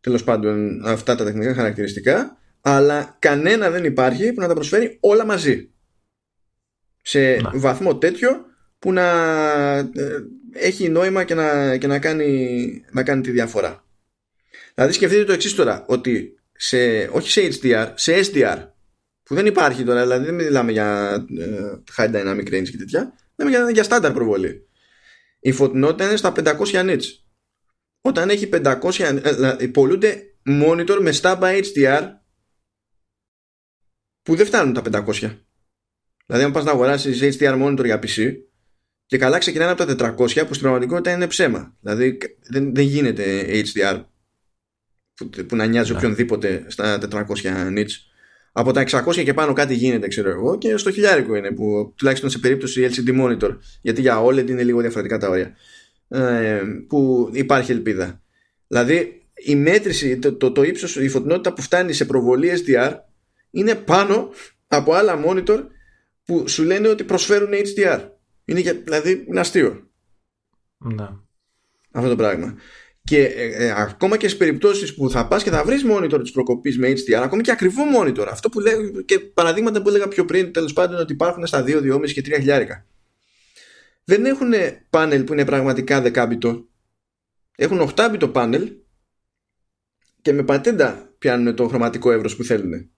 τέλος πάντων αυτά τα τεχνικά χαρακτηριστικά αλλά κανένα δεν υπάρχει που να τα προσφέρει όλα μαζί. Σε βαθμό τέτοιο που να ε, έχει νόημα και να, και να, κάνει, να κάνει τη διαφορά. Δηλαδή σκεφτείτε το εξής τώρα, ότι σε, όχι σε HDR, σε SDR, που δεν υπάρχει τώρα, δηλαδή δεν μιλάμε για ε, high dynamic range και τέτοια, μιλάμε για, για στάνταρ προβολή. Η φωτεινότητα είναι στα 500 nits. Όταν έχει 500, ε, δηλαδή, πολλούνται monitor με by HDR που δεν φτάνουν τα 500. Δηλαδή, αν πας να αγοράσεις HDR monitor για PC, και καλά ξεκινάνε από τα 400 που στην πραγματικότητα είναι ψέμα. Δηλαδή δεν, δεν γίνεται HDR που, που να νοιάζει ναι. οποιονδήποτε στα 400 nits. Από τα 600 και πάνω κάτι γίνεται, ξέρω εγώ, και στο χιλιάρικο είναι που τουλάχιστον σε περίπτωση LCD monitor, γιατί για OLED είναι λίγο διαφορετικά τα όρια. Ε, που υπάρχει ελπίδα. Δηλαδή η μέτρηση, το, το, το ύψος, η φωτεινότητα που φτάνει σε προβολή SDR είναι πάνω από άλλα monitor που σου λένε ότι προσφέρουν HDR. Είναι για, δηλαδή είναι αστείο. Ναι. Αυτό το πράγμα. Και ε, ε, ακόμα και στις περιπτώσεις που θα πας και θα βρεις monitor της προκοπής με HDR, ακόμη και ακριβό monitor, αυτό που λέω και παραδείγματα που έλεγα πιο πριν, τέλος πάντων ότι υπάρχουν στα 2, 2,5 και 3 χιλιάρικα. Δεν έχουν πάνελ που είναι πραγματικά δεκάμπιτο. Έχουν 8 μπιτο πάνελ και με πατέντα πιάνουν το χρωματικό εύρος που θέλουν.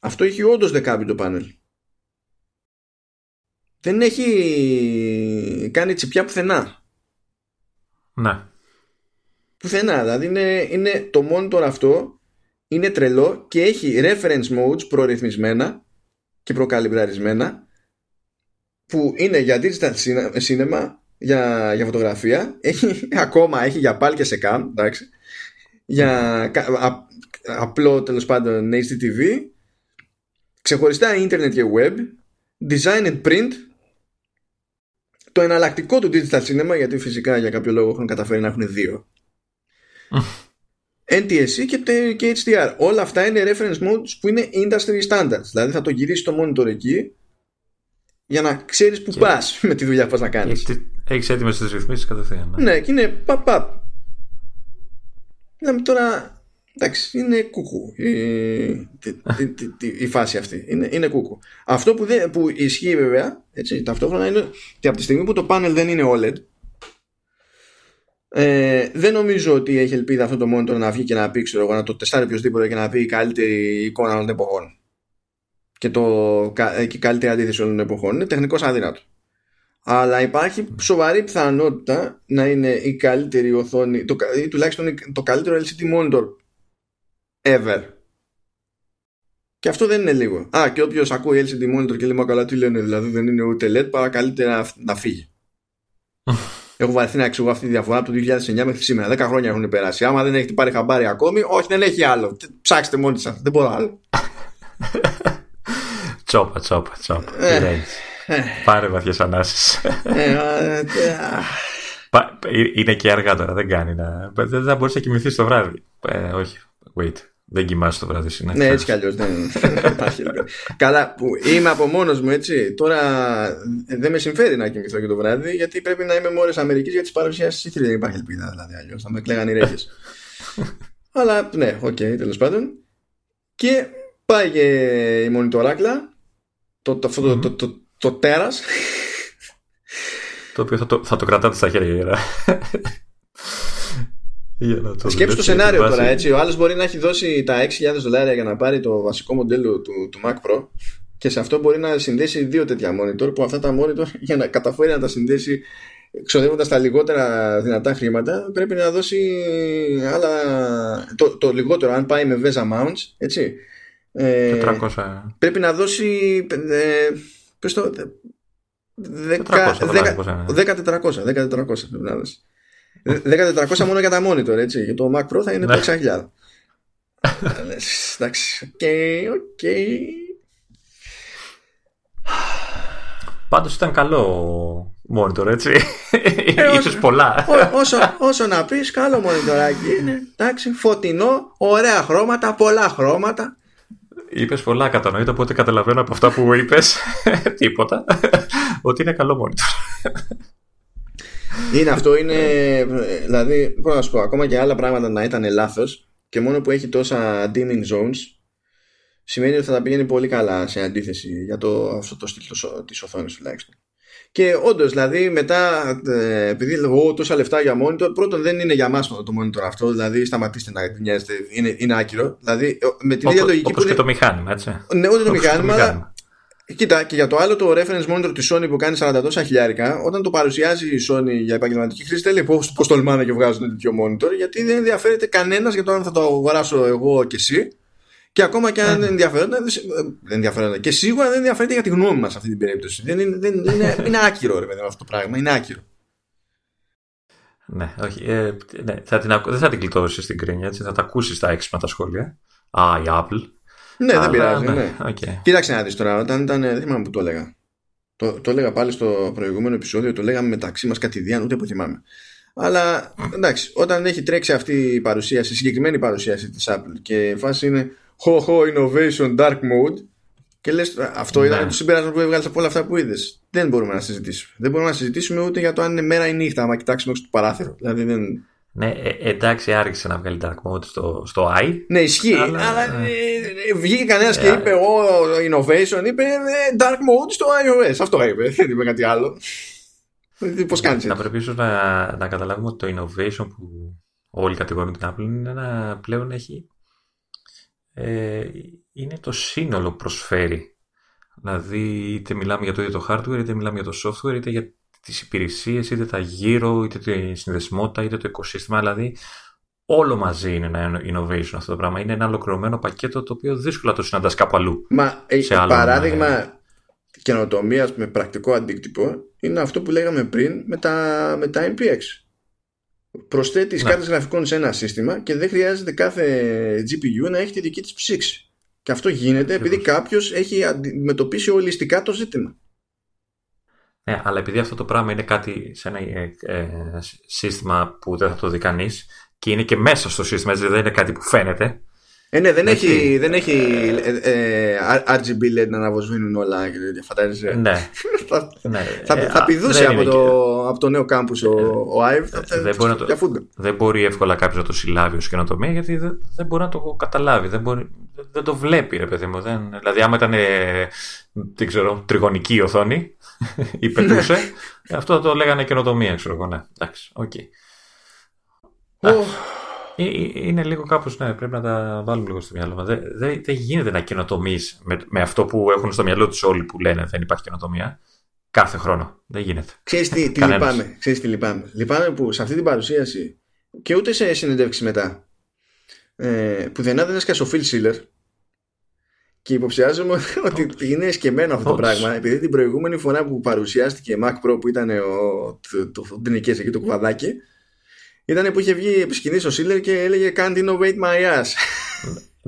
Αυτό έχει όντως δεκάμπιτο πάνελ δεν έχει κάνει τσιπιά πουθενά. Ναι. Πουθενά. Δηλαδή είναι, είναι το monitor αυτό είναι τρελό και έχει reference modes προρυθμισμένα και προκαλυμπραρισμένα που είναι για digital cinema, για, για φωτογραφία, έχει, ακόμα έχει για πάλι και σε cam, εντάξει, για α, απλό τέλος πάντων HDTV, ξεχωριστά internet και web, design and print το εναλλακτικό του digital cinema, γιατί φυσικά για κάποιο λόγο έχουν καταφέρει να έχουν δύο. NTSC και, και HDR. Όλα αυτά είναι reference modes που είναι industry standards. Δηλαδή θα το γυρίσεις το monitor εκεί για να ξέρεις που και... πας με τη δουλειά που πας να κάνεις. Έχεις έτοιμες τις ρυθμίσεις κατευθείαν. Ναι. ναι, και είναι παπ παπ. Λέμε τώρα Εντάξει, είναι κούκου η, η, φάση αυτή. Είναι, είναι κούκου. Αυτό που, δεν, που ισχύει βέβαια, έτσι, ταυτόχρονα είναι ότι από τη στιγμή που το πάνελ δεν είναι OLED, ε, δεν νομίζω ότι έχει ελπίδα αυτό το monitor να βγει και να πει, ξέρω εγώ, να το τεστάρει οποιοδήποτε και να πει η καλύτερη εικόνα όλων των εποχών. Και, το, ε, και η καλύτερη αντίθεση όλων των εποχών. Είναι τεχνικώ αδύνατος. Αλλά υπάρχει σοβαρή πιθανότητα να είναι η καλύτερη οθόνη, το, ή τουλάχιστον το καλύτερο LCD monitor ever. Και αυτό δεν είναι λίγο. Α, και όποιος ακούει LCD monitor και λέει Μα καλά, τι λένε, δηλαδή δεν είναι ούτε LED, παρακαλείται να, να φύγει. Έχω βαρεθεί να εξηγώ αυτή τη διαφορά από το 2009 μέχρι σήμερα. 10 χρόνια έχουν περάσει. Άμα δεν έχετε πάρει χαμπάρι ακόμη, όχι, δεν έχει άλλο. Ψάξτε μόνοι σας. Δεν μπορώ άλλο. τσόπα, τσόπα, τσόπα. Ε, ε. Πάρε βαθιές ανάσεις. Ε, είναι και αργά τώρα, δεν κάνει να. Δεν θα μπορείς να κοιμηθεί το βράδυ. όχι, wait. Δεν κοιμάσαι το βράδυ συνέχεια. Ναι, έτσι κι αλλιώς. Δεν υπάρχει. Καλά, που είμαι από μόνος μου, έτσι. Τώρα δεν με συμφέρει να κοιμηθώ και το βράδυ, γιατί πρέπει να είμαι με ώρα Αμερικής για τις παρουσιάσεις Δεν υπάρχει ελπίδα δηλαδή αλλιώς. Θα με κλαίγαν οι ρέγγες. Αλλά ναι, OK, okay, τέλος πάντων. Και πάει και η μονιτοράκλα. Το, το, το, το, το, το, το τέρας. Το οποίο θα το, θα το κρατάτε στα χέρια. Σκέψτε το σενάριο τώρα έτσι. Ο άλλος μπορεί να έχει δώσει τα 6.000 δολάρια για να πάρει το βασικό μοντέλο του, του Mac Pro και σε αυτό μπορεί να συνδέσει δύο τέτοια monitor που αυτά τα monitor για να καταφέρει να τα συνδέσει ξοδεύοντας τα λιγότερα δυνατά χρήματα πρέπει να δώσει άλλα το, το λιγότερο αν πάει με VESA mounts έτσι. 400 ε, πρέπει να δώσει ε, πες το 10 400 πρέπει να δώσει 1400 μόνο για τα monitor, έτσι. Για το Mac Pro θα είναι το 6000. Ναι. Εντάξει, OK, OK. Πάντως ήταν καλό monitor, έτσι. Ε, ίσως πολλά. Ό, όσο, όσο να πεις, καλό monitorάκι είναι. Εντάξει, φωτεινό, ωραία χρώματα, πολλά χρώματα. Είπες πολλά κατανοητά, οπότε καταλαβαίνω από αυτά που είπες τίποτα. ότι είναι καλό monitor. Είναι αυτό, είναι. Δηλαδή, πώς να σου πω, ακόμα και άλλα πράγματα να ήταν λάθος και μόνο που έχει τόσα dimming zones σημαίνει ότι θα τα πηγαίνει πολύ καλά σε αντίθεση για το, αυτό το στυλ της οθόνης τουλάχιστον. Και όντως, δηλαδή, μετά, ε, επειδή λέω τόσα λεφτά για monitor, πρώτον δεν είναι για μας το, το monitor αυτό, δηλαδή σταματήστε να νοιάζετε, είναι, είναι άκυρο. Δηλαδή, με την ίδια λογική. Όπως και το μηχάνημα, έτσι. Ναι, ούτε το μηχάνημα, αλλά Κοίτα, και για το άλλο το reference monitor της Sony που κάνει 40 τόσα χιλιάρικα, όταν το παρουσιάζει η Sony για επαγγελματική χρήση, λέει πώς πώς τολμάνε και βγάζουν τέτοιο monitor, γιατί δεν ενδιαφέρεται κανένας για το αν θα το αγοράσω εγώ και εσύ. Και ακόμα και αν δεν ενδιαφέρεται, δεν ενδιαφέρεται. Και σίγουρα δεν ενδιαφέρεται για τη γνώμη μας αυτή την περίπτωση. Δεν είναι, δεν, είναι, είναι άκυρο, ρε παιδί, αυτό το πράγμα. Είναι άκυρο. Ναι, όχι. Ε, ναι, θα την, δεν θα την κλειτώσεις στην κρίνια, έτσι. Θα τα ακούσεις τα έξυπνα τα σχόλια. Α, η Apple. Ναι, δεν πειράζει. Ναι. ναι. Okay. Κοίταξε να δεις τώρα, όταν ήταν. Δεν θυμάμαι που το έλεγα. Το, το έλεγα πάλι στο προηγούμενο επεισόδιο, το λέγαμε μεταξύ μας κατηδίαν, ούτε που θυμάμαι. Αλλά εντάξει, όταν έχει τρέξει αυτή η παρουσίαση, η συγκεκριμένη παρουσίαση της Apple και η φάση είναι ho ho innovation dark mode και λες, αυτό ναι. ήταν το συμπέρασμα που έβγαλες από όλα αυτά που είδες. Δεν μπορούμε να συζητήσουμε. Δεν μπορούμε να συζητήσουμε ούτε για το αν είναι μέρα ή νύχτα, άμα κοιτάξουμε έξω το παράθυρο. Δηλαδή δεν, ναι, ε, εντάξει, άρχισε να βγάλει dark mode στο, στο i. Ναι, ισχύει. Αλλά, αλλά ε, ε, βγήκε κανένας και είπε: Ο innovation είπε dark mode στο iOS. Αυτό είπε. Δεν είπε κάτι άλλο. Πώς κάνεις Να πρέπει ίσως να, να καταλάβουμε ότι το innovation που όλοι κατηγορούν την Apple είναι ένα πλέον έχει. Ε, είναι το σύνολο προσφέρει. Δηλαδή, είτε μιλάμε για το ίδιο το hardware, είτε μιλάμε για το software, είτε για τις υπηρεσίες, είτε τα γύρω, είτε τη συνδεσιμότητα, είτε το οικοσύστημα. Δηλαδή, όλο μαζί είναι ένα innovation αυτό το πράγμα. Είναι ένα ολοκληρωμένο πακέτο το οποίο δύσκολα το συναντάς κάπου αλλού. Μα ε, σε άλλο παράδειγμα ε... καινοτομίας με πρακτικό αντίκτυπο είναι αυτό που λέγαμε πριν με τα, με τα MPX. Προσθέτεις ναι. κάρτες γραφικών σε ένα σύστημα και δεν χρειάζεται κάθε GPU να έχει τη δική της ψήξη. Και αυτό γίνεται επειδή κάποιος έχει αντιμετωπίσει ολιστικά το ζήτημα. Ναι, αλλά επειδή αυτό το πράγμα είναι κάτι σε ένα ε, ε, σύστημα που δεν θα το δει κανείς και είναι και μέσα στο σύστημα, δηλαδή δεν είναι κάτι που φαίνεται. Ε, ναι, δεν έχει, δεν έχει ε, ε RGB LED να αναβοσβήνουν όλα και τέτοια. Φαντάζεσαι. Ναι. θα, ναι. θα, θα πηδούσε από, το, από το νέο κάμπους ο, ο Ive. δεν, μπορεί να το, δεν μπορεί εύκολα κάποιος να το συλλάβει ως καινοτομία γιατί δεν, δεν μπορεί να το καταλάβει. Δεν, μπορεί, δεν το βλέπει, ρε παιδί μου. Δεν, δηλαδή, άμα ήταν δεν ξέρω, τριγωνική οθόνη, ή πετούσε. Αυτό θα το λέγανε καινοτομία, ξέρω εγώ. Ναι, εντάξει, οκ. Είναι λίγο κάπως, ναι, πρέπει να τα βάλουμε λίγο στο μυαλό μας. Δεν, δεν, δεν γίνεται να καινοτομείς με, με αυτό που έχουν στο μυαλό τους όλοι που λένε δεν υπάρχει καινοτομία. Κάθε χρόνο. Δεν γίνεται. Ξέρεις τι, τι λυπάμαι. Ξέρεις τι λυπάμαι. Λυπάμαι που σε αυτή την παρουσίαση και ούτε σε συνεντεύξεις μετά ε, που δεν έδινε και στο Phil Schiller και υποψιάζομαι ότι είναι σκεμμένο αυτό το πράγμα επειδή την προηγούμενη φορά που παρουσιάστηκε Mac Pro που ήταν ο, το, το, το, εκεί το κουβαδάκι ήταν που είχε βγει επισκηνής ο Σίλερ και έλεγε Can't innovate my ass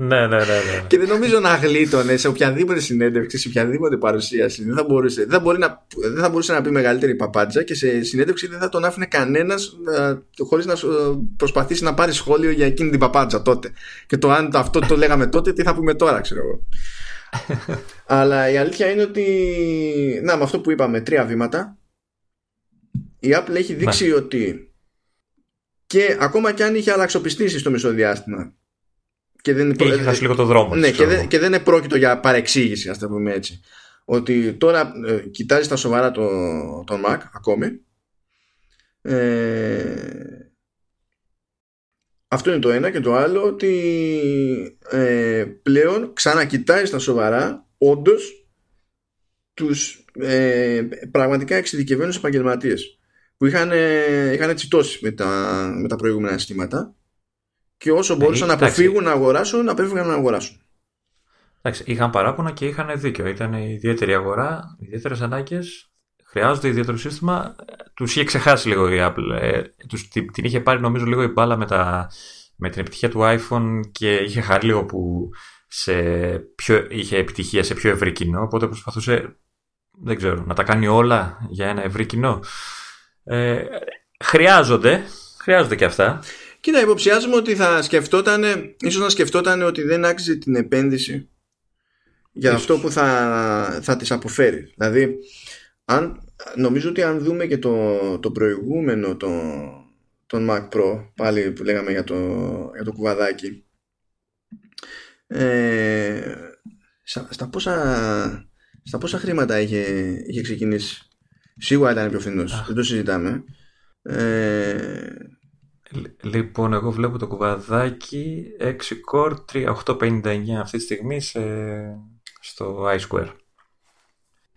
ναι, ναι, ναι, ναι. Και δεν νομίζω να γλίτωνε σε οποιαδήποτε συνέντευξη, σε οποιαδήποτε παρουσίαση. Δεν θα μπορούσε, δεν μπορεί να, δεν θα μπορούσε να πει μεγαλύτερη παπάντζα και σε συνέντευξη δεν θα τον άφηνε κανένας χωρίς να προσπαθήσει να πάρει σχόλιο για εκείνη την παπάντζα τότε. Και το αν αυτό το λέγαμε τότε, τι θα πούμε τώρα, ξέρω εγώ. Αλλά η αλήθεια είναι ότι. Να, με αυτό που είπαμε, τρία βήματα. Η Apple έχει δείξει ναι. ότι και ακόμα κι αν είχε αλλαξοπιστήσει στο μισοδιάστημα και δεν και είχε χάσει λίγο το δρόμο ναι, και, δεν, και δεν είναι πρόκειτο για παρεξήγηση, ας το πούμε έτσι. Ότι τώρα ε, κοιτάζει τα σοβαρά το, τον Mac ακόμη. Ε, αυτό είναι το ένα και το άλλο ότι ε, πλέον ξανακοιτάει στα σοβαρά όντως τους ε, πραγματικά εξειδικευμένους επαγγελματίες που είχαν, είχαν τσιτώσει με τα, με τα προηγούμενα συστήματα και όσο ναι, μπορούσαν να αποφύγουν να αγοράσουν, απέφυγαν να αγοράσουν. Εντάξει, είχαν παράπονα και είχαν δίκιο. Ήταν ιδιαίτερη αγορά, ιδιαίτερες ανάγκες. Χρειάζονται ιδιαίτερο σύστημα. Τους είχε ξεχάσει λίγο η Apple. Ε, τους, την, την, είχε πάρει νομίζω λίγο η μπάλα με, τα, με την επιτυχία του iPhone και είχε χάρη λίγο που σε πιο, είχε επιτυχία σε πιο ευρύ κοινό. Οπότε προσπαθούσε δεν ξέρω, να τα κάνει όλα για ένα ευρύ κοινό. Ε, χρειάζονται, χρειάζονται και αυτά. Κοίτα, υποψιάζομαι ότι θα σκεφτόταν, ίσως να σκεφτόταν ότι δεν άξιζε την επένδυση για αυτό που θα, θα τις αποφέρει. Δηλαδή, αν, νομίζω ότι αν δούμε και το, το προηγούμενο το, τον Mac Pro, πάλι που λέγαμε για το, για το κουβαδάκι, ε, στα, πόσα, στα πόσα χρήματα είχε, είχε ξεκινήσει; Σίγουρα ήταν πιο φθηνός, δεν το συζητάμε. Ε, Λοιπόν, εγώ βλέπω το κουβαδάκι 6 core 3859 αυτή τη στιγμή σε, στο iSquare.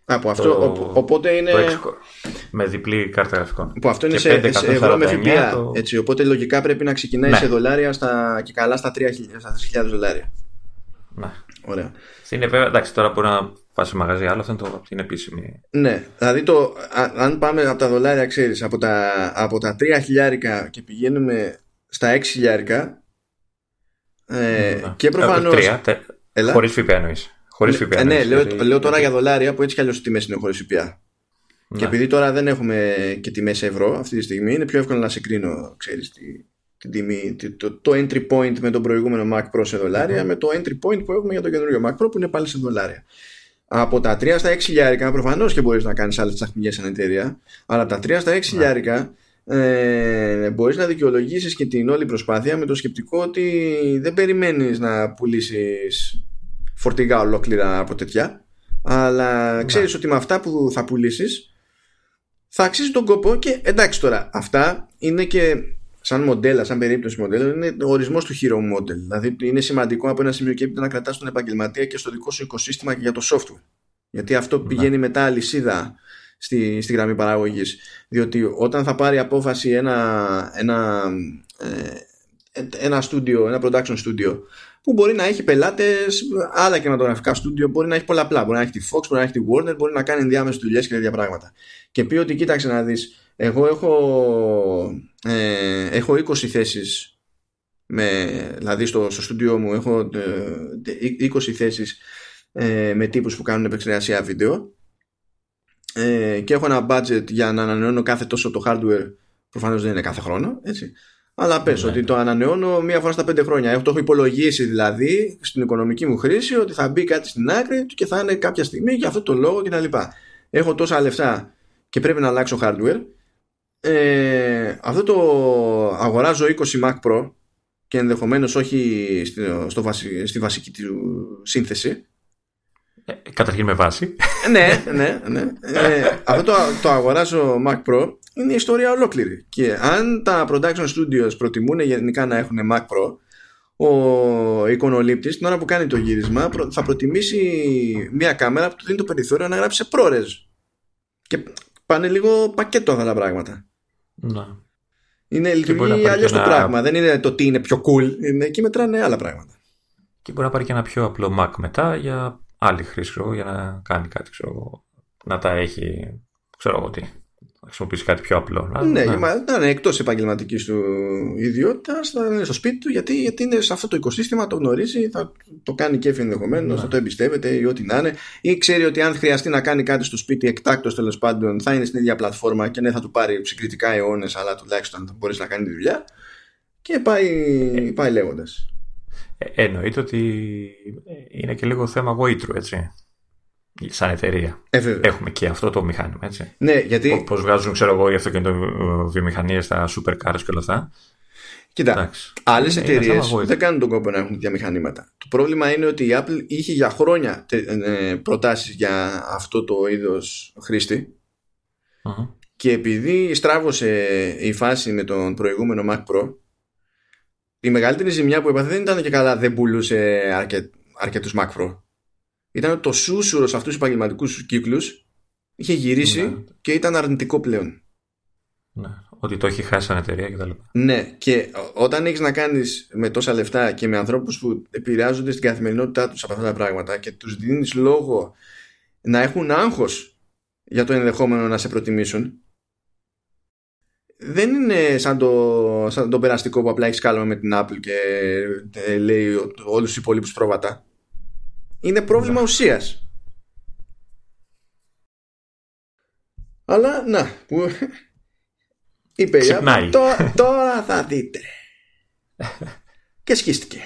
Από αυτό, οπότε είναι. με διπλή κάρτα γραφικών. Που αυτό είναι σε, ευρώ με ΦΠΑ. Έτσι, οπότε λογικά πρέπει να ξεκινάει ναι. σε δολάρια στα, και καλά στα 3.000 δολάρια. Ναι. Ωραία. Είναι βέβαια, εντάξει, τώρα μπορεί να πα σε μαγαζί, άλλο αυτό είναι το, την επίσημη. Ναι, δηλαδή το, αν πάμε από τα δολάρια, ξέρεις, από τα, από τα 3 χιλιάρικα και πηγαίνουμε στα 6 χιλιάρικα. Ε, ναι. Και προφανώ. Χωρίς ΦΠΑ εννοείς. Χωρίς ΦΠΑ. Ε, ναι, λέω, λέω τώρα για δολάρια που έτσι κι αλλιώς οι τιμές είναι χωρίς ΦΠΑ. Ναι. Και επειδή τώρα δεν έχουμε και τιμές ευρώ αυτή τη στιγμή, είναι πιο εύκολο να σε κρίνω, ξέρεις, την τιμή, το, το entry point με τον προηγούμενο Mac Pro σε δολάρια, με το entry point που έχουμε για το καινούριο Mac Pro που είναι πάλι σε δολάρια. Από τα 3 στα 6 χιλιάρικα, προφανώς και μπορείς να κάνεις άλλες τσαχμιέ σαν εταιρεία, αλλά από τα 3 στα 6 χιλιάρικα ε, μπορείς να δικαιολογήσεις και την όλη προσπάθεια με το σκεπτικό ότι δεν περιμένεις να πουλήσεις φορτηγά ολόκληρα από τέτοια, αλλά ξέρεις ότι με αυτά που θα πουλήσεις θα αξίζει τον κόπο και εντάξει τώρα, αυτά είναι και σαν μοντέλα, σαν περίπτωση μοντέλα, είναι ο ορισμός του hero model. Δηλαδή είναι σημαντικό από ένα σημείο και έπειτα να κρατάς τον επαγγελματία και στο δικό σου οικοσύστημα και για το software. Γιατί αυτό ναι. πηγαίνει μετά αλυσίδα στη, στη γραμμή παραγωγής. Διότι όταν θα πάρει απόφαση ένα, ένα, ε, ένα studio, ένα production studio, που μπορεί να έχει πελάτες, άλλα κινηματογραφικά στούντιο, μπορεί να έχει πολλαπλά. Μπορεί να έχει τη Fox, μπορεί να έχει τη Warner, μπορεί να κάνει ενδιάμεσες δουλειές και τέτοια πράγματα. Και πει ότι κοίταξε να δεις, εγώ έχω, ε, έχω 20 θέσεις με, δηλαδή στο, στο στούντιό μου έχω ε, 20 θέσεις ε, με τύπους που κάνουν επεξεργασία βίντεο ε, και έχω ένα budget για να ανανεώνω κάθε τόσο το hardware προφανώς δεν είναι κάθε χρόνο έτσι. αλλά πες ναι. ότι το ανανεώνω μία φορά στα πέντε χρόνια έχω, το έχω υπολογίσει δηλαδή στην οικονομική μου χρήση ότι θα μπει κάτι στην άκρη και θα είναι κάποια στιγμή για αυτό το λόγο κτλ. Έχω τόσα λεφτά και πρέπει να αλλάξω hardware ε, αυτό το αγοράζω 20 Mac Pro και ενδεχομένως όχι στη, στο στη βασική του σύνθεση. Ε, καταρχήν με βάση. Ναι, ναι, ναι. Ε, αυτό το, το αγοράζω Mac Pro. Είναι ιστορία ολόκληρη. Και αν τα production studios προτιμούν γενικά να έχουν Mac Pro ο εικονολήπτης την ώρα που κάνει το γύρισμα θα προτιμήσει μια κάμερα που του δίνει το περιθώριο να γράψει σε ProRes. Και πάνε λίγο πακέτο αυτά τα πράγματα να. Είναι λειτουργεί αλλιώς το πράγμα. Δεν είναι το τι είναι πιο cool. Είναι, εκεί μετράνε άλλα πράγματα. Και μπορεί να πάρει και ένα πιο απλό Mac μετά για άλλη χρήση, για να κάνει κάτι, ξέρω, να τα έχει, ξέρω εγώ τι χρησιμοποιήσει κάτι πιο απλό. Ναι, ναι. Μα, να είναι εκτός επαγγελματική του ιδιότητα, θα είναι στο σπίτι του, γιατί, γιατί είναι σε αυτό το οικοσύστημα, το γνωρίζει, θα το κάνει κέφι ενδεχομένως, ναι. θα το εμπιστεύεται ή ό,τι να είναι, ή ξέρει ότι αν χρειαστεί να κάνει κάτι στο σπίτι εκτάκτο τέλος πάντων, θα είναι στην ίδια πλατφόρμα και ναι, θα του πάρει συγκριτικά αιώνες, αλλά τουλάχιστον θα μπορείς να κάνει τη δουλειά. Και πάει, ε, πάει λέγοντας. Ε, εννοείται ότι είναι και λίγο θέμα γοήτρου, έτσι σαν εταιρεία. Ε, Έχουμε και αυτό το μηχάνημα, έτσι. Ναι, γιατί. Πώς βγάζουν, ξέρω εγώ, οι αυτοκινητοβιομηχανίες στα supercars και όλα αυτά. Κοίτα, άλλες εταιρείες δεν κάνουν τον κόπο να έχουν τέτοια μηχανήματα. Το πρόβλημα είναι ότι η Apple είχε για χρόνια ε, προτάσεις για αυτό το είδος και επειδή στράβωσε η φάση με τον προηγούμενο Mac Pro, η μεγαλύτερη ζημιά που έπαθε δεν ήταν και καλά δεν πουλούσε αρκε... αρκετούς Mac Pro ήταν το σούσουρο σε αυτούς τους επαγγελματικούς κύκλους είχε γυρίσει ναι. και ήταν αρνητικό πλέον. Ναι, ότι το έχει χάσει σαν εταιρεία κτλ. Ναι, και όταν έχεις να κάνεις με τόσα λεφτά και με ανθρώπους που επηρεάζονται στην καθημερινότητά τους από αυτά τα πράγματα και τους δίνεις λόγο να έχουν άγχος για το ενδεχόμενο να σε προτιμήσουν, δεν είναι σαν το, σαν το περαστικό που απλά έχεις κάλμα με την Apple και ε, λέει όλους τους υπόλοιπους πρόβατα. Είναι πρόβλημα ουσίας. Αλλά να, που είπε η Ξυπνάει. Apple, «Τω- τώρα θα δείτε. και σκίστηκε.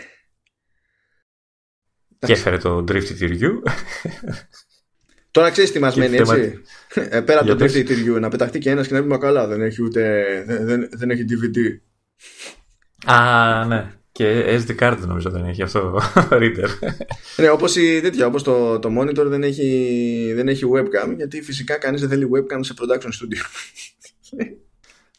Και έφερε το drift τυριού. Τώρα ξέρεις τι μας Και μένει, θέμα- έτσι. Ε, πέρα από Για το πες. τρίφτη τυριού, να πεταχτεί και ένας και να πει Μα καλά, δεν έχει ούτε. Δεν, δεν, δεν έχει DVD. Α, ναι. Και SD card νομίζω δεν έχει αυτό reader. Ναι, όπως η τέτοια, όπως το, το monitor δεν έχει, δεν έχει webcam, γιατί φυσικά κανείς δεν θέλει webcam σε production studio.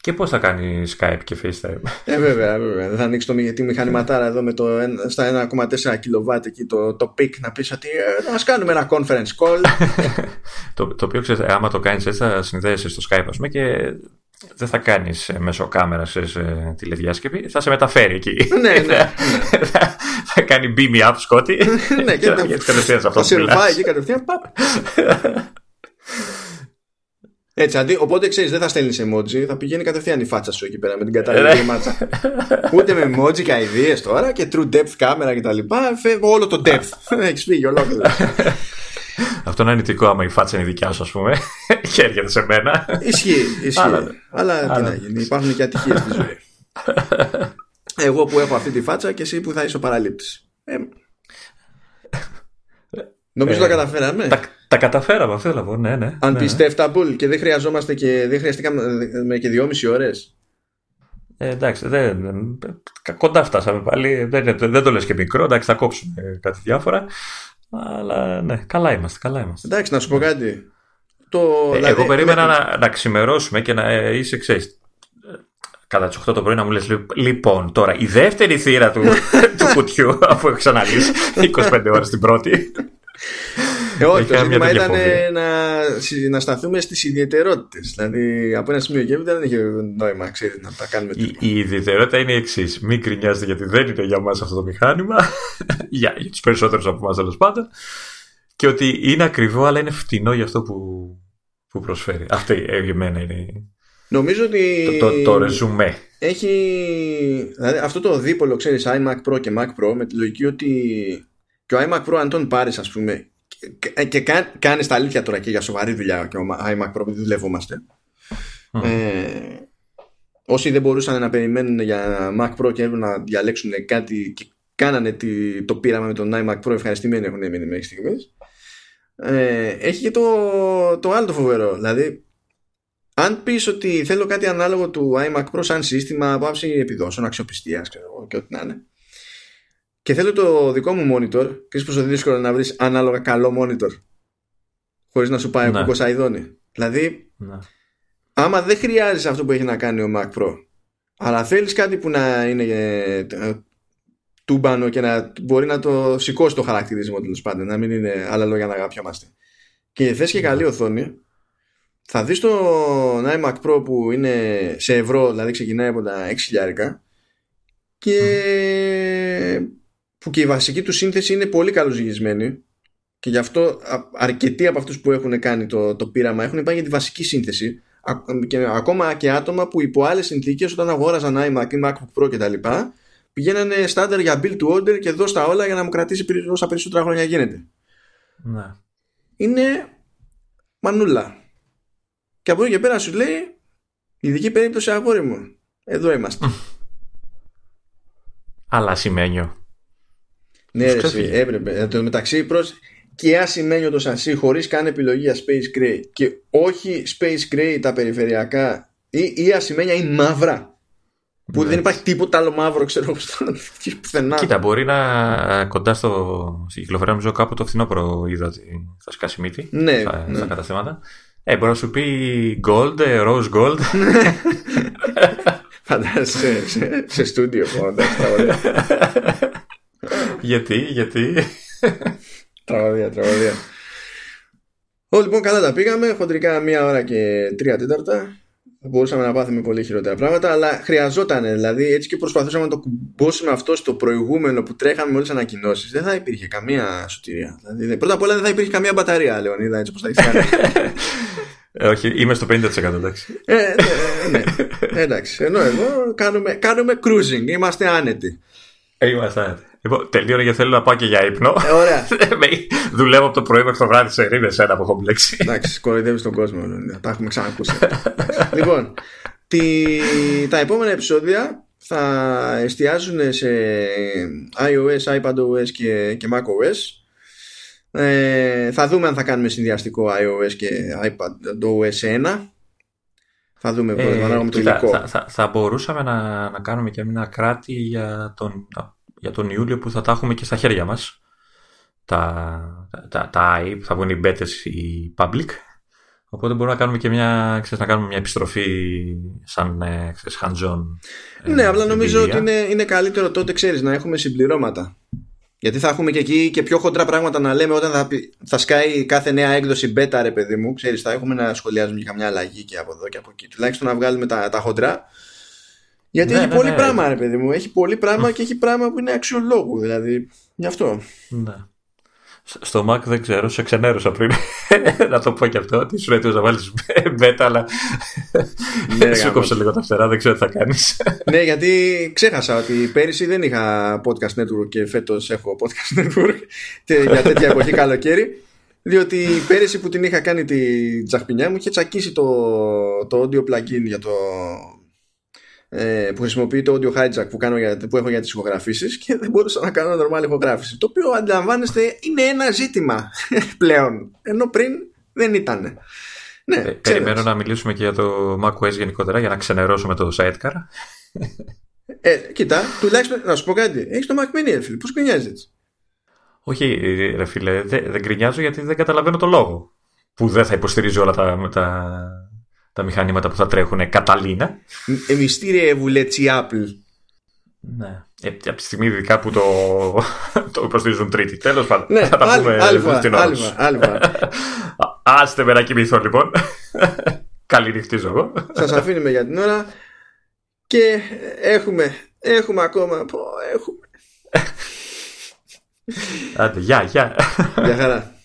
Και πώς θα κάνει Skype και FaceTime. Ε, βέβαια, βέβαια. Δεν θα ανοίξει το, μη- τη μηχανηματάρα εδώ με το, ένα- στα 1,4 κιλοβάτ εκεί το, το pic να πεις ότι ε, να μας κάνουμε ένα conference call. το, το οποίο ξέρεις, άμα το κάνεις έτσι θα συνδέεσαι στο Skype ας πούμε και δεν θα κάνεις ε, μέσω κάμερας σε τηλεδιάσκεπη, θα σε μεταφέρει εκεί. ναι, ναι. θα, θα κάνει beam me up σκότη ναι, και και θα θα, πηγαίνεις κατευθείαν σε αυτό θα που μιλάς. σερβάει εκεί κατευθείαν. Παπ. Έτσι, αντί, οπότε ξέρεις, δεν θα στέλνεις emoji, θα πηγαίνει κατευθείαν η φάτσα σου εκεί πέρα με την κατάλληλη μάτσα. Ούτε με emoji καηδίε τώρα και true depth κάμερα και τα λοιπά. Φεύγει όλο το depth. Έχεις φύγει ολόκληρο. Αυτό είναι αρνητικό άμα η φάτσα είναι δικιά σου ας πούμε και έρχεται σε μένα. Ισχύει, ισχύει. Αλλά- Αλλά, τι αλλά- να γίνει, υπάρχουν και ατυχίες στη ζωή. Εγώ που έχω αυτή τη φάτσα και εσύ που θα είσαι ο παραλήπτης. Ε, νομίζω Ε, τα καταφέραμε. τα, τα καταφέραμε αυτό θέλω να πω, ναι, ναι. Αν ναι. πιστεύτable και δεν χρειαζόμαστε και δεν χρειαστήκαμε και δυόμιση ώρες. Ε, εντάξει, δεν, δεν- κοντά φτάσαμε πάλι. Δεν, δεν το λες και μικρό, εντάξει, θα κόψουμε κάτι διάφορα. Αλλά ναι, καλά είμαστε, καλά είμαστε. Εντάξει, να σου πω κάτι. Το, Ε, δηλαδή, εγώ περίμενα με- να, να ξημερώσουμε και να ε, είσαι, ξέρεις, ε, κατά τις 8 το πρωί να μου λες λοιπόν τώρα η δεύτερη θύρα του, του κουτιού αφού έχω ξαναλύσει 25 ώρες την πρώτη Ε, όχι, το Είχα μια ζήτημα τέτοια ήταν φοβία. να, συ- να σταθούμε στις ιδιαιτερότητες. Δηλαδή, από ένα σημείο και έπειτα δεν είχε νόημα, ξέρει, να τα κάνουμε η, τέτοια. η ιδιαιτερότητα είναι η εξής. Μην κρινιάζετε γιατί δεν είναι για μας αυτό το μηχάνημα για, για τους περισσότερους από εμάς τέλος πάντων και ότι είναι ακριβό αλλά είναι φτηνό για αυτό που, που προσφέρει αυτή ε, για μένα είναι Νομίζω ότι το, το, το ρεζουμέ έχει. Δηλαδή, αυτό το δίπολο, ξέρεις, iMac Pro και Mac Pro, με τη λογική ότι και ο iMac Pro, αν τον πάρεις, ας πούμε, και, και κα, κάνεις τα αλήθεια τώρα και για σοβαρή δουλειά και ο iMac Pro, επειδή δουλεύομαστε. Μμ. Ε, όσοι δεν μπορούσαν να περιμένουν για Mac Pro και έπρεπε να διαλέξουν κάτι και κάνανε τη- το πείραμα με τον iMac Pro ευχαριστημένοι έχουν μείνει μέχρι στιγμής ε, έχει και το, το άλλο το φοβερό δηλαδή αν πεις ότι θέλω κάτι ανάλογο του iMac Pro σαν σύστημα από άψη επιδόσεων, αξιοπιστίας ξέρω εγώ, και ό,τι να είναι και θέλω το δικό μου monitor ξέρεις πόσο δύσκολο να βρεις ανάλογα καλό monitor χωρίς να σου πάει Ναι. ο κουκος αηδόνι δηλαδή Ναι. άμα δεν χρειάζεσαι αυτό που έχει να κάνει ο Mac Pro αλλά θέλεις κάτι που να είναι ε, ε, τούμπανο και να μπορεί να το σηκώσει το χαρακτηρισμό τέλος πάντων να μην είναι άλλα λόγια να αγαπιόμαστε και θες και καλή οθόνη θα δεις το iMac Pro που είναι σε ευρώ δηλαδή ξεκινάει από τα 6 χιλιάρικα και που και η βασική του σύνθεση είναι πολύ καλοζυγισμένη. Και γι' αυτό α- αρκετοί από αυτούς που έχουν κάνει το, το πείραμα έχουν πάει για τη βασική σύνθεση. Α- και ακόμα και άτομα που υπό άλλες συνθήκες όταν αγόραζαν iMac ή MacBook Pro κτλ πηγαίνανε στάνταρ για build to order και δώσ' τα όλα για να μου κρατήσει περι- όσα περισσότερα χρόνια γίνεται. Ναι. είναι μανούλα. Και από εκεί και πέρα σου λέει ειδική περίπτωση αγόρι μου. Εδώ είμαστε. Αλλά σημαίνιο. Ναι Τους ρε, εσύ, ξέφυγε. έπρεπε εν τω μεταξύ προς και ασημένιο το σασί χωρίς καν επιλογή για space gray και όχι space gray τα περιφερειακά ή, ή ασημένια ή μαύρα που Ναι. δεν υπάρχει τίποτα άλλο μαύρο ξέρω εγώ στο- πουθενά Κοίτα, μπορεί να κοντά στο, στην κυκλοφορία νομίζω κάπου το φθινόπωρο είδα ότι θα σκάσει μύτη Ναι, στα, ναι. στα καταστήματα. Ε, μπορεί να σου πει gold, ε, rose gold. φαντάζεσαι σε, σε, σε στούντιο μόνο εντάξει, τραγωδία γιατί, γιατί; Τραγωδία, τραγωδία. Ω, λοιπόν, καλά τα πήγαμε. Χοντρικά μία ώρα και τρία τέταρτα. Μπορούσαμε να πάθουμε πολύ χειρότερα πράγματα, αλλά χρειαζόταν. Δηλαδή, έτσι και προσπαθούσαμε να το κουμπώσουμε αυτό στο προηγούμενο που τρέχαμε με όλες τις ανακοινώσεις. Δεν θα υπήρχε καμία σωτηρία. Δηλαδή, πρώτα απ' όλα δεν θα υπήρχε καμία μπαταρία, Λεωνίδα, έτσι όπως τα έχεις κάνει. Ε, όχι, είμαι στο 50% εντάξει. ε, ναι, ναι. Εντάξει. Ενώ εδώ κάνουμε, κάνουμε cruising. Είμαστε άνετοι. Ε, Είμαστε άνετοι. Λοιπόν, τελείωνε γιατί θέλω να πάω και για ύπνο. Ε, ωραία. Δουλεύω από το πρωί μέχρι το βράδυ σε ρίδες ένα που έχω μπλέξει. Εντάξει, κοροϊδεύεις τον κόσμο. Τα έχουμε ξανακούσει. λοιπόν, τη, τα επόμενα επεισόδια θα εστιάζουν σε iOS, iPadOS και, και macOS. Ε, θα δούμε αν θα κάνουμε συνδυαστικό iOS και iPadOS 1. Θα δούμε ε, με το υλικό. Θα, θα, θα, μπορούσαμε να, να κάνουμε και μια κράτη για τον, για τον Ιούλιο που θα τα έχουμε και στα χέρια μας. Τα, τα, τα, που θα βγουν οι betas οι public Οπότε μπορούμε να κάνουμε και μια, ξέρεις, να κάνουμε μια επιστροφή σαν ε, ξέρεις, hands-on. Ε, ναι, απλά νομίζω ότι είναι, είναι καλύτερο τότε, ξέρεις, να έχουμε συμπληρώματα. Γιατί θα έχουμε και εκεί και πιο χοντρά πράγματα να λέμε όταν θα, θα σκάει κάθε νέα έκδοση beta, ρε παιδί μου. Ξέρεις, θα έχουμε να σχολιάζουμε και καμιά αλλαγή και από εδώ και από εκεί. Τουλάχιστον να βγάλουμε τα, τα χοντρά. Γιατί ναι, έχει ναι, πολύ ναι. πράγμα, ρε παιδί μου. Έχει πολύ πράγμα και έχει πράγμα που είναι αξιολόγου. Δηλαδή, γι' αυτό. Ναι. Στο Mac δεν ξέρω, σε ξενέρωσα πριν να το πω και αυτό. Τι σου έτοιμο να βάλεις beta, αλλά ναι, σου κόψε λίγο τα φτερά, δεν ξέρω τι θα κάνεις. ναι, γιατί ξέχασα ότι πέρυσι δεν είχα podcast network και φέτος έχω podcast network για τέτοια εποχή καλοκαίρι. Διότι πέρυσι που την είχα κάνει τη τσαχπινιά μου είχε τσακίσει το, το audio plugin για το ε, που χρησιμοποιεί το audio hijack που, κάνω για, που έχω για τις ηχογραφήσεις και δεν μπορούσα να κάνω normal ηχογράφηση. Το οποίο αντιλαμβάνεστε είναι ένα ζήτημα πλέον ενώ πριν δεν ήταν ναι, ε, περιμένω να μιλήσουμε και για το macOS γενικότερα για να ξενερώσουμε το sidecar. Ε, κοίτα, τουλάχιστον να σου πω κάτι. Έχεις το Mac Mini ρε φίλε, πώς γκρινιάζει έτσι; Όχι ρε φίλε, δεν, δεν γκρινιάζω γιατί δεν καταλαβαίνω το λόγο που δεν θα υποστηρίζει όλα τα, τα τα μηχανήματα που θα τρέχουν καταλήνα. Ε, μυστήρια βουλέτσι Apple. Ναι. Ε, από τη στιγμή ειδικά που το, το υποστηρίζουν τρίτη. Τέλος πάντων. Ναι, θα τα πούμε στην ώρα. Άστε με να κοιμηθώ λοιπόν. Καλή νυχτίζω εγώ. Σας αφήνουμε για την ώρα. Και έχουμε, έχουμε ακόμα. Πω, έχουμε. Άντε, γεια, γεια. Γεια χαρά.